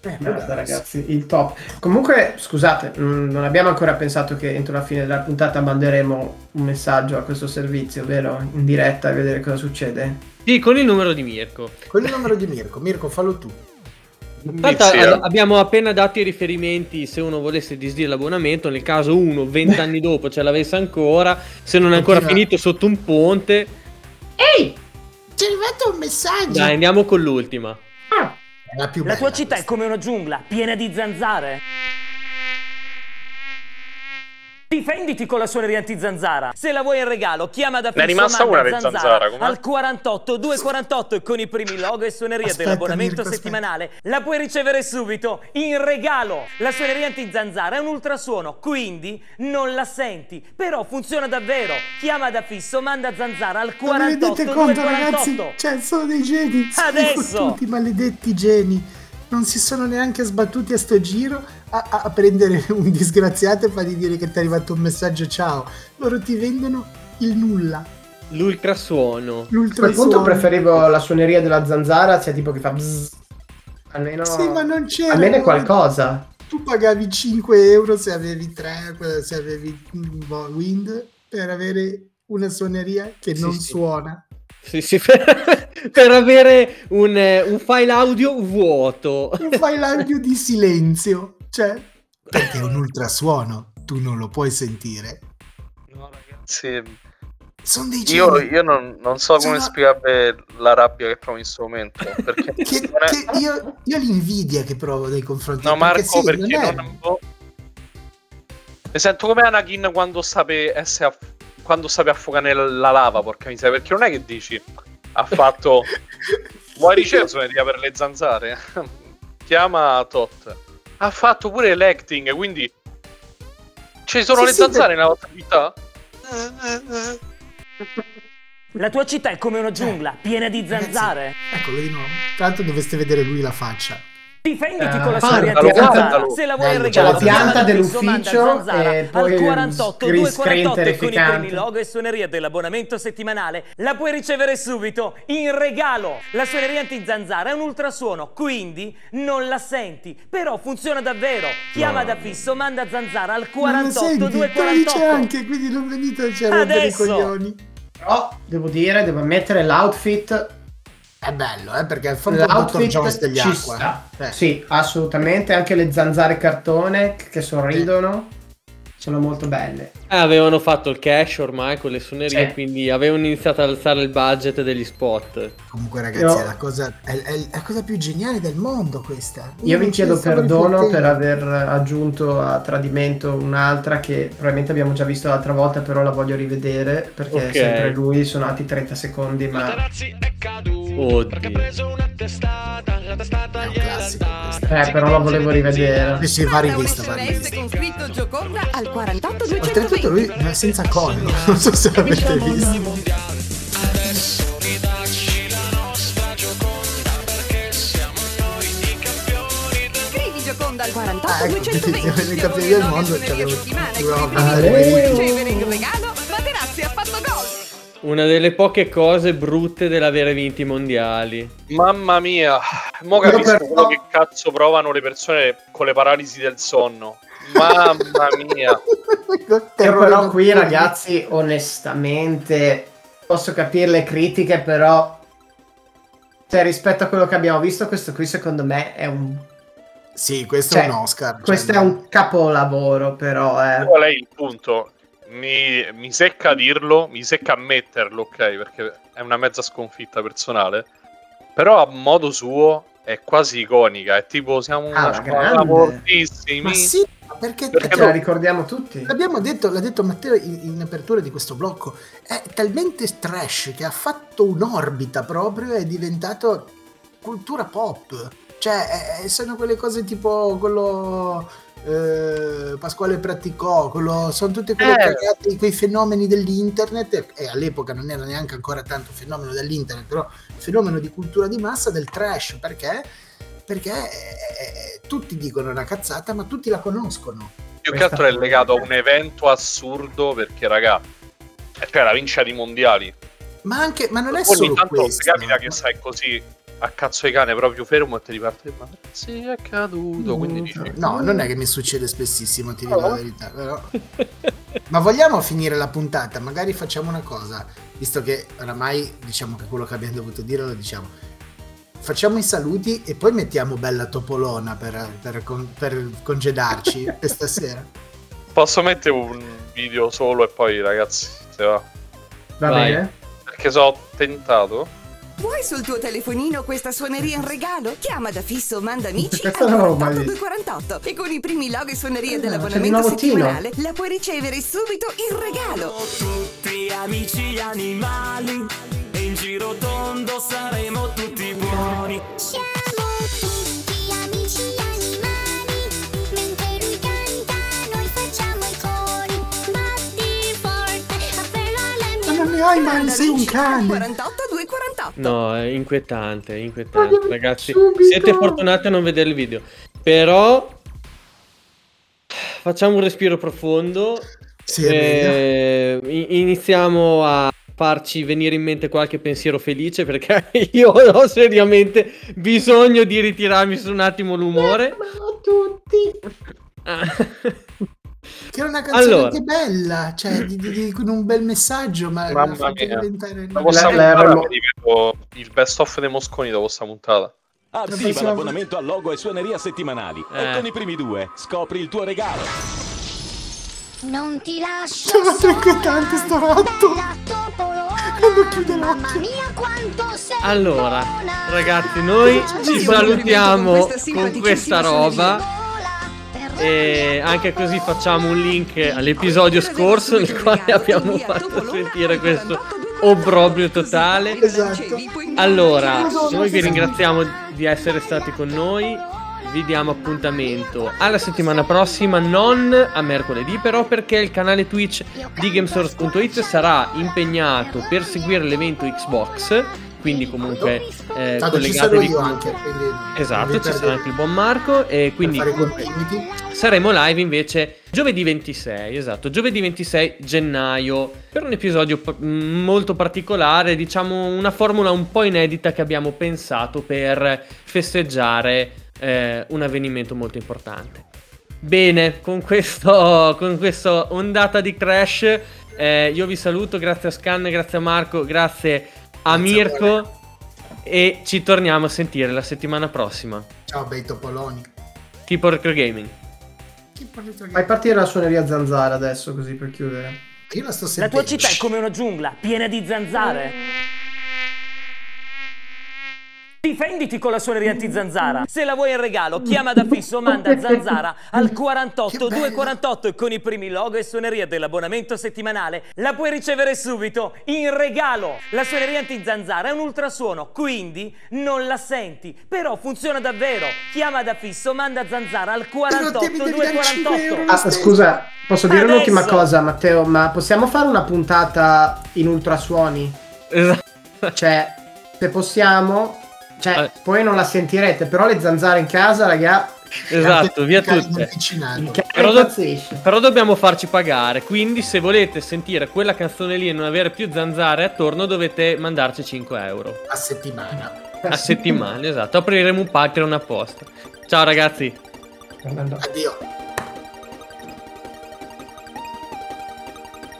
Speaker 3: Eh,
Speaker 4: Guarda, ragazzi, il top. Comunque, scusate, mh, non abbiamo ancora pensato che entro la fine della puntata manderemo un messaggio a questo servizio, vero? In diretta a vedere cosa succede.
Speaker 2: Sì, con il numero di Mirko.
Speaker 3: Con il numero di Mirko. Mirko, fallo tu.
Speaker 2: Tanto abbiamo appena dato i riferimenti se uno volesse disdire l'abbonamento, nel caso uno 20 anni dopo ce l'avesse ancora, se non è ancora
Speaker 3: Continua.
Speaker 2: finito sotto un ponte.
Speaker 3: Ehi! Ci è arrivato un messaggio.
Speaker 2: Dai, andiamo con l'ultima.
Speaker 3: È la più
Speaker 10: La tua città è come una giungla, piena di zanzare. Difenditi con la suoneria anti-zanzara. Se la vuoi in regalo, chiama da
Speaker 1: Ne è rimasta una di zanzara, com'è?
Speaker 10: al 48 248 e con i primi logo e suoneria
Speaker 3: Aspetta,
Speaker 10: dell'abbonamento
Speaker 3: Mirko, aspetta.
Speaker 10: settimanale la puoi ricevere subito in regalo. La suoneria anti-zanzara è un ultrasuono, quindi non la senti, però funziona davvero. Chiama da fisso, manda zanzara al
Speaker 3: Ma vi
Speaker 10: 48
Speaker 3: rendete conto, ragazzi?
Speaker 10: 248.
Speaker 3: Cioè, sono dei geni. Sono
Speaker 10: Adesso!
Speaker 3: fottuti maledetti geni. Non si sono neanche sbattuti a sto giro a, a- a prendere un disgraziato e fargli dire che ti è arrivato un messaggio ciao. Loro ti vendono il nulla.
Speaker 2: L'ultrasuono.
Speaker 4: A quel punto
Speaker 3: L'ultrasuono.
Speaker 4: preferivo la suoneria della zanzara, sia tipo che fa bzzz. Almeno,
Speaker 3: Sì, ma non c'era.
Speaker 4: almeno è qualcosa.
Speaker 3: Tu pagavi 5 euro se avevi 3, se avevi mm, boh, Wind per avere una suoneria che
Speaker 2: Sì,
Speaker 3: non
Speaker 2: sì.
Speaker 3: suona.
Speaker 2: Sì, sì, per, per avere un, eh, un file audio vuoto.
Speaker 3: Un file audio di silenzio. Cioè, perché è un ultrasuono, tu non lo puoi sentire.
Speaker 1: No, ragazzi.
Speaker 3: Sono dei
Speaker 1: Io,
Speaker 3: geni.
Speaker 1: io non, non so come
Speaker 3: Sono-
Speaker 1: spiegare la rabbia che provo in questo momento. Perché
Speaker 3: Che,
Speaker 1: è-
Speaker 3: che io, io l'invidia che provo nei confronti
Speaker 1: No, Marco,
Speaker 3: sì,
Speaker 1: perché
Speaker 3: non è-
Speaker 1: non avevo- Mi sento come Anakin quando sape essere aff- quando sape affogare nella lava, porca miseria, perché non è che dici ha fatto vuoi ricevere suoneria per le zanzare? Chiama Tot. Ha fatto pure l'acting, quindi ci sono
Speaker 3: Sì,
Speaker 1: le
Speaker 3: sì,
Speaker 1: zanzare nella vostra città?
Speaker 10: La tua città è come una giungla, piena di zanzare.
Speaker 3: Eccolo di nuovo. L'altro dovreste vedere lui la faccia.
Speaker 10: Difenditi
Speaker 4: Eh,
Speaker 10: con la anti-zanzara.
Speaker 3: guardalo.
Speaker 10: Se la vuoi in regalo,
Speaker 4: la pianta dell'ufficio
Speaker 10: zanzara
Speaker 4: e poi
Speaker 10: al
Speaker 4: un
Speaker 10: 48
Speaker 4: green screen
Speaker 10: 248 e con i primi
Speaker 4: terrificante.
Speaker 10: logo e suoneria dell'abbonamento settimanale la puoi ricevere subito in regalo. La suoneria anti-zanzara è un ultrasuono, quindi non la senti, però funziona davvero. Chiama da fisso, manda zanzara al
Speaker 3: Non lo
Speaker 10: 48
Speaker 3: senti, te lo dice
Speaker 10: 248.
Speaker 3: anche, quindi non venite a rompere i coglioni.
Speaker 4: Però devo dire, devo mettere l'outfit.
Speaker 3: È bello, eh, perché po' il Dr. Jones degli acqua. eh.
Speaker 4: Sì, assolutamente. Anche le zanzare cartone che sorridono sono molto belle.
Speaker 2: Eh, avevano fatto il cash ormai con le suonerie,
Speaker 4: Sì.
Speaker 2: quindi avevano iniziato ad alzare il budget degli spot.
Speaker 3: Comunque, ragazzi,
Speaker 4: Io-
Speaker 3: è, la cosa, è, è la cosa più geniale del mondo questa.
Speaker 4: Io vi
Speaker 3: non
Speaker 4: chiedo perdono per aver aggiunto a tradimento un'altra che probabilmente abbiamo già visto l'altra volta, però la voglio rivedere perché
Speaker 2: Ok.
Speaker 4: è sempre lui, sono altri 30 secondi, ma
Speaker 2: Oddio.
Speaker 3: È un classico questo.
Speaker 4: eh, però la volevo rivedere.
Speaker 3: Sì, sì, va rivista, va rivista.
Speaker 8: con scritto Gioconda al 48
Speaker 3: Oltretutto lui è senza collo, non so se avete visto.
Speaker 8: Scrivi Gioconda al 48
Speaker 3: Ah, ecco,
Speaker 8: 220
Speaker 3: quindi nei campioni del mondo
Speaker 8: Suoneria
Speaker 3: c'avevo
Speaker 8: settimana e
Speaker 3: due
Speaker 8: con i
Speaker 3: robe.
Speaker 8: primi
Speaker 4: Ale.
Speaker 8: puoi ricevere in regalo Materazzi ha fatto gol
Speaker 2: Una delle poche cose brutte dell'avere vinto i mondiali.
Speaker 1: Mamma mia, mo capisco
Speaker 4: però-
Speaker 1: quello che cazzo provano le persone con le paralisi del sonno. Mamma mia.
Speaker 4: Io però qui ragazzi, onestamente, posso capire le critiche, però cioè, rispetto a quello che abbiamo visto, questo qui secondo me è un...
Speaker 3: Sì, questo
Speaker 4: Cioè,
Speaker 3: è un Oscar.
Speaker 4: Questo
Speaker 3: cioè,
Speaker 4: è un capolavoro, però, eh.
Speaker 1: Qual è il punto? Mi, mi secca dirlo, mi secca ammetterlo, ok? Perché è una mezza sconfitta personale. Però a modo suo è quasi iconica. È tipo siamo
Speaker 4: Ah,
Speaker 1: una squadra fortissimi.
Speaker 3: Ma sì, perché,
Speaker 1: Perché
Speaker 4: Ce la ricordiamo tutti.
Speaker 3: L'abbiamo detto, l'ha detto Matteo in, in apertura di questo blocco, è talmente trash che ha fatto un'orbita proprio, è diventato cultura pop. Cioè, eh, sono quelle cose tipo quello eh, Pasquale praticò, quello, sono quelle
Speaker 1: Eh.
Speaker 3: quei fenomeni dell'internet, e, e all'epoca non era neanche ancora tanto fenomeno dell'internet, però fenomeno di cultura di massa del trash, perché? Perché eh, tutti dicono una cazzata, ma tutti la conoscono.
Speaker 1: Più che altro è legato a un evento assurdo perché, raga, cioè la vincita di mondiali.
Speaker 3: Ma anche, ma non è
Speaker 1: Ogni
Speaker 3: solo
Speaker 1: tanto
Speaker 3: questo.
Speaker 1: capita che sai così a cazzo di cane proprio fermo e ti riparte ma sì è caduto quindi dici
Speaker 3: No, non è che mi succede spessissimo, ti dico la verità. Però... Ma vogliamo finire la puntata? Magari facciamo una cosa, visto che oramai diciamo che quello che abbiamo dovuto dire lo diciamo. Facciamo i saluti e poi mettiamo bella topolona per, per con- per congedarci questa sera.
Speaker 1: posso mettere un video solo e poi ragazzi se va
Speaker 4: Va
Speaker 2: Vai.
Speaker 4: bene?
Speaker 1: perché so tentato
Speaker 8: Vuoi sul tuo telefonino questa suoneria in regalo? Chiama da fisso o manda amici al
Speaker 4: Questa non l'avevo mai
Speaker 8: 48248 e con i primi log e suonerie
Speaker 4: di
Speaker 8: dell'abbonamento settimanale la puoi ricevere subito in regalo.
Speaker 10: Tutti amici animali e giro tondo saremo tutti buoni.
Speaker 12: Siamo tutti amici animali, mentre lui canta noi facciamo i cori. Batti forte, appena alle
Speaker 3: Ma non ne hai mai, sei un cane.
Speaker 8: 48 248.
Speaker 2: No, è inquietante, è inquietante. Ragazzi,
Speaker 3: subito.
Speaker 2: siete fortunati a non vedere il video. Però facciamo un respiro profondo.
Speaker 3: Sì, è
Speaker 2: Eh, iniziamo a farci venire in mente qualche pensiero felice perché io ho seriamente bisogno di ritirarmi su un attimo l'umore.
Speaker 3: Ciao a tutti. Che è una canzone
Speaker 2: Allora.
Speaker 3: anche bella, cioè di, di- di- con un bel messaggio, ma
Speaker 1: mamma mia
Speaker 3: diventare...
Speaker 4: La-
Speaker 1: puntata mi ripeto il best of dei Mosconi dopo sta puntata
Speaker 13: Attiva
Speaker 3: Pensiamo-
Speaker 13: l'abbonamento a logo e suoneria settimanali
Speaker 2: Eh.
Speaker 13: e con i primi due scopri il tuo regalo.
Speaker 12: Non ti lascio
Speaker 3: Quanto è
Speaker 12: sola,
Speaker 3: inquietante sto ratto. Quando chiude
Speaker 12: Mamma
Speaker 3: l'occhio.
Speaker 12: mia quanto sei
Speaker 2: Allora,
Speaker 12: buona.
Speaker 2: ragazzi, noi ci salutiamo
Speaker 8: con questa
Speaker 2: con questa roba. E anche così facciamo un link all'episodio scorso nel quale abbiamo fatto sentire questo obbrobrio totale.
Speaker 3: Esatto.
Speaker 2: Allora, noi vi ringraziamo di essere stati con noi. Vi diamo appuntamento alla settimana prossima, non a mercoledì, però perché il canale Twitch di Gamesource.it sarà impegnato per seguire l'evento Xbox. Quindi comunque eh,
Speaker 3: Tanto
Speaker 2: collegatevi comunque-
Speaker 3: anche, quindi
Speaker 2: Esatto, ci sarà anche il buon Marco e quindi saremo live invece giovedì 26, esatto, giovedì 26 gennaio per un episodio p- molto particolare, diciamo una formula un po' inedita che abbiamo pensato per festeggiare eh, un avvenimento molto importante. Bene, con questo con questa ondata di crash eh, io vi saluto, grazie a Scan, grazie a Marco, grazie a
Speaker 3: Grazie a
Speaker 2: Mirko e ci torniamo a sentire la settimana prossima.
Speaker 3: Ciao bei topoloni.
Speaker 2: Tipo Retro Gaming.
Speaker 4: Fai partire la suoneria zanzara adesso, così per chiudere.
Speaker 3: Io la sto
Speaker 10: La
Speaker 3: sentendo.
Speaker 10: tua città è come una giungla, piena di zanzare. Difenditi con la suoneria anti-zanzara. Se la vuoi in regalo, chiama da fisso o manda zanzara al 48 248 e con i primi logo e suoneria dell'abbonamento settimanale la puoi ricevere subito in regalo. La suoneria anti-zanzara è un ultrasuono, quindi non la senti, però funziona davvero. Chiama da fisso o manda zanzara al 48
Speaker 3: devi dare 5 euro.
Speaker 10: 248.
Speaker 4: Ah, scusa, posso dire
Speaker 10: Adesso.
Speaker 4: un'ultima cosa, Matteo? Ma possiamo fare una puntata in ultrasuoni?
Speaker 2: Esatto.
Speaker 4: Cioè, se possiamo, cioè,
Speaker 2: Eh.
Speaker 4: poi non la sentirete, però le zanzare in casa, raga,
Speaker 2: Esatto, via tutte.
Speaker 4: il cane
Speaker 2: Però, do- però dobbiamo farci pagare. Quindi, se volete sentire quella canzone lì e non avere più zanzare attorno, dovete mandarci 5 euro
Speaker 3: A settimana.
Speaker 2: a settimana. Esatto, apriremo un Patreon apposta. Ciao ragazzi.
Speaker 3: Addio.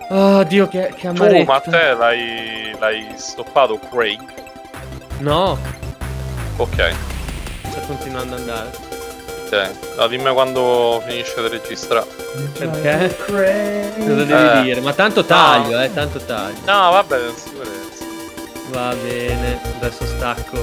Speaker 2: Oh Dio, che, che
Speaker 1: tu
Speaker 2: amarezza.
Speaker 1: ma te l'hai, l'hai stoppato Craig
Speaker 2: No,
Speaker 1: ok
Speaker 2: sta continuando ad andare.
Speaker 1: ok no, dimmi quando finisce di registrare
Speaker 2: Perché? Cosa devi
Speaker 1: Eh.
Speaker 2: dire? Ma tanto taglio, eh, tanto taglio.
Speaker 1: no vabbè sicurezza
Speaker 2: Va bene, adesso stacco.